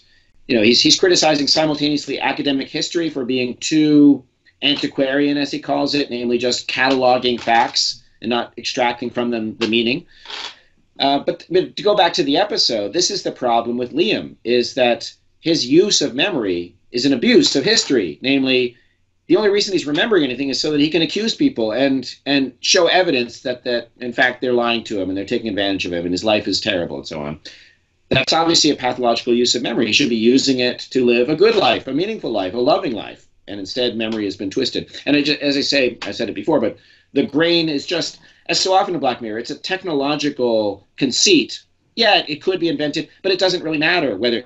you know, he's he's criticizing simultaneously academic history for being too antiquarian, as he calls it, namely just cataloging facts and not extracting from them the meaning. Uh, but, but to go back to the episode, this is the problem with Liam: is that his use of memory is an abuse of history, namely the only reason he's remembering anything is so that he can accuse people and and show evidence that that in fact they're lying to him and they're taking advantage of him and his life is terrible and so on. That's obviously a pathological use of memory. He should be using it to live a good life, a meaningful life, a loving life, and instead memory has been twisted. And just, as I say, I said it before, but the grain is just as so often in Black Mirror, it's a technological conceit. Yeah, it could be invented, but it doesn't really matter whether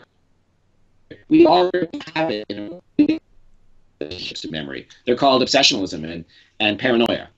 we already have it. You know, relationships to memory. They're called obsessionalism and, and paranoia.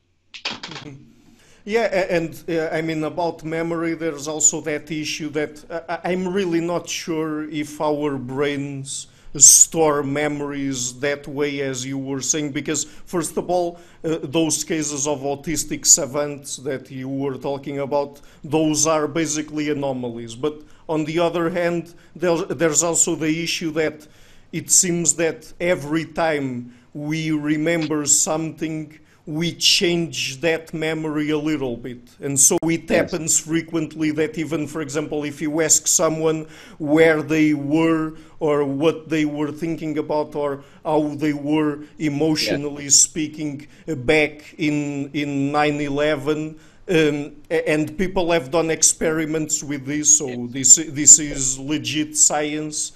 Yeah, and uh, I mean, about memory, there's also that issue that uh, I'm really not sure if our brains store memories that way as you were saying because first of all uh, those cases of autistic savants that you were talking about those are basically anomalies but on the other hand there's, there's also the issue that it seems that every time we remember something, we change that memory a little bit. And so it yes. happens frequently that even, for example, if you ask someone where they were or what they were thinking about or how they were emotionally yes. speaking back in, in 9 11, um, and people have done experiments with this, so yes. this, this is legit science.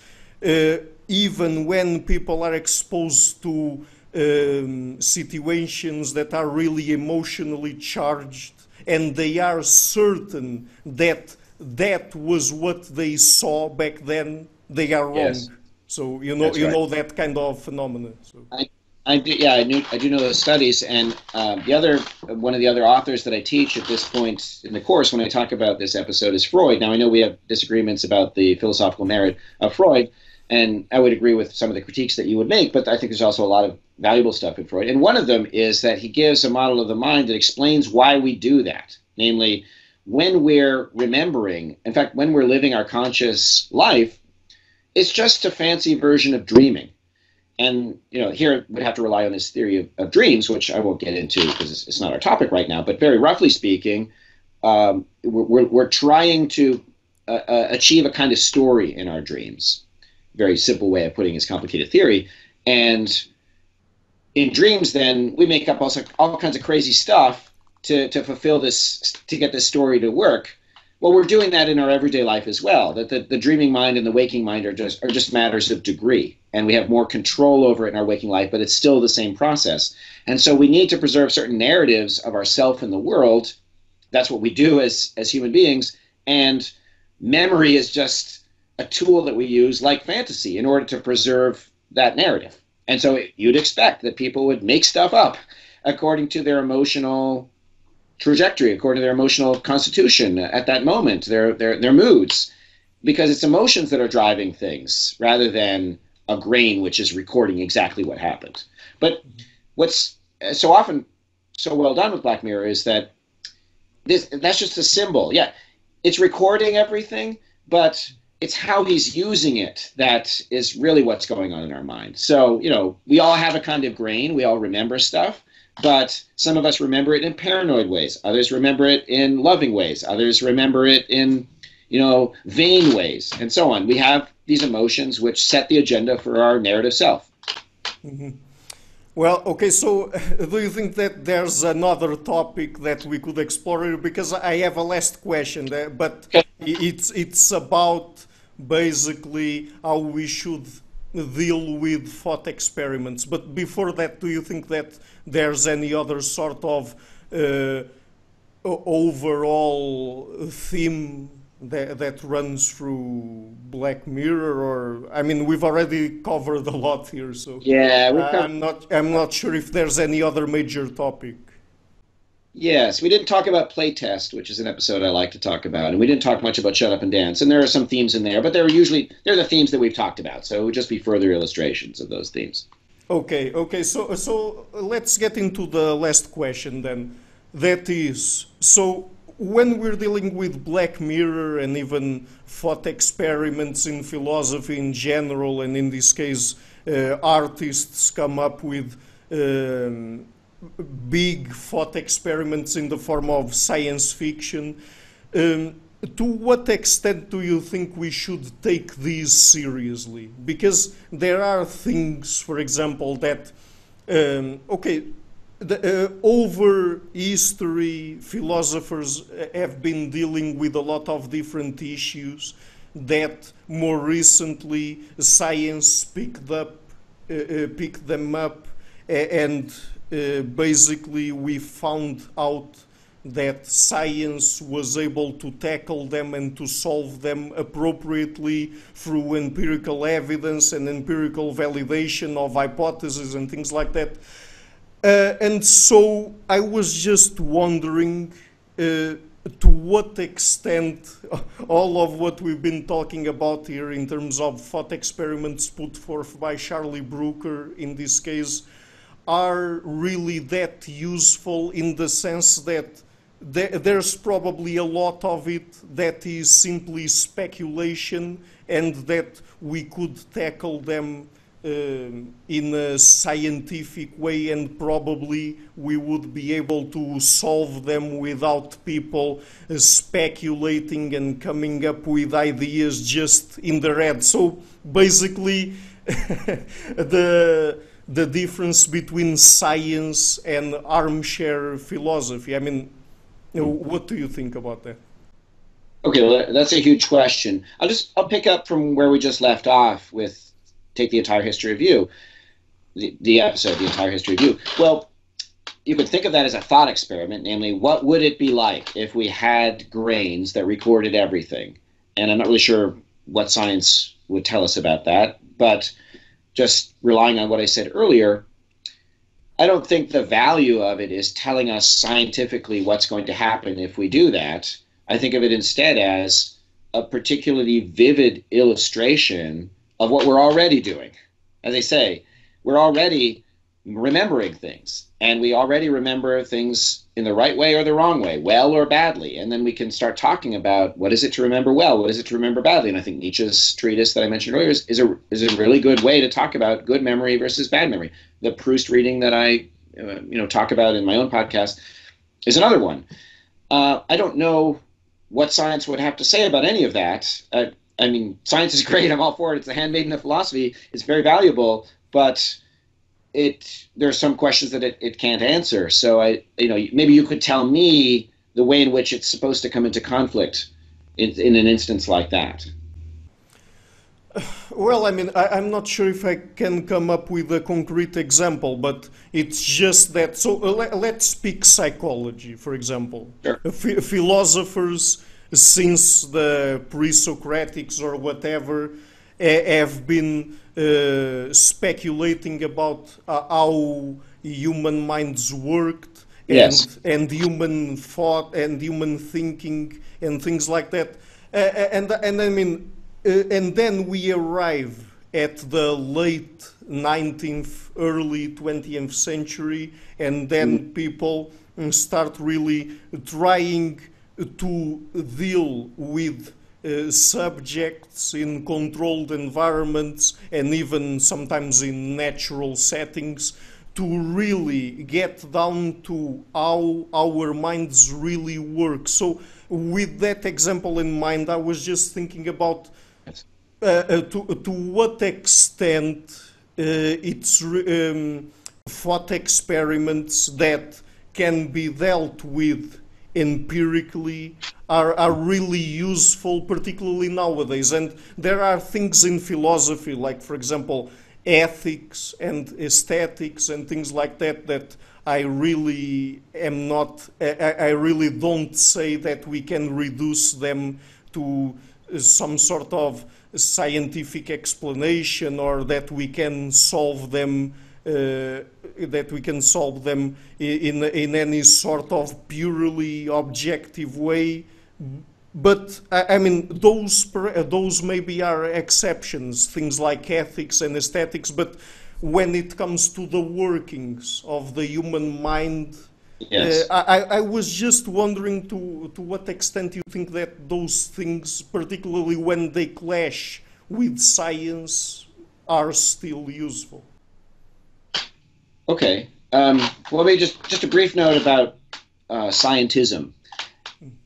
Uh, even when people are exposed to um, situations that are really emotionally charged and they are certain that that was what they saw back then, they are wrong. Yes. So you know That's you right. know that kind of phenomenon. So. I, I do, yeah, I, knew, I do know those studies, and uh, the other one of the other authors that I teach at this point in the course when I talk about this episode is Freud. Now I know we have disagreements about the philosophical merit of Freud, and I would agree with some of the critiques that you would make, but I think there's also a lot of valuable stuff in Freud. And one of them is that he gives a model of the mind that explains why we do that. Namely, when we're remembering, in fact, when we're living our conscious life, it's just a fancy version of dreaming. And you know, here we'd have to rely on this theory of, of dreams, which I won't get into because it's, it's, not our topic right now. But very roughly speaking, um, we're, we're, we're, trying to uh, uh, achieve a kind of story in our dreams very simple way of putting his complicated theory. And in dreams, then we make up all, all kinds of crazy stuff to, to fulfill this, to get this story to work. Well, we're doing that in our everyday life as well. That the, the dreaming mind and the waking mind are just are just matters of degree, and we have more control over it in our waking life, but it's still the same process. And so we need to preserve certain narratives of ourself and the world. That's what we do as as human beings. And memory is just a tool that we use like fantasy in order to preserve that narrative. And so you'd expect that people would make stuff up according to their emotional trajectory, according to their emotional constitution at that moment, their their their moods, because it's emotions that are driving things rather than a grain which is recording exactly what happened. But what's uh, so often so well done with Black Mirror is that this that's just a symbol. Yeah, it's recording everything, but it's how he's using it that is really what's going on in our mind. So, you know, we all have a kind of grain, we all remember stuff, but some of us remember it in paranoid ways, others remember it in loving ways, others remember it in, you know, vain ways, and so on. We have these emotions which set the agenda for our narrative self. Mm-hmm. Well, okay, so do you think that there's another topic that we could explore? Because I have a last question, but it's, it's about basically how we should deal with thought experiments. But before that, do you think that there's any other sort of uh, overall theme that, that runs through Black Mirror, or I mean, we've already covered a lot here, so yeah, I'm not I'm not sure if there's any other major topic. Yes, we didn't talk about playtest, which is an episode I like to talk about, and we didn't talk much about shut up and dance. And there are some themes in there, but they're usually they're the themes that we've talked about. So it would just be further illustrations of those themes. Okay, okay. So so let's get into the last question then. That is so when we're dealing with Black Mirror and even thought experiments in philosophy in general, and in this case, uh, artists come up with um, big thought experiments in the form of science fiction. Um, to what extent do you think we should take these seriously? Because there are things, for example, that, um, okay, the, uh, over history, philosophers have been dealing with a lot of different issues that more recently science picked up, uh, uh, picked them up, and uh, basically we found out that science was able to tackle them and to solve them appropriately through empirical evidence and empirical validation of hypotheses and things like that. Uh, and so I was just wondering uh, to what extent all of what we've been talking about here in terms of thought experiments put forth by Charlie Brooker in this case are really that useful in the sense that there's probably a lot of it that is simply speculation and that we could tackle them uh, in a scientific way and probably we would be able to solve them without people uh, speculating and coming up with ideas just in the head. So basically, the the difference between science and armchair philosophy. I mean, what do you think about that? Okay, well, that's a huge question. I'll just I'll pick up from where we just left off with take the entire history of you, the, the episode, the entire history of you. Well, you could think of that as a thought experiment, namely, what would it be like if we had grains that recorded everything? And I'm not really sure what science would tell us about that, but just relying on what I said earlier, I don't think the value of it is telling us scientifically what's going to happen if we do that. I think of it instead as a particularly vivid illustration of what we're already doing. As I say, we're already remembering things, and we already remember things in the right way or the wrong way, well or badly. And then we can start talking about what is it to remember well, what is it to remember badly. And I think Nietzsche's treatise that I mentioned earlier is, is a is a really good way to talk about good memory versus bad memory. The Proust reading that I uh, you know talk about in my own podcast is another one. Uh, I don't know what science would have to say about any of that. I mean, science is great. I'm all for it. It's the handmaiden of philosophy. It's very valuable, but it there are some questions that it, it can't answer. So I, you know, maybe you could tell me the way in which it's supposed to come into conflict in, in an instance like that. Well, I mean, I, am not sure if I can come up with a concrete example, but it's just that. So uh, let, us speak psychology, for example. Sure. philosophers since the pre-Socratics or whatever have been uh, speculating about uh, how human minds worked and, yes. and human thought and human thinking and things like that. Uh, and and I mean, uh, and then we arrive at the late 19th, early 20th century, and then mm. people start really trying to deal with uh, subjects in controlled environments and even sometimes in natural settings to really get down to how our minds really work. So, with that example in mind, I was just thinking about uh, uh, to, to what extent uh, it's um, thought experiments that can be dealt with empirically are, are really useful, particularly nowadays. And there are things in philosophy, like, for example, ethics and aesthetics and things like that, that I really am not, I, I really don't say that we can reduce them to some sort of scientific explanation or that we can solve them that we can solve them in, in any sort of purely objective way. But I, mean, those those maybe are exceptions, things like ethics and aesthetics. But when it comes to the workings of the human mind, Yes. Uh, I, I was just wondering to, to what extent you think that those things, particularly when they clash with science, are still useful. Okay. Um, well, maybe just just a brief note about uh, scientism,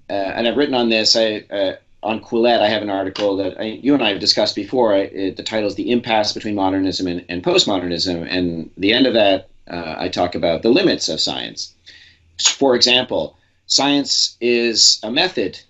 uh, and I've written on this. I uh, on Quillette, I have an article that I, you and I have discussed before. I, it, the title is "The Impasse Between Modernism and, and Postmodernism," and the end of that, uh, I talk about the limits of science. For example, science is a method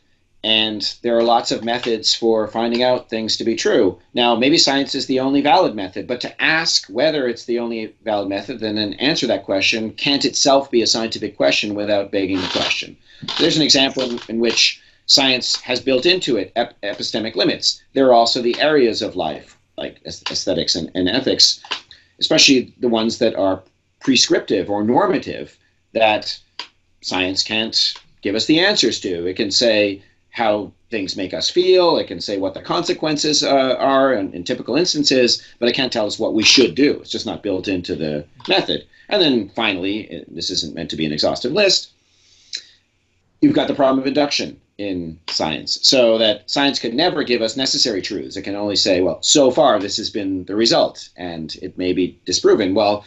and there are lots of methods for finding out things to be true. Now, maybe science is the only valid method, but to ask whether it's the only valid method and then answer that question can't itself be a scientific question without begging the question. There's an example in, which science has built into it ep- epistemic limits. There are also the areas of life, like aesthetics and, and ethics, especially the ones that are prescriptive or normative, that science can't give us the answers to. It can say, how things make us feel. It can say what the consequences uh, are in, in, typical instances, but it can't tell us what we should do. It's just not built into the method. And then finally, this isn't meant to be an exhaustive list, you've got the problem of induction in science. So that science could never give us necessary truths. It can only say, well, so far this has been the result, and it may be disproven. Well,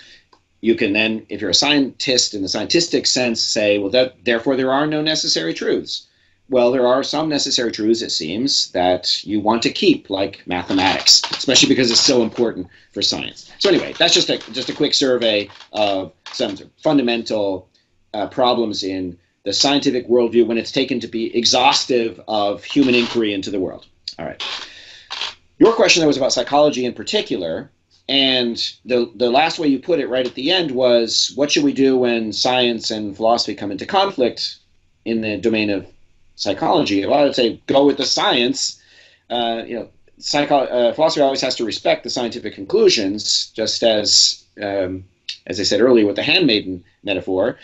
you can then, if you're a scientist in the scientific sense, say, well, that, therefore there are no necessary truths well, there are some necessary truths, it seems, that you want to keep, like mathematics, especially because it's so important for science. So anyway, that's just a just a quick survey of some fundamental uh, problems in the scientific worldview when it's taken to be exhaustive of human inquiry into the world. All right. Your question that was about psychology in particular, and the the last way you put it right at the end was, what should we do when science and philosophy come into conflict in the domain of psychology. Well, I would say go with the science. Uh, you know, psycho- uh, philosophy always has to respect the scientific conclusions, just as um, as I said earlier with the handmaiden metaphor.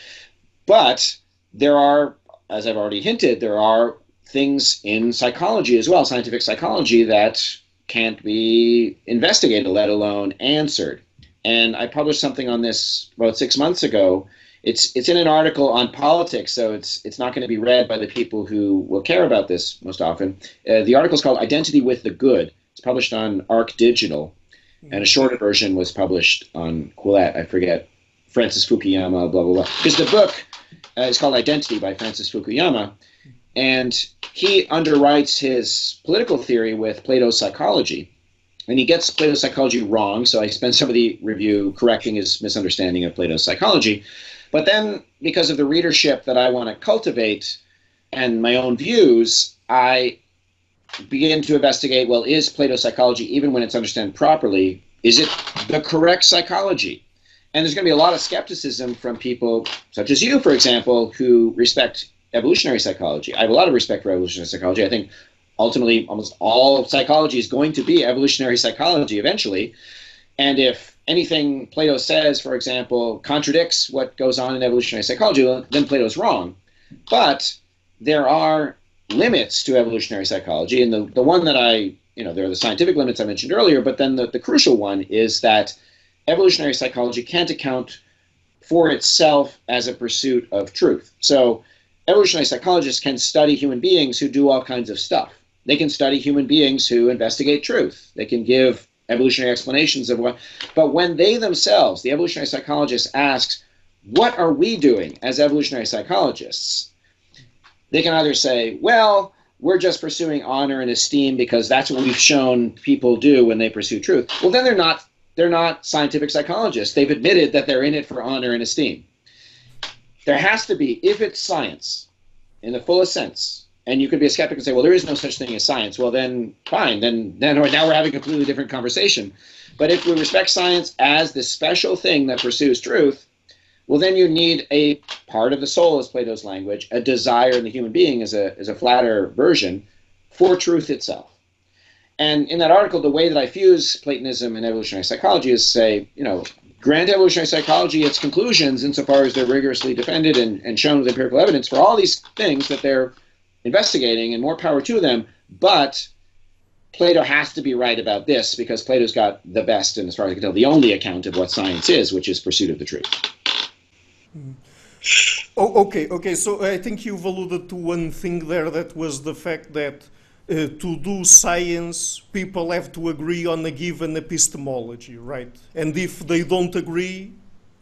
But there are, as I've already hinted, there are things in psychology as well, scientific psychology that can't be investigated, let alone answered. And I published something on this about six months ago it's it's in an article on politics, so it's it's not going to be read by the people who will care about this most often. Uh, the article is called "Identity with the Good." It's published on Arc Digital, and a shorter version was published on Quillette. I forget Francis Fukuyama, blah blah blah. Because the book uh, is called "Identity" by Francis Fukuyama, and he underwrites his political theory with Plato's psychology. And he gets Plato's psychology wrong, so I spent some of the review correcting his misunderstanding of Plato's psychology. But then, because of the readership that I want to cultivate and my own views, I begin to investigate well, is Plato psychology, even when it's understood properly, is it the correct psychology? And there's going to be a lot of skepticism from people such as you, for example, who respect evolutionary psychology. I have a lot of respect for evolutionary psychology. I think ultimately almost all psychology is going to be evolutionary psychology eventually. And if anything Plato says, for example, contradicts what goes on in evolutionary psychology, then Plato's wrong. But there are limits to evolutionary psychology, and the, the one that I you know, there are the scientific limits I mentioned earlier, but then the, the crucial one is that evolutionary psychology can't account for itself as a pursuit of truth. So evolutionary psychologists can study human beings who do all kinds of stuff. They can study human beings who investigate truth. They can give evolutionary explanations of what, but when they themselves, the evolutionary psychologist asks, what are we doing as evolutionary psychologists? They can either say, well, we're just pursuing honor and esteem because that's what we've shown people do when they pursue truth. Well, then they're not they're not scientific psychologists. They've admitted that they're in it for honor and esteem. There has to be, if it's science in the fullest sense, and you could be a skeptic and say, well, there is no such thing as science. Well, then fine. Then then now we're having a completely different conversation. But if we respect science as the special thing that pursues truth, well, then you need a part of the soul, as Plato's language, a desire in the human being as a, as a flatter version for truth itself. And in that article, the way that I fuse Platonism and evolutionary psychology is say, you know, grant evolutionary psychology its conclusions insofar as they're rigorously defended and, and shown with empirical evidence for all these things that they're investigating, and more power to them. But Plato has to be right about this because Plato's got the best, and as far as I can tell, the only account of what science is, which is pursuit of the truth. Oh, okay, okay. So I think you've alluded to one thing there that was the fact that uh, to do science, people have to agree on a given epistemology, right? And if they don't agree,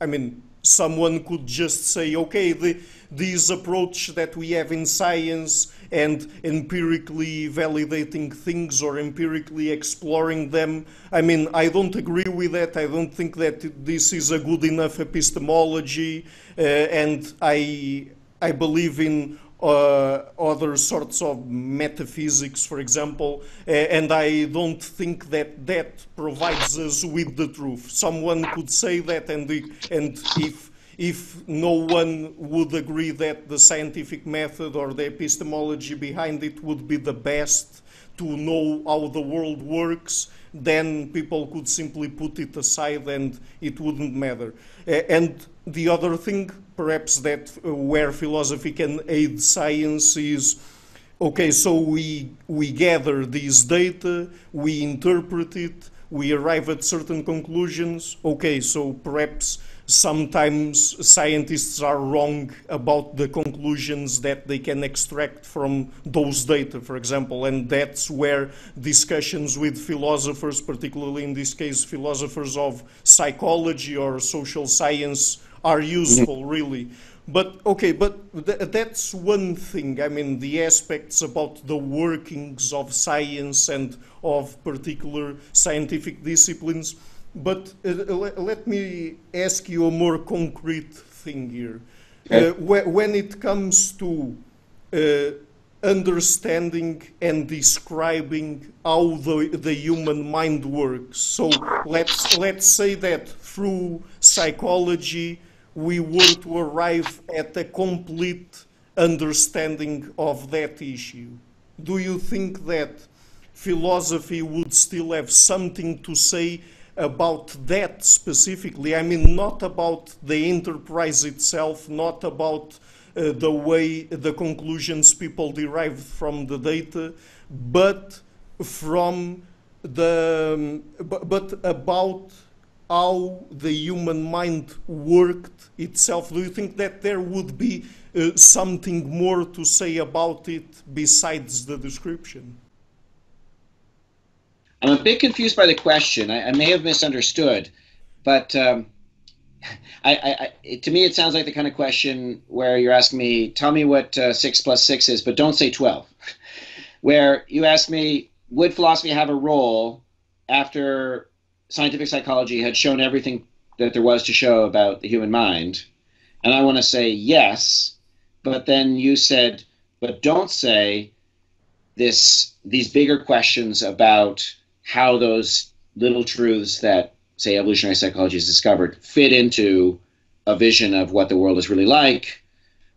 I mean, someone could just say, okay, the, this approach that we have in science and empirically validating things or empirically exploring them. I mean, I don't agree with that. I don't think that this is a good enough epistemology, uh, and I I believe in uh, other sorts of metaphysics, for example, uh, and I don't think that that provides us with the truth. Someone could say that, and the, and if if no one would agree that the scientific method or the epistemology behind it would be the best to know how the world works, then people could simply put it aside and it wouldn't matter. And the other thing, perhaps, that uh, where philosophy can aid science is okay, so we, we gather these data, we interpret it, we arrive at certain conclusions. Okay, so perhaps sometimes scientists are wrong about the conclusions that they can extract from those data, for example, and that's where discussions with philosophers, particularly in this case, philosophers of psychology or social science, are useful, mm-hmm. really. But okay, but th that's one thing. I mean, the aspects about the workings of science and of particular scientific disciplines. But uh, let me ask you a more concrete thing here. Uh, when it comes to uh, understanding and describing how the, the human mind works. So let's, let's say that through psychology we were to arrive at a complete understanding of that issue. Do you think that philosophy would still have something to say about that specifically. I mean, not about the enterprise itself, not about uh, the way the conclusions people derive from the data, but from the um, but, about how the human mind worked itself. Do you think that there would be uh, something more to say about it besides the description? I'm a bit confused by the question. I, I may have misunderstood, but um, I, I, to me, it sounds like the kind of question where you're asking me, tell me what uh, 6 plus 6 is, but don't say 12. where you ask me, would philosophy have a role after scientific psychology had shown everything that there was to show about the human mind? And I want to say yes, but then you said, but don't say this these bigger questions about how those little truths that, say, evolutionary psychology has discovered fit into a vision of what the world is really like,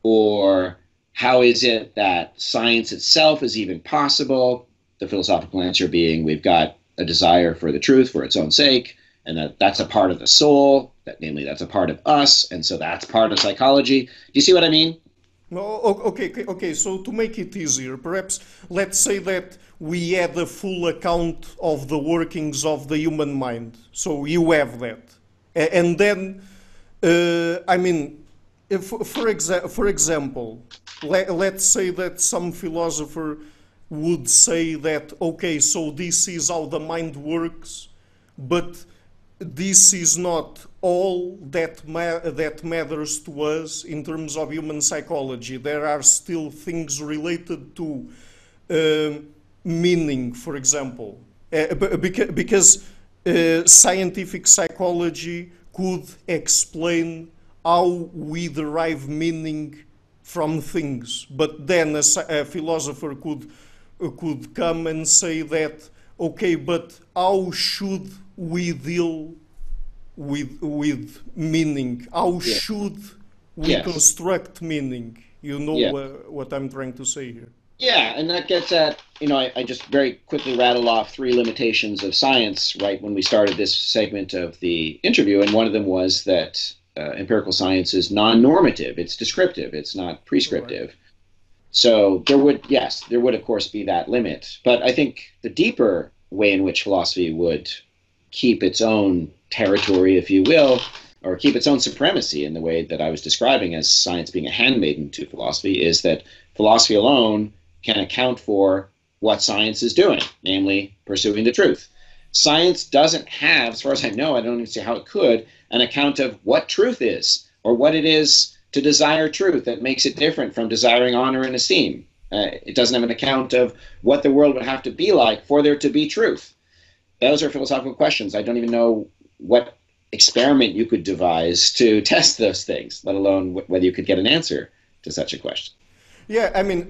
or how is it that science itself is even possible? The philosophical answer being we've got a desire for the truth for its own sake, and that that's a part of the soul, that namely that's a part of us, and so that's part of psychology. Do you see what I mean? Okay, okay. So to make it easier, perhaps let's say that we had a full account of the workings of the human mind. So you have that, and then, uh, I mean, if, for exa for example, let, let's say that some philosopher would say that okay, so this is how the mind works, but this is not all that ma that matters to us in terms of human psychology. There are still things related to uh, meaning, for example, uh, because uh, scientific psychology could explain how we derive meaning from things, but then a, a philosopher could could come and say that okay, but how should we deal with with meaning? How yeah. should we yes. construct meaning? You know yeah. uh, what I'm trying to say here. Yeah, and that gets at you know I, I, just very quickly rattle off three limitations of science right when we started this segment of the interview, and one of them was that uh, empirical science is non-normative; it's descriptive, it's not prescriptive. Right. So there would yes, there would of course be that limit, but I think the deeper way in which philosophy would keep its own territory, if you will, or keep its own supremacy in the way that I was describing as science being a handmaiden to philosophy, is that philosophy alone can account for what science is doing, namely pursuing the truth. Science doesn't have, as far as I know, I don't even see how it could, an account of what truth is or what it is to desire truth that makes it different from desiring honor and esteem. Uh, it doesn't have an account of what the world would have to be like for there to be truth those are philosophical questions. I don't even know what experiment you could devise to test those things, let alone whether you could get an answer to such a question. Yeah, I mean,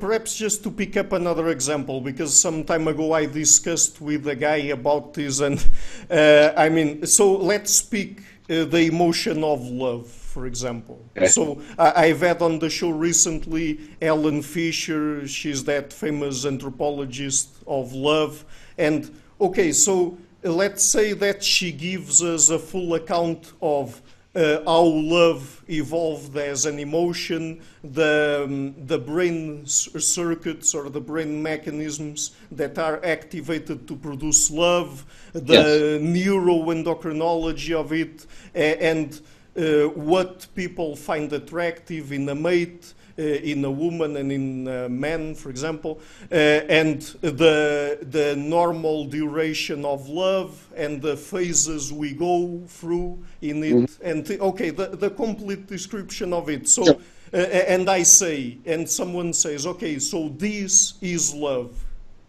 perhaps just to pick up another example, because some time ago I discussed with a guy about this, and uh, I mean, so let's speak uh, the emotion of love, for example. Okay. So I, have had on the show recently Helen Fisher, she's that famous anthropologist of love, and Okay, so let's say that she gives us a full account of uh, how love evolved as an emotion, the, um, the brain circuits or the brain mechanisms that are activated to produce love, the yes. neuroendocrinology of it, and uh, what people find attractive in a mate, in a woman and in a man, for example, uh, and the, the normal duration of love and the phases we go through in it, mm-hmm. and okay, the, the complete description of it. So, uh, and I say, and someone says, okay, so this is love,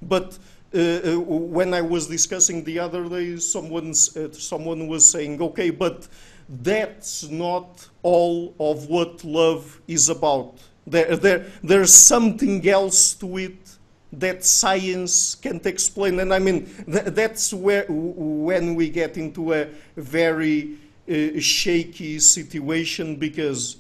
but uh, uh, when I was discussing the other day, someone uh, someone was saying, okay, but that's not all of what love is about. There, there, there's something else to it that science can't explain. And I mean, th that's where, when we get into a very uh, shaky situation because,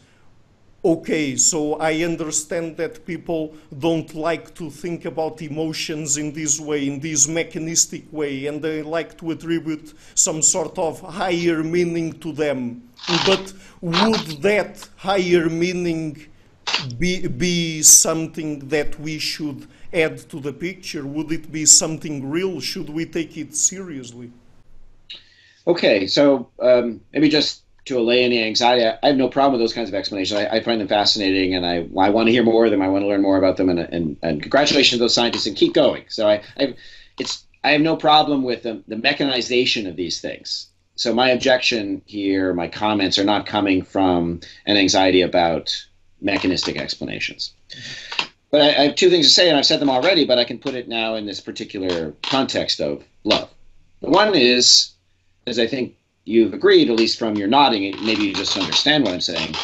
okay, so I understand that people don't like to think about emotions in this way, in this mechanistic way, and they like to attribute some sort of higher meaning to them. But would that higher meaning be, be something that we should add to the picture? Would it be something real? Should we take it seriously? Okay, so um, maybe just to allay any anxiety, I have no problem with those kinds of explanations. I, I find them fascinating, and I, I want to hear more of them. I want to learn more about them, and, and, and congratulations to those scientists, and keep going. So I, I, it's, I have no problem with the, the mechanization of these things. So my objection here, my comments are not coming from an anxiety about mechanistic explanations. But I, I, have two things to say, and I've said them already, but I can put it now in this particular context of love. The one is, as I think you've agreed, at least from your nodding, maybe you just understand what I'm saying,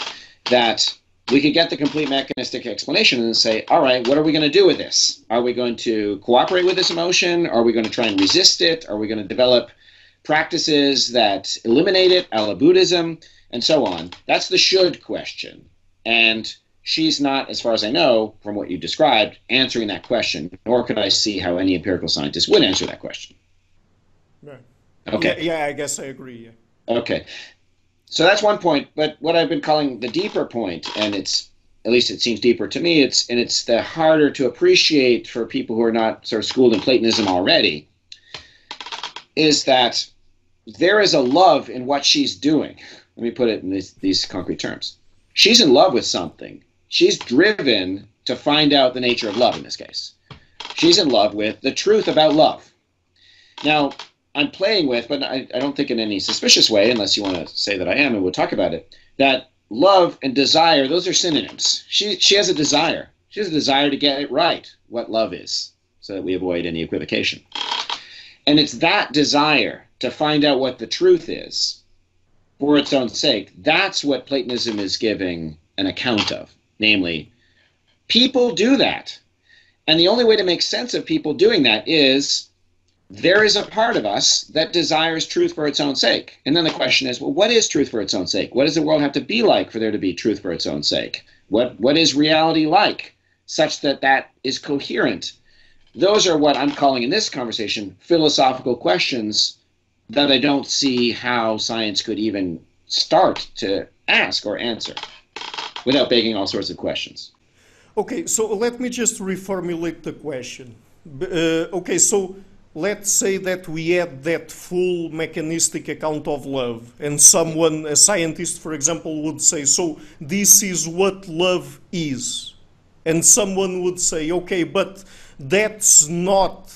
that we could get the complete mechanistic explanation and say, all right, what are we going to do with this? Are we going to cooperate with this emotion? Are we going to try and resist it? Are we going to develop practices that eliminate it, a la Buddhism, and so on? That's the should question. And she's not, as far as I know, from what you described, answering that question, nor could I see how any empirical scientist would answer that question. Right. Okay. Yeah, yeah I guess I agree. Yeah. Okay. So that's one point. But what I've been calling the deeper point, and it's at least it seems deeper to me. It's and it's the harder to appreciate for people who are not sort of schooled in Platonism already. Is that there is a love in what she's doing. Let me put it in these, these concrete terms. She's in love with something. She's driven to find out the nature of love in this case. She's in love with the truth about love. Now, I'm playing with, but I, I don't think in any suspicious way, unless you want to say that I am, and we'll talk about it, that love and desire, those are synonyms. She, she has a desire. She has a desire to get it right, what love is, so that we avoid any equivocation. And it's that desire to find out what the truth is for its own sake. That's what Platonism is giving an account of. Namely, people do that. And the only way to make sense of people doing that is there is a part of us that desires truth for its own sake. And then the question is, well, what is truth for its own sake? What does the world have to be like for there to be truth for its own sake? What what is reality like such that that is coherent? Those are what I'm calling in this conversation philosophical questions that I don't see how science could even start to ask or answer without begging all sorts of questions. Okay, so let me just reformulate the question. Uh, okay, so let's say that we had that full mechanistic account of love, and someone, a scientist, for example, would say, so this is what love is. And someone would say, okay, but that's not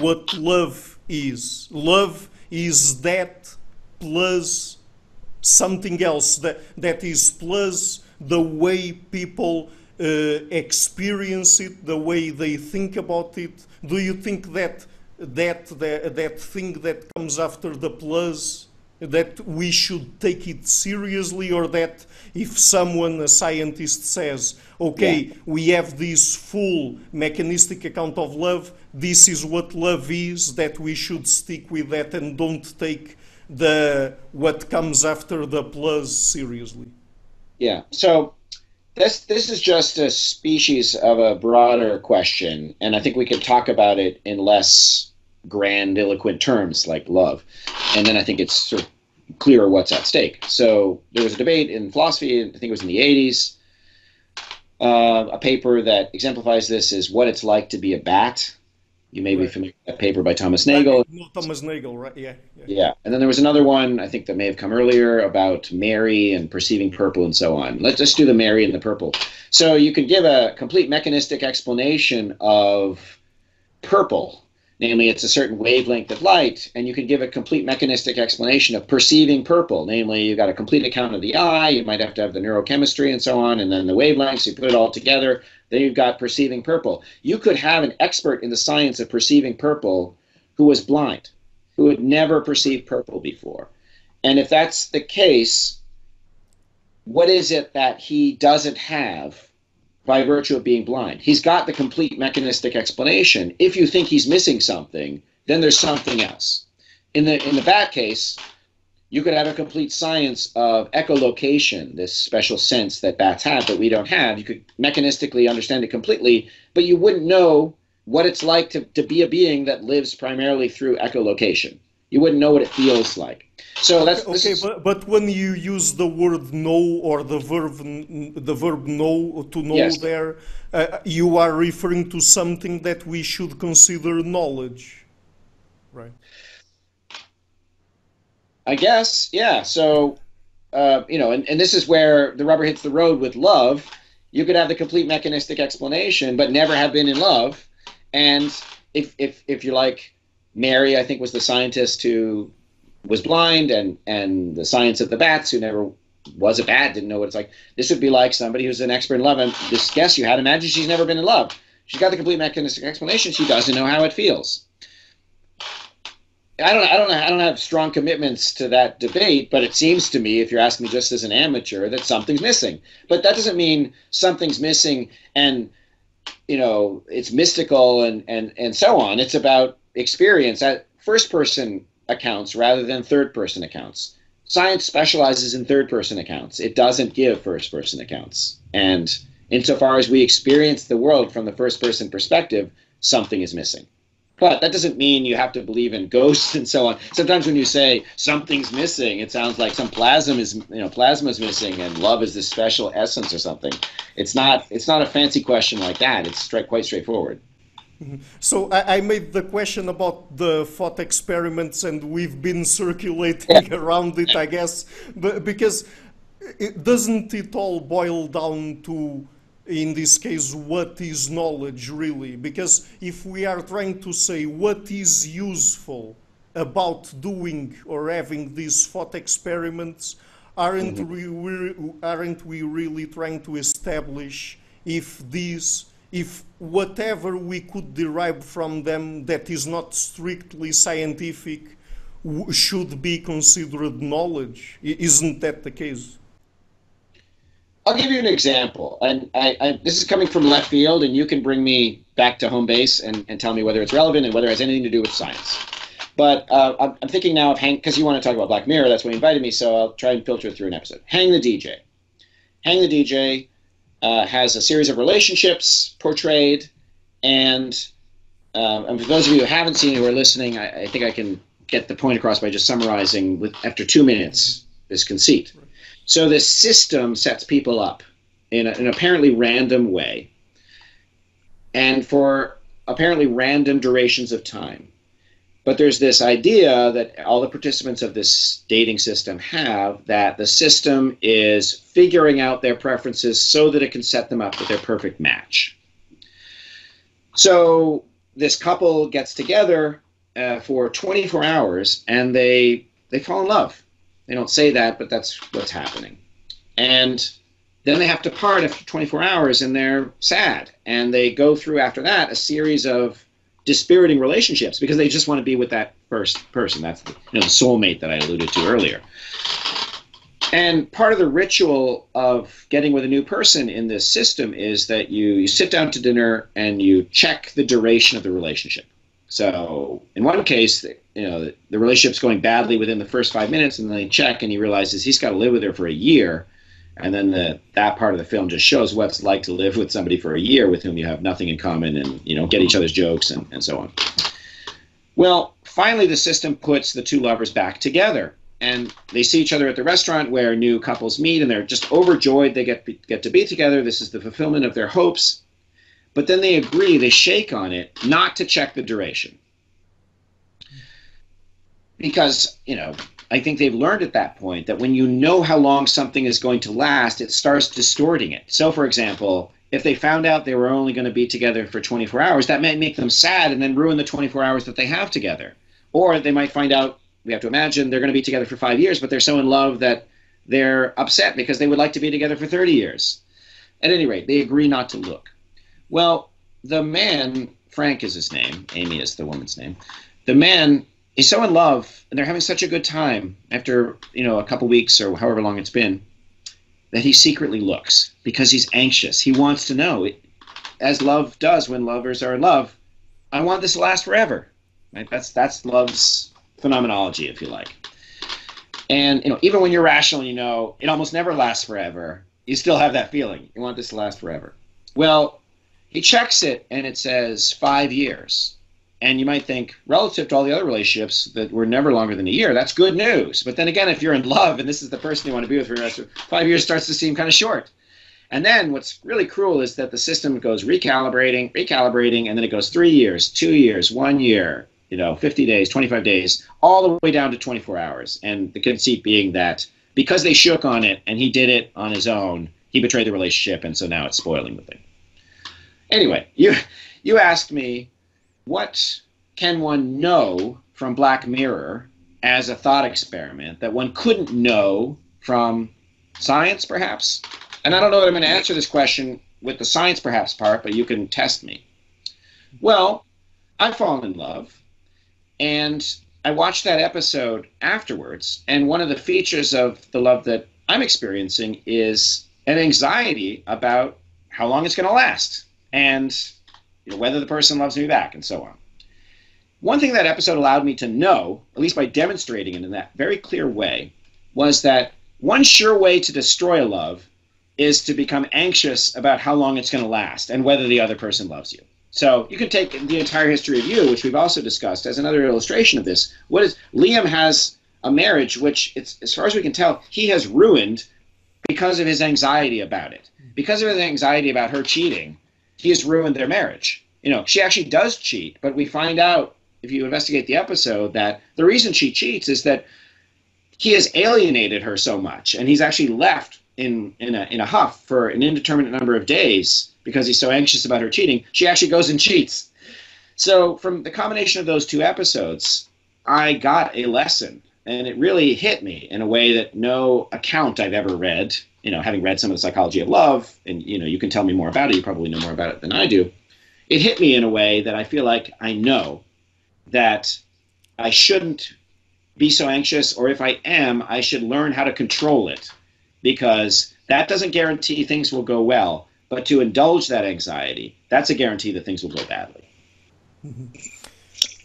what love is. Love is that plus something else that, that is plus the way people uh, experience it, the way they think about it? Do you think that that, that that thing that comes after the plus that we should take it seriously or that if someone a scientist says okay yeah. we have this full mechanistic account of love this is what love is that we should stick with that and don't take the what comes after the plus seriously yeah so this this is just a species of a broader question and i think we could talk about it in less grandiloquent terms like love and then i think it's sort of clearer what's at stake so there was a debate in philosophy i think it was in the 80s uh, a paper that exemplifies this is what it's like to be a bat you may right. be familiar with that paper by Thomas Nagel. No, Thomas Nagel, right? Yeah, yeah, yeah. And then there was another one I think that may have come earlier about Mary and perceiving purple and so on. Let's just do the Mary and the purple. So you could give a complete mechanistic explanation of purple namely it's a certain wavelength of light, and you can give a complete mechanistic explanation of perceiving purple, namely you've got a complete account of the eye, you might have to have the neurochemistry and so on, and then the wavelengths, you put it all together, then you've got perceiving purple. You could have an expert in the science of perceiving purple who was blind, who had never perceived purple before. And if that's the case, what is it that he doesn't have by virtue of being blind. He's got the complete mechanistic explanation. If you think he's missing something, then there's something else. In the in the bat case, you could have a complete science of echolocation, this special sense that bats have that we don't have. You could mechanistically understand it completely, but you wouldn't know what it's like to, to be a being that lives primarily through echolocation. You wouldn't know what it feels like. So that's okay. Is, but, but when you use the word know or the verb the verb know to know yes. there, uh, you are referring to something that we should consider knowledge, right? I guess, yeah. So, uh, you know, and, and this is where the rubber hits the road with love. You could have the complete mechanistic explanation, but never have been in love. And if if if you're like Mary, I think was the scientist who was blind and and the science of the bats who never was a bat didn't know what it's like this would be like somebody who's an expert in love and this guess you had imagine she's never been in love she's got the complete mechanistic explanation she doesn't know how it feels I don't, I don't, I don't have strong commitments to that debate, but it seems to me, if you're asking me just as an amateur, that something's missing. But that doesn't mean something's missing and, you know, it's mystical and and and so on. It's about experience. That first person accounts rather than third person accounts. Science specializes in third person accounts, it doesn't give first person accounts. And insofar as we experience the world from the first person perspective, something is missing. But that doesn't mean you have to believe in ghosts and so on. Sometimes when you say something's missing, it sounds like some plasma is you know plasma is missing and love is this special essence or something. It's not it's not a fancy question like that. It's quite straightforward. Mm-hmm. So I, I, made the question about the thought experiments, and we've been circulating yeah. around it, I guess, but because it, doesn't it all boil down to in this case, what is knowledge really? Because if we are trying to say what is useful about doing or having these thought experiments, aren't, mm-hmm. we, aren't we really trying to establish if these, if whatever we could derive from them that is not strictly scientific should be considered knowledge? Isn't that the case? I'll give you an example, and I, I, this is coming from left field, and you can bring me back to home base and, and tell me whether it's relevant and whether it has anything to do with science. But uh, I'm, I'm, thinking now of Hang, because you want to talk about Black Mirror, that's what you invited me, so I'll try and filter through an episode. Hang the DJ. Hang the DJ uh, has a series of relationships portrayed, and, um, and for those of you who haven't seen it who are listening, I, I think I can get the point across by just summarizing with after two minutes this conceit. So this system sets people up in a, an apparently random way and for apparently random durations of time. But there's this idea that all the participants of this dating system have that the system is figuring out their preferences so that it can set them up with their perfect match. So this couple gets together uh, for 24 hours and they they fall in love they don't say that, but that's what's happening. And then they have to part after 24 hours and they're sad. And they go through after that a series of dispiriting relationships because they just want to be with that first person. That's the, you know, the soulmate that I alluded to earlier. And part of the ritual of getting with a new person in this system is that you, you sit down to dinner and you check the duration of the relationship. So in one case, you know, the, the relationship's going badly within the first five minutes, and then they check, and he realizes he's got to live with her for a year. And then the, that part of the film just shows what it's like to live with somebody for a year with whom you have nothing in common, and you know, get each other's jokes and, and so on. Well, finally, the system puts the two lovers back together, and they see each other at the restaurant where new couples meet, and they're just overjoyed they get get to be together. This is the fulfillment of their hopes. But then they agree, they shake on it, not to check the duration. Because, you know, I think they've learned at that point that when you know how long something is going to last, it starts distorting it. So, for example, if they found out they were only going to be together for 24 hours, that might make them sad and then ruin the 24 hours that they have together. Or they might find out, we have to imagine, they're going to be together for five years, but they're so in love that they're upset because they would like to be together for 30 years. At any rate, they agree not to look. Well, the man, Frank is his name, Amy is the woman's name. The man is so in love and they're having such a good time after, you know, a couple weeks or however long it's been that he secretly looks because he's anxious. He wants to know, as love does when lovers are in love, I want this to last forever. Right? That's that's love's phenomenology, if you like. And you know, even when you're rational, you know it almost never lasts forever. You still have that feeling. You want this to last forever. Well, he checks it and it says five years. And you might think, relative to all the other relationships that were never longer than a year, that's good news. But then again, if you're in love and this is the person you want to be with for the rest of five years, starts to seem kind of short. And then what's really cruel is that the system goes recalibrating, recalibrating, and then it goes three years, two years, one year, you know, 50 days, 25 days, all the way down to 24 hours. And the conceit being that because they shook on it and he did it on his own, he betrayed the relationship, and so now it's spoiling the thing. Anyway, you you asked me what can one know from Black Mirror as a thought experiment that one couldn't know from science, perhaps? And I don't know that I'm going to answer this question with the science, perhaps part, but you can test me. Well, I've fallen in love, and I watched that episode afterwards, and one of the features of the love that I'm experiencing is an anxiety about how long it's going to last and you know, whether the person loves me back and so on. One thing that episode allowed me to know, at least by demonstrating it in that very clear way, was that one sure way to destroy a love is to become anxious about how long it's going to last and whether the other person loves you. So you can take the entire history of you, which we've also discussed, as another illustration of this. What is Liam has a marriage which, it's, as far as we can tell, he has ruined because of his anxiety about it. Because of his anxiety about her cheating, he has ruined their marriage. You know, she actually does cheat, but we find out if you investigate the episode that the reason she cheats is that he has alienated her so much, and he's actually left in in a in a huff for an indeterminate number of days because he's so anxious about her cheating, she actually goes and cheats. So, from the combination of those two episodes, I got a lesson, and it really hit me in a way that no account I've ever read, you know, having read some of the psychology of love, and you know, you can tell me more about it, you probably know more about it than I do. It hit me in a way that I feel like I know that I shouldn't be so anxious, or if I am, I should learn how to control it because that doesn't guarantee things will go well but to indulge that anxiety, that's a guarantee that things will go badly.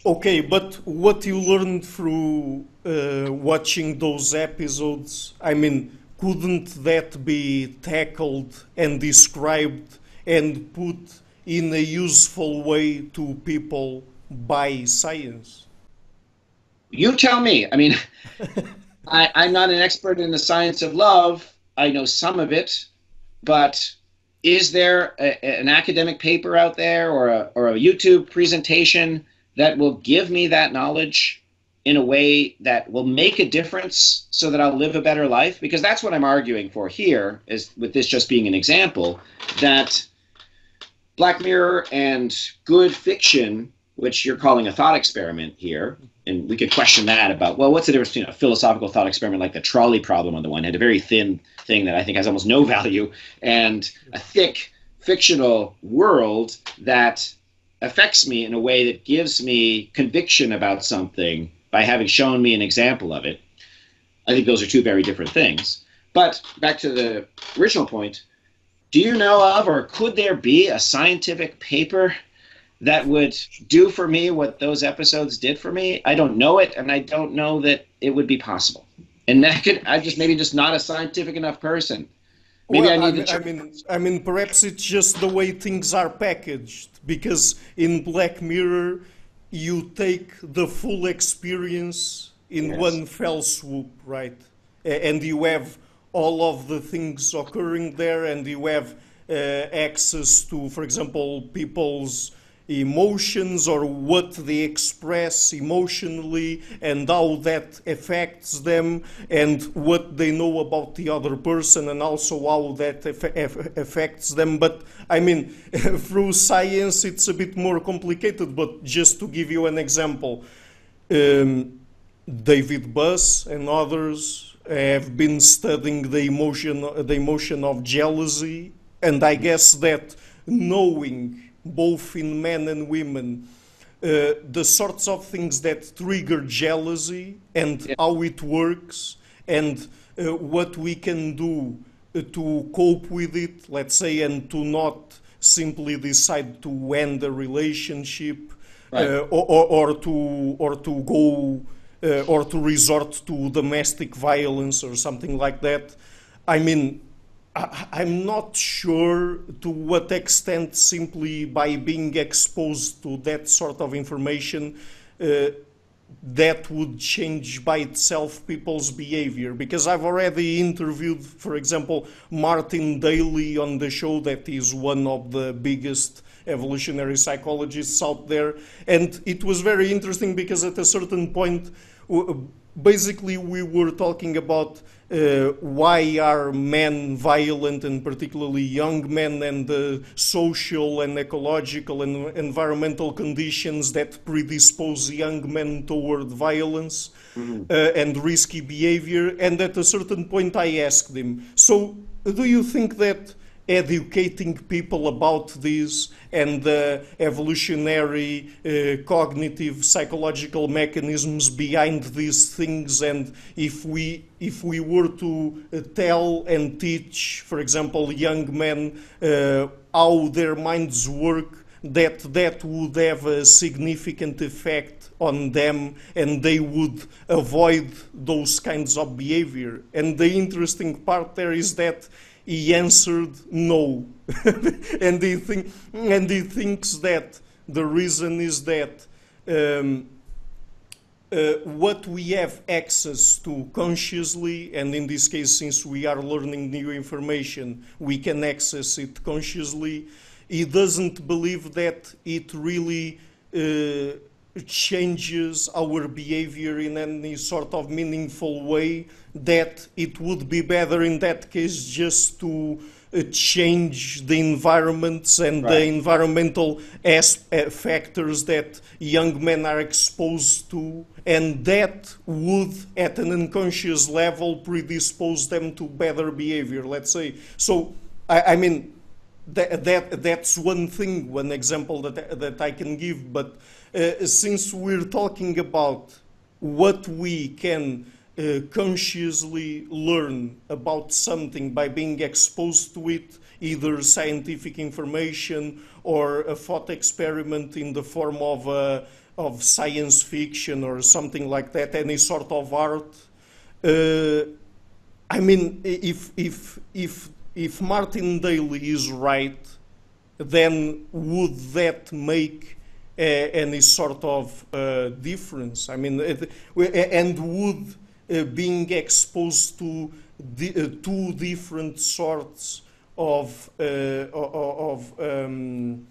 Okay, but what you learned through uh, watching those episodes, I mean, couldn't that be tackled and described and put in a useful way to people by science? You tell me. I mean, I, I'm not an expert in the science of love. I know some of it, but is there a, an academic paper out there or a, or a YouTube presentation that will give me that knowledge in a way that will make a difference so that I'll live a better life? Because that's what I'm arguing for here, is with this just being an example, that Black Mirror and good fiction, which you're calling a thought experiment here, and we could question that about well, what's the difference between a philosophical thought experiment like the trolley problem on the one hand, a very thin thing that I think has almost no value, and a thick fictional world that affects me in a way that gives me conviction about something by having shown me an example of it. I think those are two very different things. But back to the original point, do you know of or could there be a scientific paper that would do for me what those episodes did for me. I don't know it, and I don't know that it would be possible. And that could, I'm just maybe just not a scientific enough person. Maybe well, I need I, to. I mean, I mean, perhaps it's just the way things are packaged. Because in Black Mirror, you take the full experience in yes. one fell swoop, right? And you have all of the things occurring there, and you have uh, access to, for example, people's emotions or what they express emotionally and how that affects them and what they know about the other person and also how that affects them. But I mean, through science, it's a bit more complicated. But just to give you an example, um, David Buss and others have been studying the emotion, the emotion of jealousy, and I guess that knowing both in men and women, uh, the sorts of things that trigger jealousy and yeah. how it works and uh, what we can do uh, to cope with it, let's say, and to not simply decide to end the relationship right. Uh, or, or, or, to, or to go uh, or to resort to domestic violence or something like that. I mean, I'm not sure to what extent simply by being exposed to that sort of information uh, that would change by itself people's behavior. Because I've already interviewed, for example, Martin Daly on the show, that is one of the biggest evolutionary psychologists out there. And it was very interesting because at a certain point, basically we were talking about uh, why are men violent and particularly young men and the social and ecological and environmental conditions that predispose young men toward violence mm-hmm. uh, and risky behavior and at a certain point i asked him so do you think that educating people about this and the evolutionary uh, cognitive psychological mechanisms behind these things. And if we if we were to uh, tell and teach for example young men uh, how their minds work that that would have a significant effect on them and they would avoid those kinds of behavior. And the interesting part there is that he answered no. and, he think, and he thinks that the reason is that um, uh, what we have access to consciously, and in this case, since we are learning new information, we can access it consciously. He doesn't believe that it really uh, changes our behavior in any sort of meaningful way, that it would be better in that case just to uh, change the environments and right. the environmental as, uh, factors that young men are exposed to, and that would, at an unconscious level, predispose them to better behavior, let's say. So, I, I mean, that, that, that's one thing, one example that, that I can give, but since we're talking about what we can uh, consciously learn about something by being exposed to it, either scientific information or a thought experiment in the form of, uh, of science fiction or something like that, any sort of art. Uh, I mean, if, if, if, if Martin Daly is right, then would that make uh, any sort of uh, difference? I mean, and would uh, being exposed to uh, two different sorts of, uh, of um,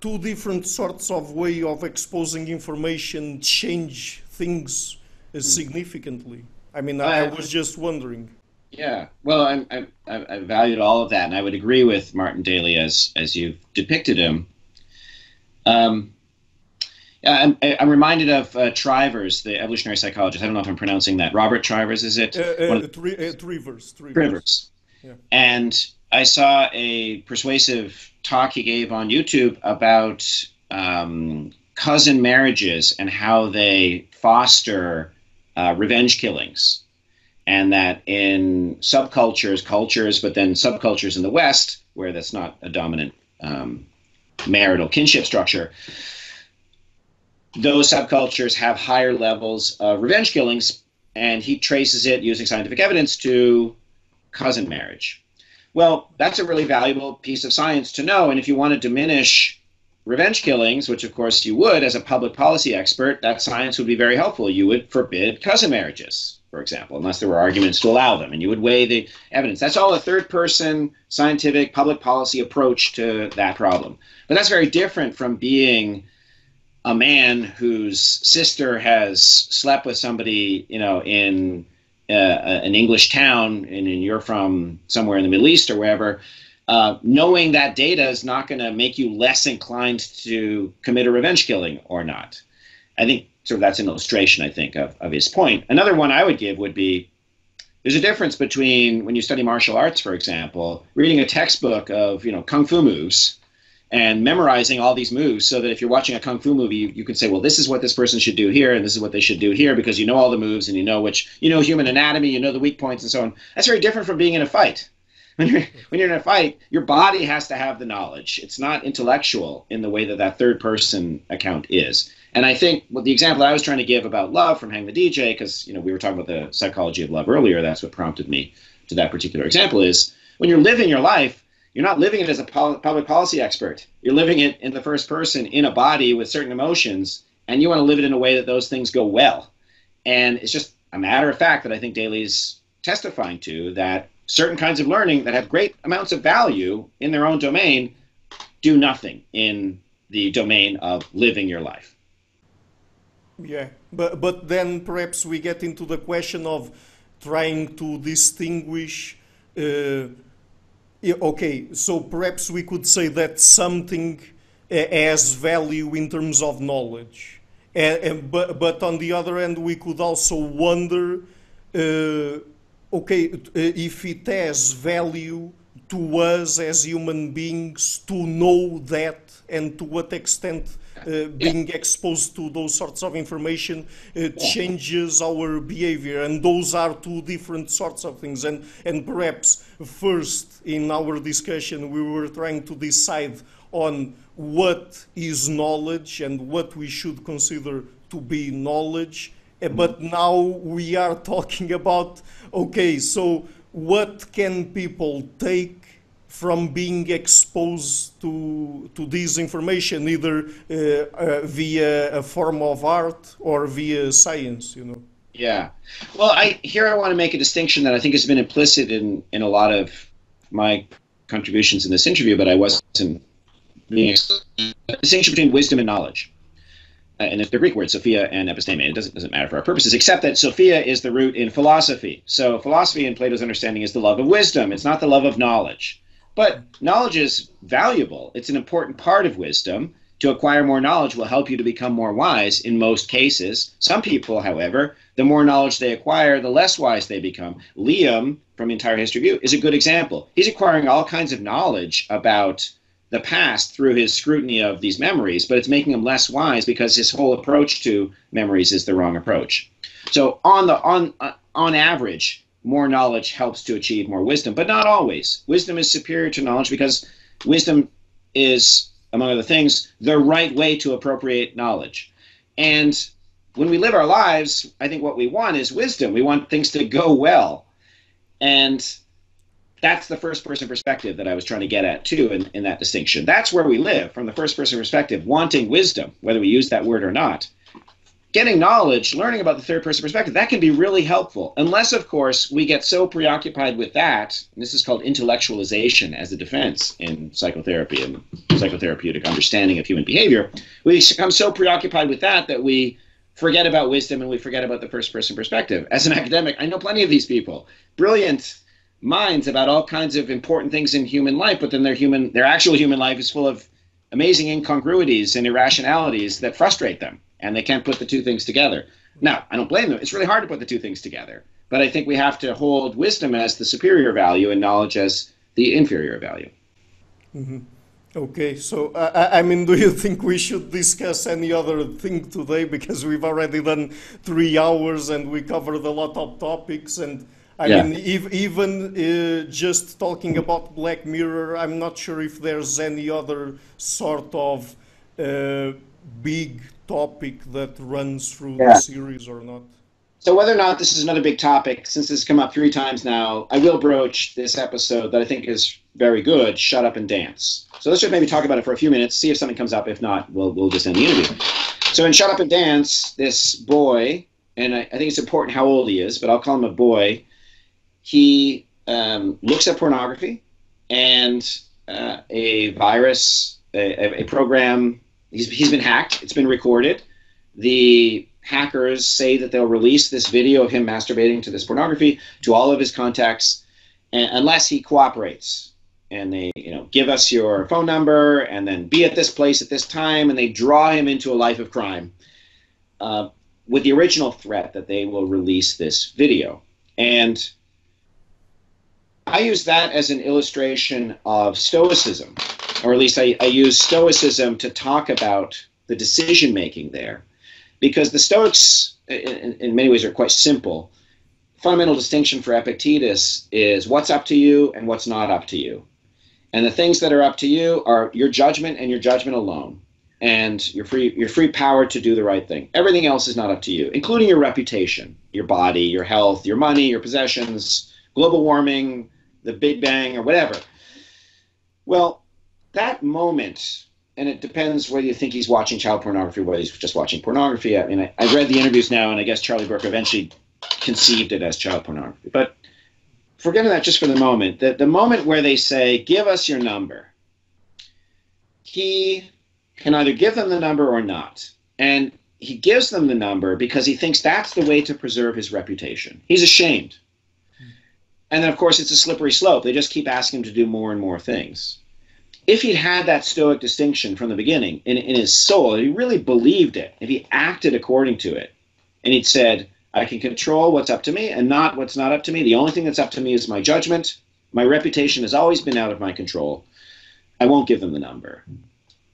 two different sorts of way of exposing information change things uh, significantly. I mean, I, I, was just wondering. Yeah, well, I, I, I valued all of that, and I would agree with Martin Daly as as you've depicted him. Um, I'm, I'm, reminded of uh, Trivers, the evolutionary psychologist. I don't know if I'm pronouncing that. Robert Trivers, is it? Uh, uh, Tri- uh, Trivers. Trivers. Yeah. And I saw a persuasive talk he gave on YouTube about um, cousin marriages and how they foster uh, revenge killings. And that in subcultures, cultures, but then subcultures in the West, where that's not a dominant um, marital kinship structure, those subcultures have higher levels of revenge killings, and he traces it using scientific evidence to cousin marriage. Well, that's a really valuable piece of science to know, and if you want to diminish revenge killings, which of course you would as a public policy expert, that science would be very helpful. You would forbid cousin marriages, for example, unless there were arguments to allow them, and you would weigh the evidence. That's all a third person scientific public policy approach to that problem. But that's very different from being a man whose sister has slept with somebody, you know, in uh, an English town, and, you're from somewhere in the Middle East or wherever, uh, knowing that data is not going to make you less inclined to commit a revenge killing or not. I think sort of that's an illustration, I think, of, of his point. Another one I would give would be there's a difference between when you study martial arts, for example, reading a textbook of you know kung fu moves and memorizing all these moves so that if you're watching a kung fu movie you, you can say well this is what this person should do here and this is what they should do here because you know all the moves and you know which you know human anatomy you know the weak points and so on. That's very different from being in a fight. When you're, when you're in a fight your body has to have the knowledge. It's not intellectual in the way that that third person account is. And i think what the example i was trying to give about love from hang the dj because you know we were talking about the psychology of love earlier that's what prompted me to that particular example is when you're living your life you're not living it as a public policy expert. You're living it in the first person in a body with certain emotions, and you want to live it in a way that those things go well. And it's just a matter of fact that I think Daly's testifying to that certain kinds of learning that have great amounts of value in their own domain do nothing in the domain of living your life. Yeah, but but then perhaps we get into the question of trying to distinguish uh, okay, so perhaps we could say that something uh, has value in terms of knowledge. And, and, but, but on the other hand, we could also wonder uh, okay, uh, if it has value to us as human beings to know that and to what extent uh, being exposed to those sorts of information uh, changes our behavior and those are two different sorts of things. And and perhaps first in our discussion we were trying to decide on what is knowledge and what we should consider to be knowledge. Uh, but now we are talking about okay so what can people take from being exposed to to this information, either uh, uh, via a form of art or via science? You know. Yeah. Well, I here I want to make a distinction that I think has been implicit in in a lot of my contributions in this interview, but I wasn't being distinction between wisdom and knowledge. Uh, and if the Greek word Sophia and episteme, it doesn't, doesn't matter for our purposes, except that Sophia is the root in philosophy. So philosophy in Plato's understanding is the love of wisdom. It's not the love of knowledge. But knowledge is valuable. It's an important part of wisdom. To acquire more knowledge will help you to become more wise in most cases. Some people, however, the more knowledge they acquire, the less wise they become. Liam, from Entire History of You, is a good example. He's acquiring all kinds of knowledge about the past through his scrutiny of these memories, but it's making him less wise because his whole approach to memories is the wrong approach. So on the on uh, on average, more knowledge helps to achieve more wisdom, but not always. Wisdom is superior to knowledge because wisdom is among other things, the right way to appropriate knowledge. And when we live our lives, I think what we want is wisdom. We want things to go well. And that's the first person perspective that I was trying to get at too in, in that distinction. That's where we live from the first person perspective, wanting wisdom, whether we use that word or not getting knowledge, learning about the third person perspective, that can be really helpful. Unless, of course, we get so preoccupied with that, this is called intellectualization as a defense in psychotherapy and psychotherapeutic understanding of human behavior. We become so preoccupied with that that we forget about wisdom and we forget about the first person perspective. As an academic, I know plenty of these people, brilliant minds about all kinds of important things in human life, but then their human, their actual human life is full of amazing incongruities and irrationalities that frustrate them and they can't put the two things together. Now, I don't blame them. It's really hard to put the two things together. But I think we have to hold wisdom as the superior value and knowledge as the inferior value. Mm-hmm. Okay, so uh, I mean, do you think we should discuss any other thing today? Because we've already done three hours and we covered a lot of topics. And I yeah. mean, if, even uh, just talking about Black Mirror, I'm not sure if there's any other sort of uh, big topic that runs through yeah. the series or not? So whether or not this is another big topic, since this has come up three times now, I will broach this episode that I think is very good. Shut up and dance. So let's just maybe talk about it for a few minutes, see if something comes up. If not, we'll we'll just end the interview. So in Shut Up and Dance, this boy, and I, I think it's important how old he is, but I'll call him a boy. He um, looks at pornography, and uh, a virus, a, a program He's, he's been hacked. It's been recorded. The hackers say that they'll release this video of him masturbating to this pornography to all of his contacts, and, unless he cooperates. And they, you know, give us your phone number, and then be at this place at this time, and they draw him into a life of crime, uh, with the original threat that they will release this video. And I use that as an illustration of stoicism or at least I, I use Stoicism to talk about the decision making there, because the Stoics, in, in many ways, are quite simple. Fundamental distinction for Epictetus is what's up to you and what's not up to you. And the things that are up to you are your judgment and your judgment alone, and your free your free power to do the right thing. Everything else is not up to you, including your reputation, your body, your health, your money, your possessions, global warming, the Big Bang, or whatever. Well, that moment, and it depends whether you think he's watching child pornography or whether he's just watching pornography. I mean, I, I read the interviews now, and I guess Charlie Brooker eventually conceived it as child pornography. But forgetting that just for the moment, the, the moment where they say, give us your number, he can either give them the number or not. And he gives them the number because he thinks that's the way to preserve his reputation. He's ashamed. And then, of course, it's a slippery slope. They just keep asking him to do more and more things if he'd had that stoic distinction from the beginning in, in his soul, if he really believed it, if he acted according to it, and he'd said, I can control what's up to me and not what's not up to me. The only thing that's up to me is my judgment. My reputation has always been out of my control. I won't give them the number.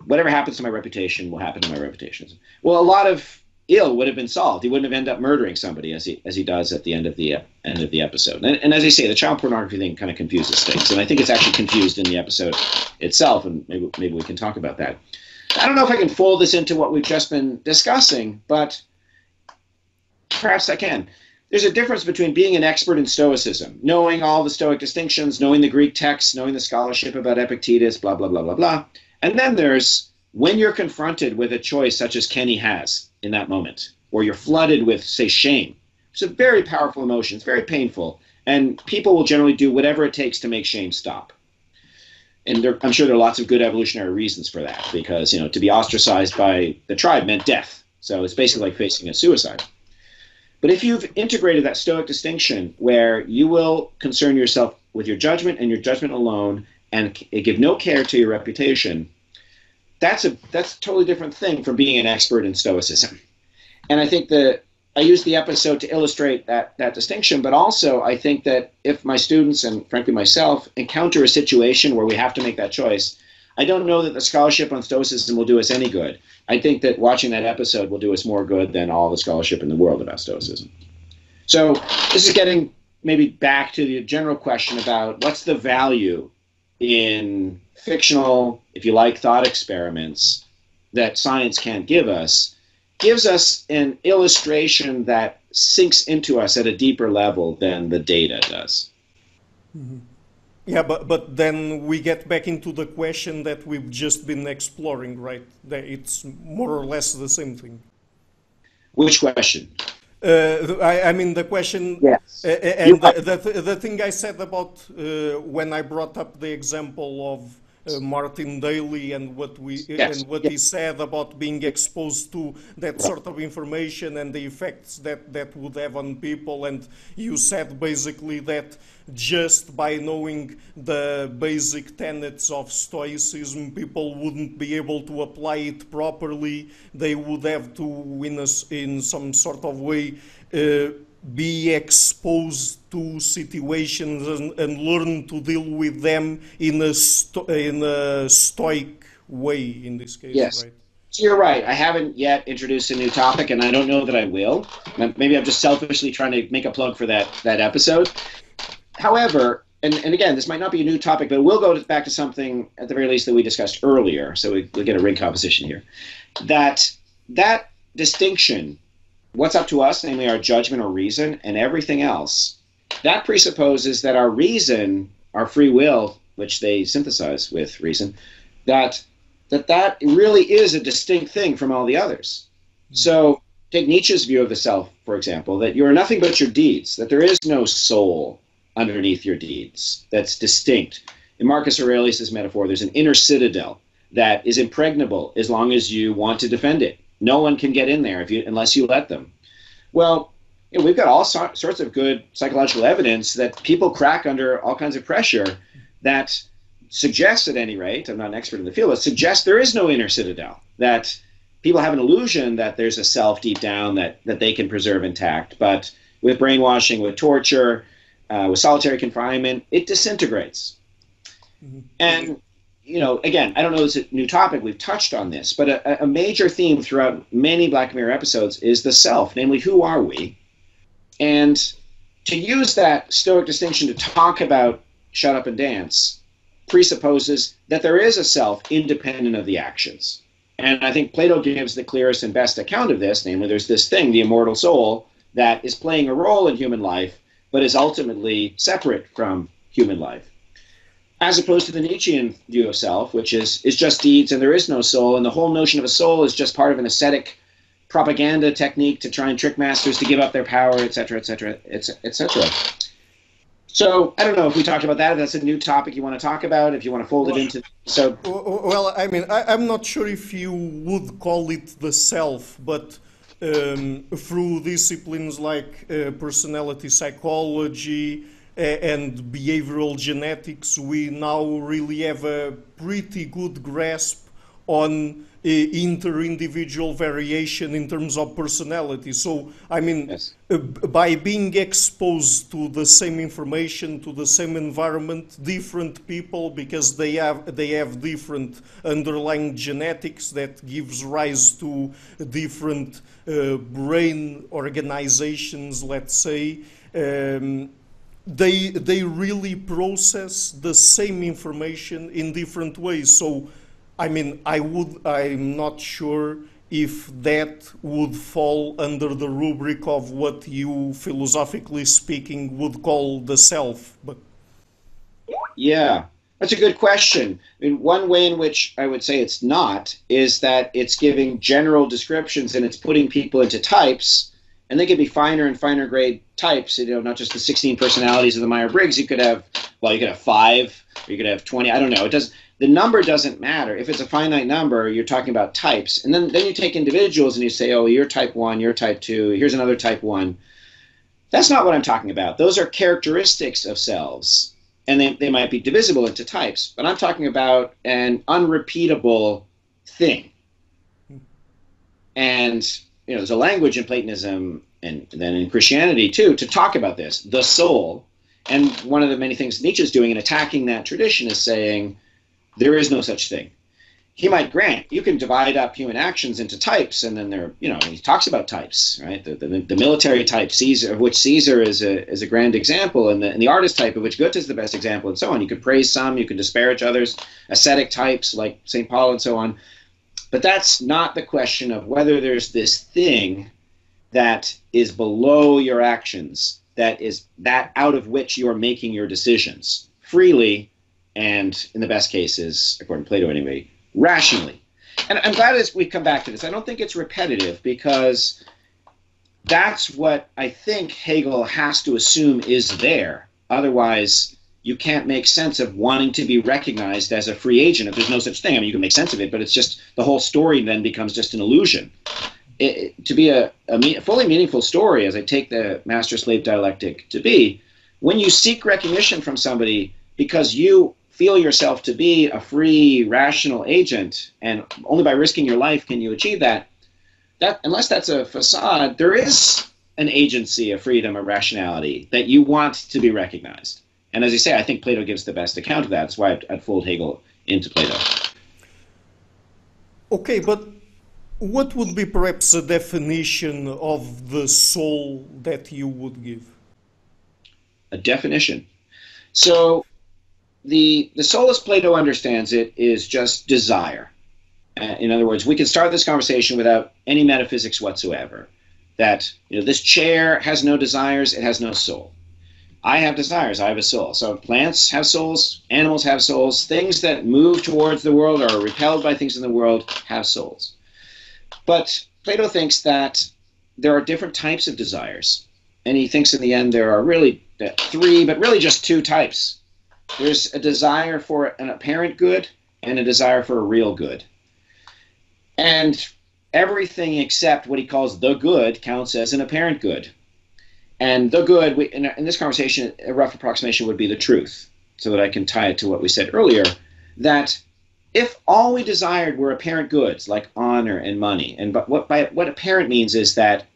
Whatever happens to my reputation will happen to my reputation. Well, a lot of ill would have been solved. He wouldn't have ended up murdering somebody as he as he does at the end of the uh, end of the episode. And, and, as I say, the child pornography thing kind of confuses things, and I think it's actually confused in the episode itself. And maybe maybe we can talk about that. I don't know if I can fold this into what we've just been discussing, but perhaps I can. there's a difference between being an expert in Stoicism, knowing all the Stoic distinctions, knowing the Greek texts, knowing the scholarship about Epictetus, blah, blah, blah, blah, blah. And then there's when you're confronted with a choice such as Kenny has in that moment, or you're flooded with, say, shame. It's a very powerful emotion, it's very painful. And people will generally do whatever it takes to make shame stop. And there, I'm sure there are lots of good evolutionary reasons for that, because you know to be ostracized by the tribe meant death. So it's basically like facing a suicide. But if you've integrated that Stoic distinction where you will concern yourself with your judgment and your judgment alone and give no care to your reputation, that's a that's a totally different thing from being an expert in Stoicism. And I think that I use the episode to illustrate that that distinction, but also I think that if my students and frankly myself encounter a situation where we have to make that choice, I don't know that the scholarship on Stoicism will do us any good. I think that watching that episode will do us more good than all the scholarship in the world about Stoicism. So this is getting maybe back to the general question about what's the value in fictional, if you like, thought experiments that science can't give us, gives us an illustration that sinks into us at a deeper level than the data does. Mm-hmm. Yeah, but, but then we get back into the question that we've just been exploring, right? That it's more or less the same thing. Which question? Uh, I, I, mean, the question, yes. Uh, and the, the, the, thing I said about uh, when I brought up the example of uh, Martin Daly and what we yes. and what yes. he said about being exposed to that sort of information and the effects that that would have on people and you said basically that just by knowing the basic tenets of stoicism people wouldn't be able to apply it properly they would have to in, a, in some sort of way uh, be exposed to situations and, and, learn to deal with them in a, sto- in a stoic way in this case yes. right? So you're right. I haven't yet introduced a new topic and i don't know that i will. Maybe i'm just selfishly trying to make a plug for that that episode. However and, and again this might not be a new topic but we'll go back to something at the very least that we discussed earlier so we, we get a ring composition here. That that distinction what's up to us, namely our judgment or reason, and everything else, that presupposes that our reason, our free will, which they synthesize with reason, that that that really is a distinct thing from all the others. Hmm. So take Nietzsche's view of the self, for example, that you are nothing but your deeds, that there is no soul underneath your deeds that's distinct. In Marcus Aurelius' metaphor, there's an inner citadel that is impregnable as long as you want to defend it. No one can get in there if you unless you let them. Well, you know, we've got all so- sorts of good psychological evidence that people crack under all kinds of pressure that suggests, at any rate, I'm not an expert in the field, but suggests there is no inner citadel. That people have an illusion that there's a self deep down that that they can preserve intact, but with brainwashing, with torture, uh, with solitary confinement, it disintegrates. Mm-hmm. And you know, again, I don't know it's a new topic. We've touched on this, but a, a, major theme throughout many Black Mirror episodes is the self, namely, who are we? And to use that Stoic distinction to talk about shut up and dance presupposes that there is a self independent of the actions. And I think Plato gives the clearest and best account of this, namely, there's this thing, the immortal soul, that is playing a role in human life, but is ultimately separate from human life as opposed to the Nietzschean view of self, which is is just deeds and there is no soul, and the whole notion of a soul is just part of an ascetic propaganda technique to try and trick masters to give up their power, etc., etc., etc. So I don't know if we talked about that. If that's a new topic you want to talk about, if you want to fold well, it into so. Well, I mean, I, am not sure if you would call it the self, but um, through disciplines like uh, personality psychology, and behavioral genetics, we now really have a pretty good grasp on uh, inter-individual variation in terms of personality. So, I mean, yes. uh, by being exposed to the same information, to the same environment, different people, because they have they have different underlying genetics that gives rise to different uh, brain organizations, let's say. Um, they they really process the same information in different ways. So, I mean, I would I'm not sure if that would fall under the rubric of what you, philosophically speaking, would call the self. But yeah, that's a good question. I mean, one way in which I would say it's not is that it's giving general descriptions and it's putting people into types, and they could be finer and finer grade types. You know, not just the 16 personalities of the Meyer Briggs. You could have, well, you could have five, or you could have 20. I don't know. It does the number doesn't matter. If it's a finite number, you're talking about types. And then, then you take individuals and you say, oh, you're type 1, you're type 2, here's another type 1. That's not what I'm talking about. Those are characteristics of cells, and they, they might be divisible into types. But I'm talking about an unrepeatable thing. And you know, there's a language in Platonism and then in Christianity too to talk about this, the soul. And one of the many things Nietzsche's doing in attacking that tradition is saying, there is no such thing. He might grant you can divide up human actions into types, and then there, you know, he talks about types, right? The, the, the military type, Caesar, of which Caesar is a, is a grand example, and the, and the artist type, of which Goethe is the best example, and so on. You could praise some, you could disparage others, ascetic types like St. Paul, and so on. But that's not the question of whether there's this thing that is below your actions, that is that out of which you're making your decisions freely and in the best cases, according to Plato anyway, rationally. And I'm glad as we come back to this. I don't think it's repetitive because that's what I think Hegel has to assume is there. Otherwise, you can't make sense of wanting to be recognized as a free agent if there's no such thing. I mean, you can make sense of it, but it's just the whole story then becomes just an illusion. It, to be a, a, fully meaningful story, as I take the master slave dialectic to be, when you seek recognition from somebody because you feel yourself to be a free, rational agent, and only by risking your life can you achieve that. That unless that's a facade, there is an agency, a freedom, a rationality that you want to be recognized. And as I say, I think Plato gives the best account of that. That's why I'd, I'd fold Hegel into Plato. Okay, but what would be perhaps a definition of the soul that you would give? A definition. So the the soul as Plato understands it is just desire. Uh, in other words, we can start this conversation without any metaphysics whatsoever. That you know, this chair has no desires; it has no soul. I have desires; I have a soul. So plants have souls, animals have souls. Things that move towards the world or are repelled by things in the world have souls. But Plato thinks that there are different types of desires, and he thinks in the end there are really uh, three, but really just two types there's a desire for an apparent good and a desire for a real good. And everything except what he calls the good counts as an apparent good. And the good, we, in, in this conversation, a rough approximation would be the truth, so that I can tie it to what we said earlier that if all we desired were apparent goods like honor and money, and but what by what apparent means is that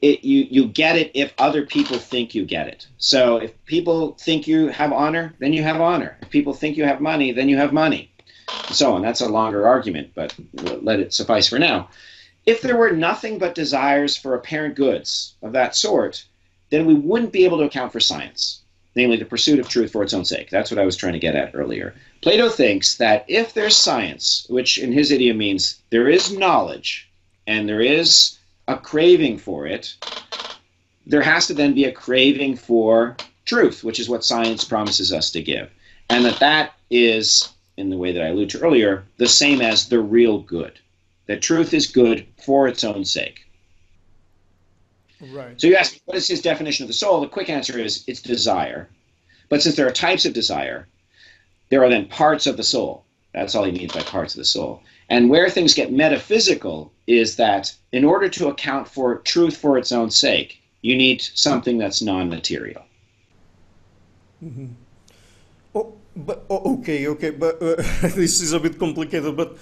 it, you you get it if other people think you get it. So if people think you have honor, then you have honor. If people think you have money, then you have money. And so on. That's a longer argument, but let it suffice for now. If there were nothing but desires for apparent goods of that sort, then we wouldn't be able to account for science, namely the pursuit of truth for its own sake. That's what I was trying to get at earlier. Plato thinks that if there's science, which in his idiom means there is knowledge and there is a craving for it, there has to then be a craving for truth, which is what science promises us to give. And that that is, in the way that I alluded to earlier, the same as the real good. That truth is good for its own sake. Right. So you ask, what is his definition of the soul? The quick answer is it's desire. But since there are types of desire, there are then parts of the soul. That's all he means by parts of the soul. And where things get metaphysical is that in order to account for truth for its own sake, you need something that's non material. Mm-hmm. Oh, but, oh, okay, okay, but uh, this is a bit complicated. But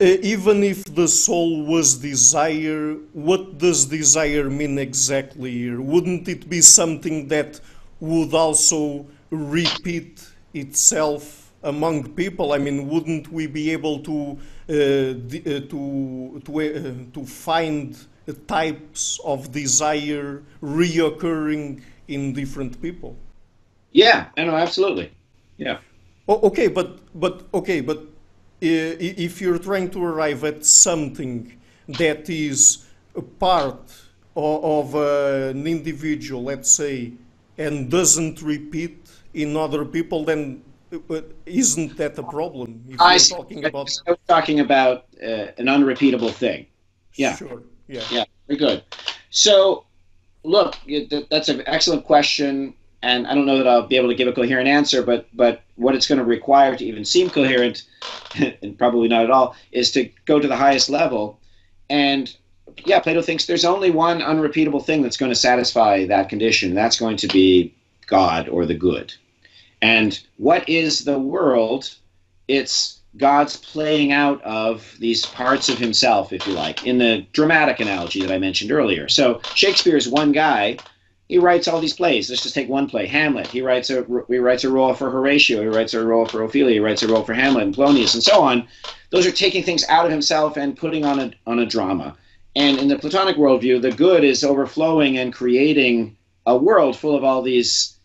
even if the soul was desire, what does desire mean exactly here? Wouldn't it be something that would also repeat itself among people? I mean, wouldn't we be able to uh, uh, to to uh, to find types of desire reoccurring in different people. Yeah, I know, absolutely. Yeah. Oh, okay, but but okay, but if you're trying to arrive at something that is a part of, of uh, an individual, let's say, and doesn't repeat in other people, then uh, isn't that a problem? If I was talking about, I was talking about uh, an unrepeatable thing. Yeah. Sure. Yeah. Yeah. Very good. So, look, that's an excellent question, and I don't know that I'll be able to give a coherent answer, but but what it's going to require to even seem coherent, and probably not at all, is to go to the highest level. And yeah, Plato thinks there's only one unrepeatable thing that's going to satisfy that condition. And that's going to be God or the good. And what is the world? It's God's playing out of these parts of himself, if you like, in the dramatic analogy that I mentioned earlier. So Shakespeare is one guy he writes all these plays. Let's just take one play, Hamlet. He writes a he writes a role for Horatio. He writes a role for Ophelia. He writes a role for Hamlet and Polonius, and so on. Those are taking things out of himself and putting on a on a drama. And in the Platonic worldview, the good is overflowing and creating a world full of all these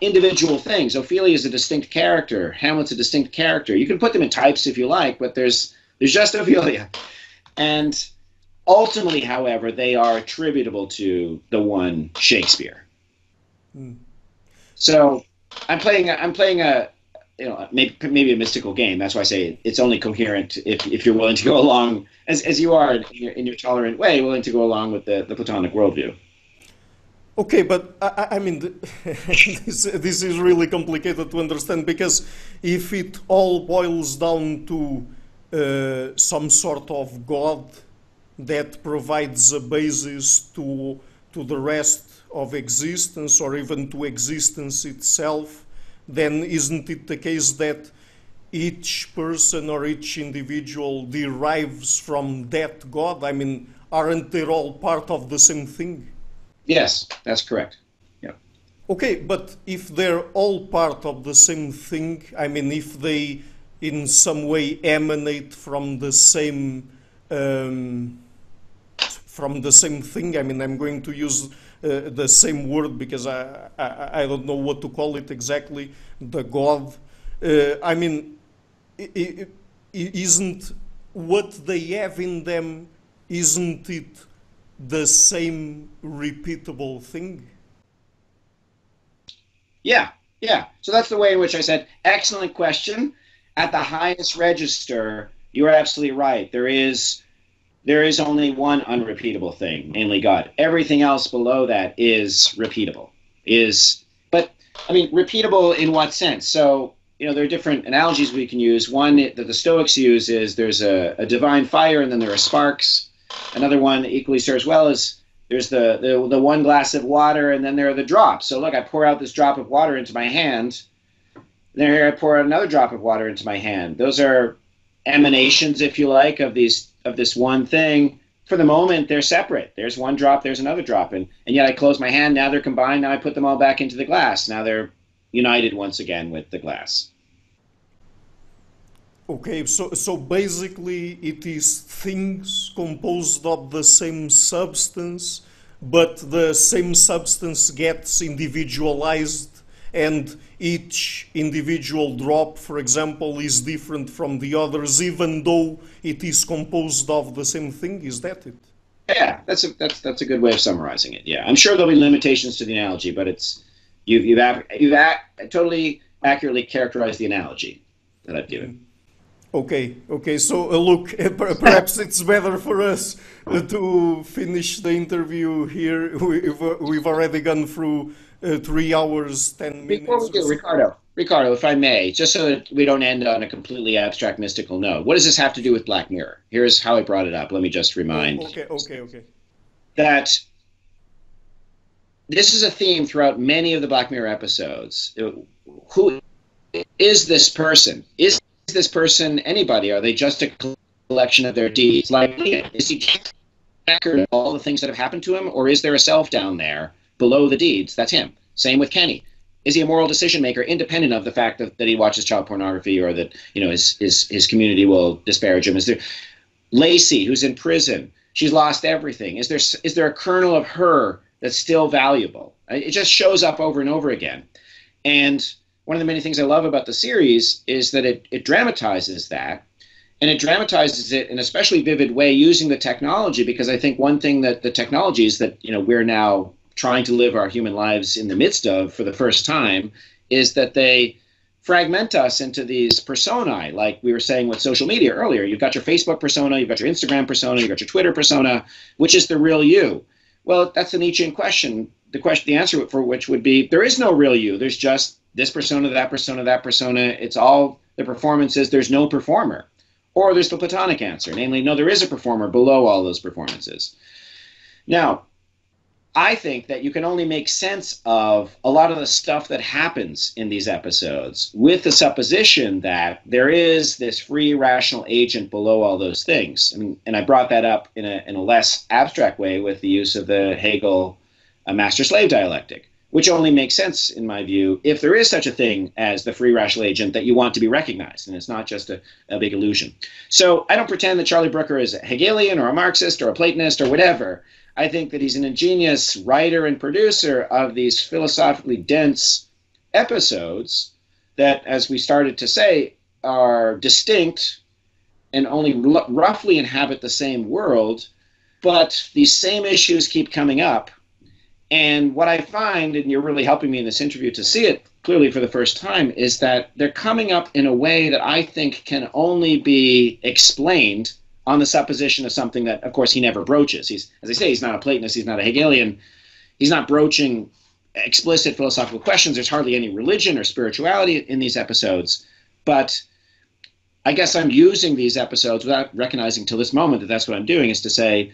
individual things. Ophelia is a distinct character. Hamlet's a distinct character. You can put them in types if you like, but there's there's just Ophelia, and Ultimately, however, they are attributable to the one Shakespeare. Mm. So I'm playing. A, I'm playing a you know maybe maybe a mystical game. That's why I say it's only coherent if, if you're willing to go along as, as you are in your, in your tolerant way, willing to go along with the, the Platonic worldview. Okay, but I, I mean, this, this is really complicated to understand because if it all boils down to uh, some sort of God that provides a basis to, to the rest of existence or even to existence itself, then isn't it the case that each person or each individual derives from that God? I mean, aren't they all part of the same thing? Yes, that's correct. Yeah. Okay, but if they're all part of the same thing, I mean, if they in some way emanate from the same um, from the same thing. I mean, I'm going to use uh, the same word because I, I, I, don't know what to call it exactly, the God. Uh, I mean, is isn't what they have in them, isn't it the same repeatable thing? Yeah, yeah. So that's the way in which I said, excellent question. At the highest register, you're absolutely right. There is there is only one unrepeatable thing, namely God. Everything else below that is repeatable. Is but I mean repeatable in what sense? So you know there are different analogies we can use. One that the Stoics use is there's a, a divine fire and then there are sparks. Another one equally serves well is there's the, the the one glass of water and then there are the drops. So look, I pour out this drop of water into my hand. Then here I pour another drop of water into my hand. Those are emanations, if you like, of these of this one thing. For the moment, they're separate. There's one drop, there's another drop, and and yet I close my hand. Now they're combined. Now I put them all back into the glass. Now they're united once again with the glass. Okay, so so basically it is things composed of the same substance, but the same substance gets individualized and each individual drop, for example, is different from the others, even though it is composed of the same thing. Is that it? Yeah, that's a that's that's a good way of summarizing it. Yeah, I'm sure there'll be limitations to the analogy, but it's you've you've you've totally accurately characterized the analogy that I've given. Okay, okay. So uh, look, uh, perhaps it's better for us uh, to finish the interview here. We've, uh, we've already gone through uh, three hours, ten minutes. Before we do, Ricardo, Ricardo, if I may, just so that we don't end on a completely abstract mystical note, what does this have to do with Black Mirror? Here's how I brought it up. Let me just remind. Okay, okay, okay. That this is a theme throughout many of the Black Mirror episodes. Who is this person? Is this person anybody? Are they just a collection of their deeds? Like, is he record of all the things that have happened to him, or is there a self down there below the deeds. That's him. Same with Kenny. Is he a moral decision maker independent of the fact that, that he watches child pornography or that you know his, his his community will disparage him? Is there Lacey, who's in prison? She's lost everything. Is there is there a kernel of her that's still valuable? It just shows up over and over again. And one of the many things I love about the series is that it, it dramatizes that and it dramatizes it in a especially vivid way using the technology because I think one thing that the technology is that you know we're now trying to live our human lives in the midst of for the first time is that they fragment us into these personae. Like we were saying with social media earlier you've got your facebook persona you've got your instagram persona you've got your twitter persona. Which is the real you? Well that's the nietzschean question. The question the answer for which would be there is no real you. There's just this persona that persona that persona. It's all the performances. There's no performer. Or there's the Platonic answer, namely, no, there is a performer below all those performances. Now, I think that you can only make sense of a lot of the stuff that happens in these episodes with the supposition that there is this free rational agent below all those things. I mean, and I brought that up in a, in a less abstract way with the use of the Hegel uh, master slave dialectic which only makes sense, in my view, if there is such a thing as the free rational agent that you want to be recognized, and it's not just a, a big illusion. So I don't pretend that Charlie Brooker is a Hegelian or a Marxist or a Platonist or whatever. I think that he's an ingenious writer and producer of these philosophically dense episodes that, as we started to say, are distinct and only roughly inhabit the same world, but these same issues keep coming up. And what I find, and you're really helping me in this interview to see it clearly for the first time, is that they're coming up in a way that I think can only be explained on the supposition of something that, of course, he never broaches. He's, as I say, he's not a Platonist, he's not a Hegelian, he's not broaching explicit philosophical questions. There's hardly any religion or spirituality in these episodes. But I guess I'm using these episodes without recognizing till this moment that that's what I'm doing is to say,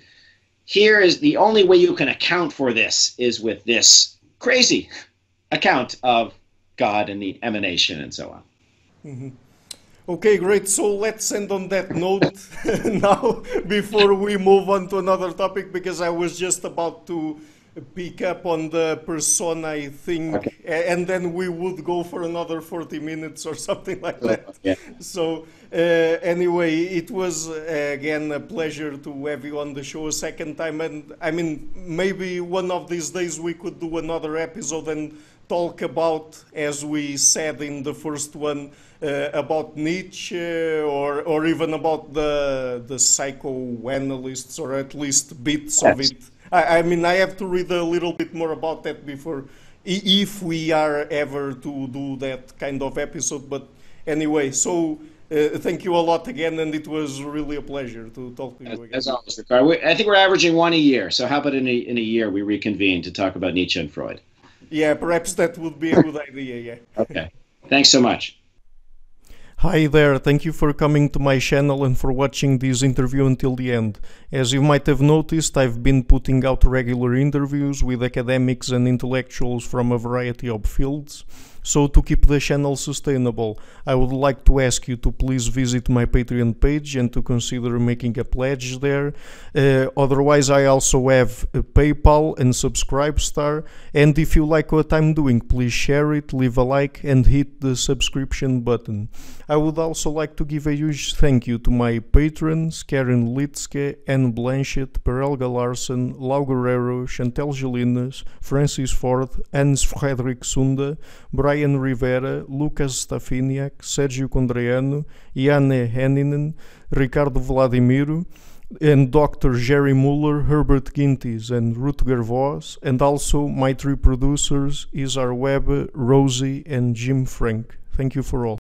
here is the only way you can account for this is with this crazy account of God and the emanation and so on. Mm-hmm. Okay, great. So let's end on that note now before we move on to another topic because I was just about to pick up on the persona thing okay. and then we would go for another 40 minutes or something like that. Yeah. So uh, anyway, it was uh, again a pleasure to have you on the show a second time and I mean maybe one of these days we could do another episode and talk about as we said in the first one uh, about Nietzsche or or even about the the psychoanalysts or at least bits yes. of it I, I mean, I have to read a little bit more about that before, if we are ever to do that kind of episode. But anyway, so uh, thank you a lot again, and it was really a pleasure to talk to you again. As always, Ricardo. I think we're averaging one a year. So how about in a, in a year we reconvene to talk about Nietzsche and Freud? Yeah, perhaps that would be a good idea. Yeah. Okay. Thanks so much. Hi there, thank you for coming to my channel and for watching this interview until the end. As you might have noticed, I've been putting out regular interviews with academics and intellectuals from a variety of fields. So to keep the channel sustainable, I would like to ask you to please visit my Patreon page and to consider making a pledge there. Uh, otherwise, I also have PayPal and Subscribestar. And if you like what I'm doing, please share it, leave a like, and hit the subscription button. I would also like to give a huge thank you to my patrons Karin Lietzcke, Anne Blanchette, Perelga Larsen, Lau Guerrero, Chantel Gelinas, Francis Ford, Hans Fredrik Sunde, Brian Rivera, Lucas Stafiniak, Sérgio Condreano, Iane Henninen, Ricardo Vladimiro, and Dr. Jerry Muller, Herbert Gintis, and Rutger Voss, and also my three producers, Isar Webb, Rosie, and Jim Frank. Thank you for all.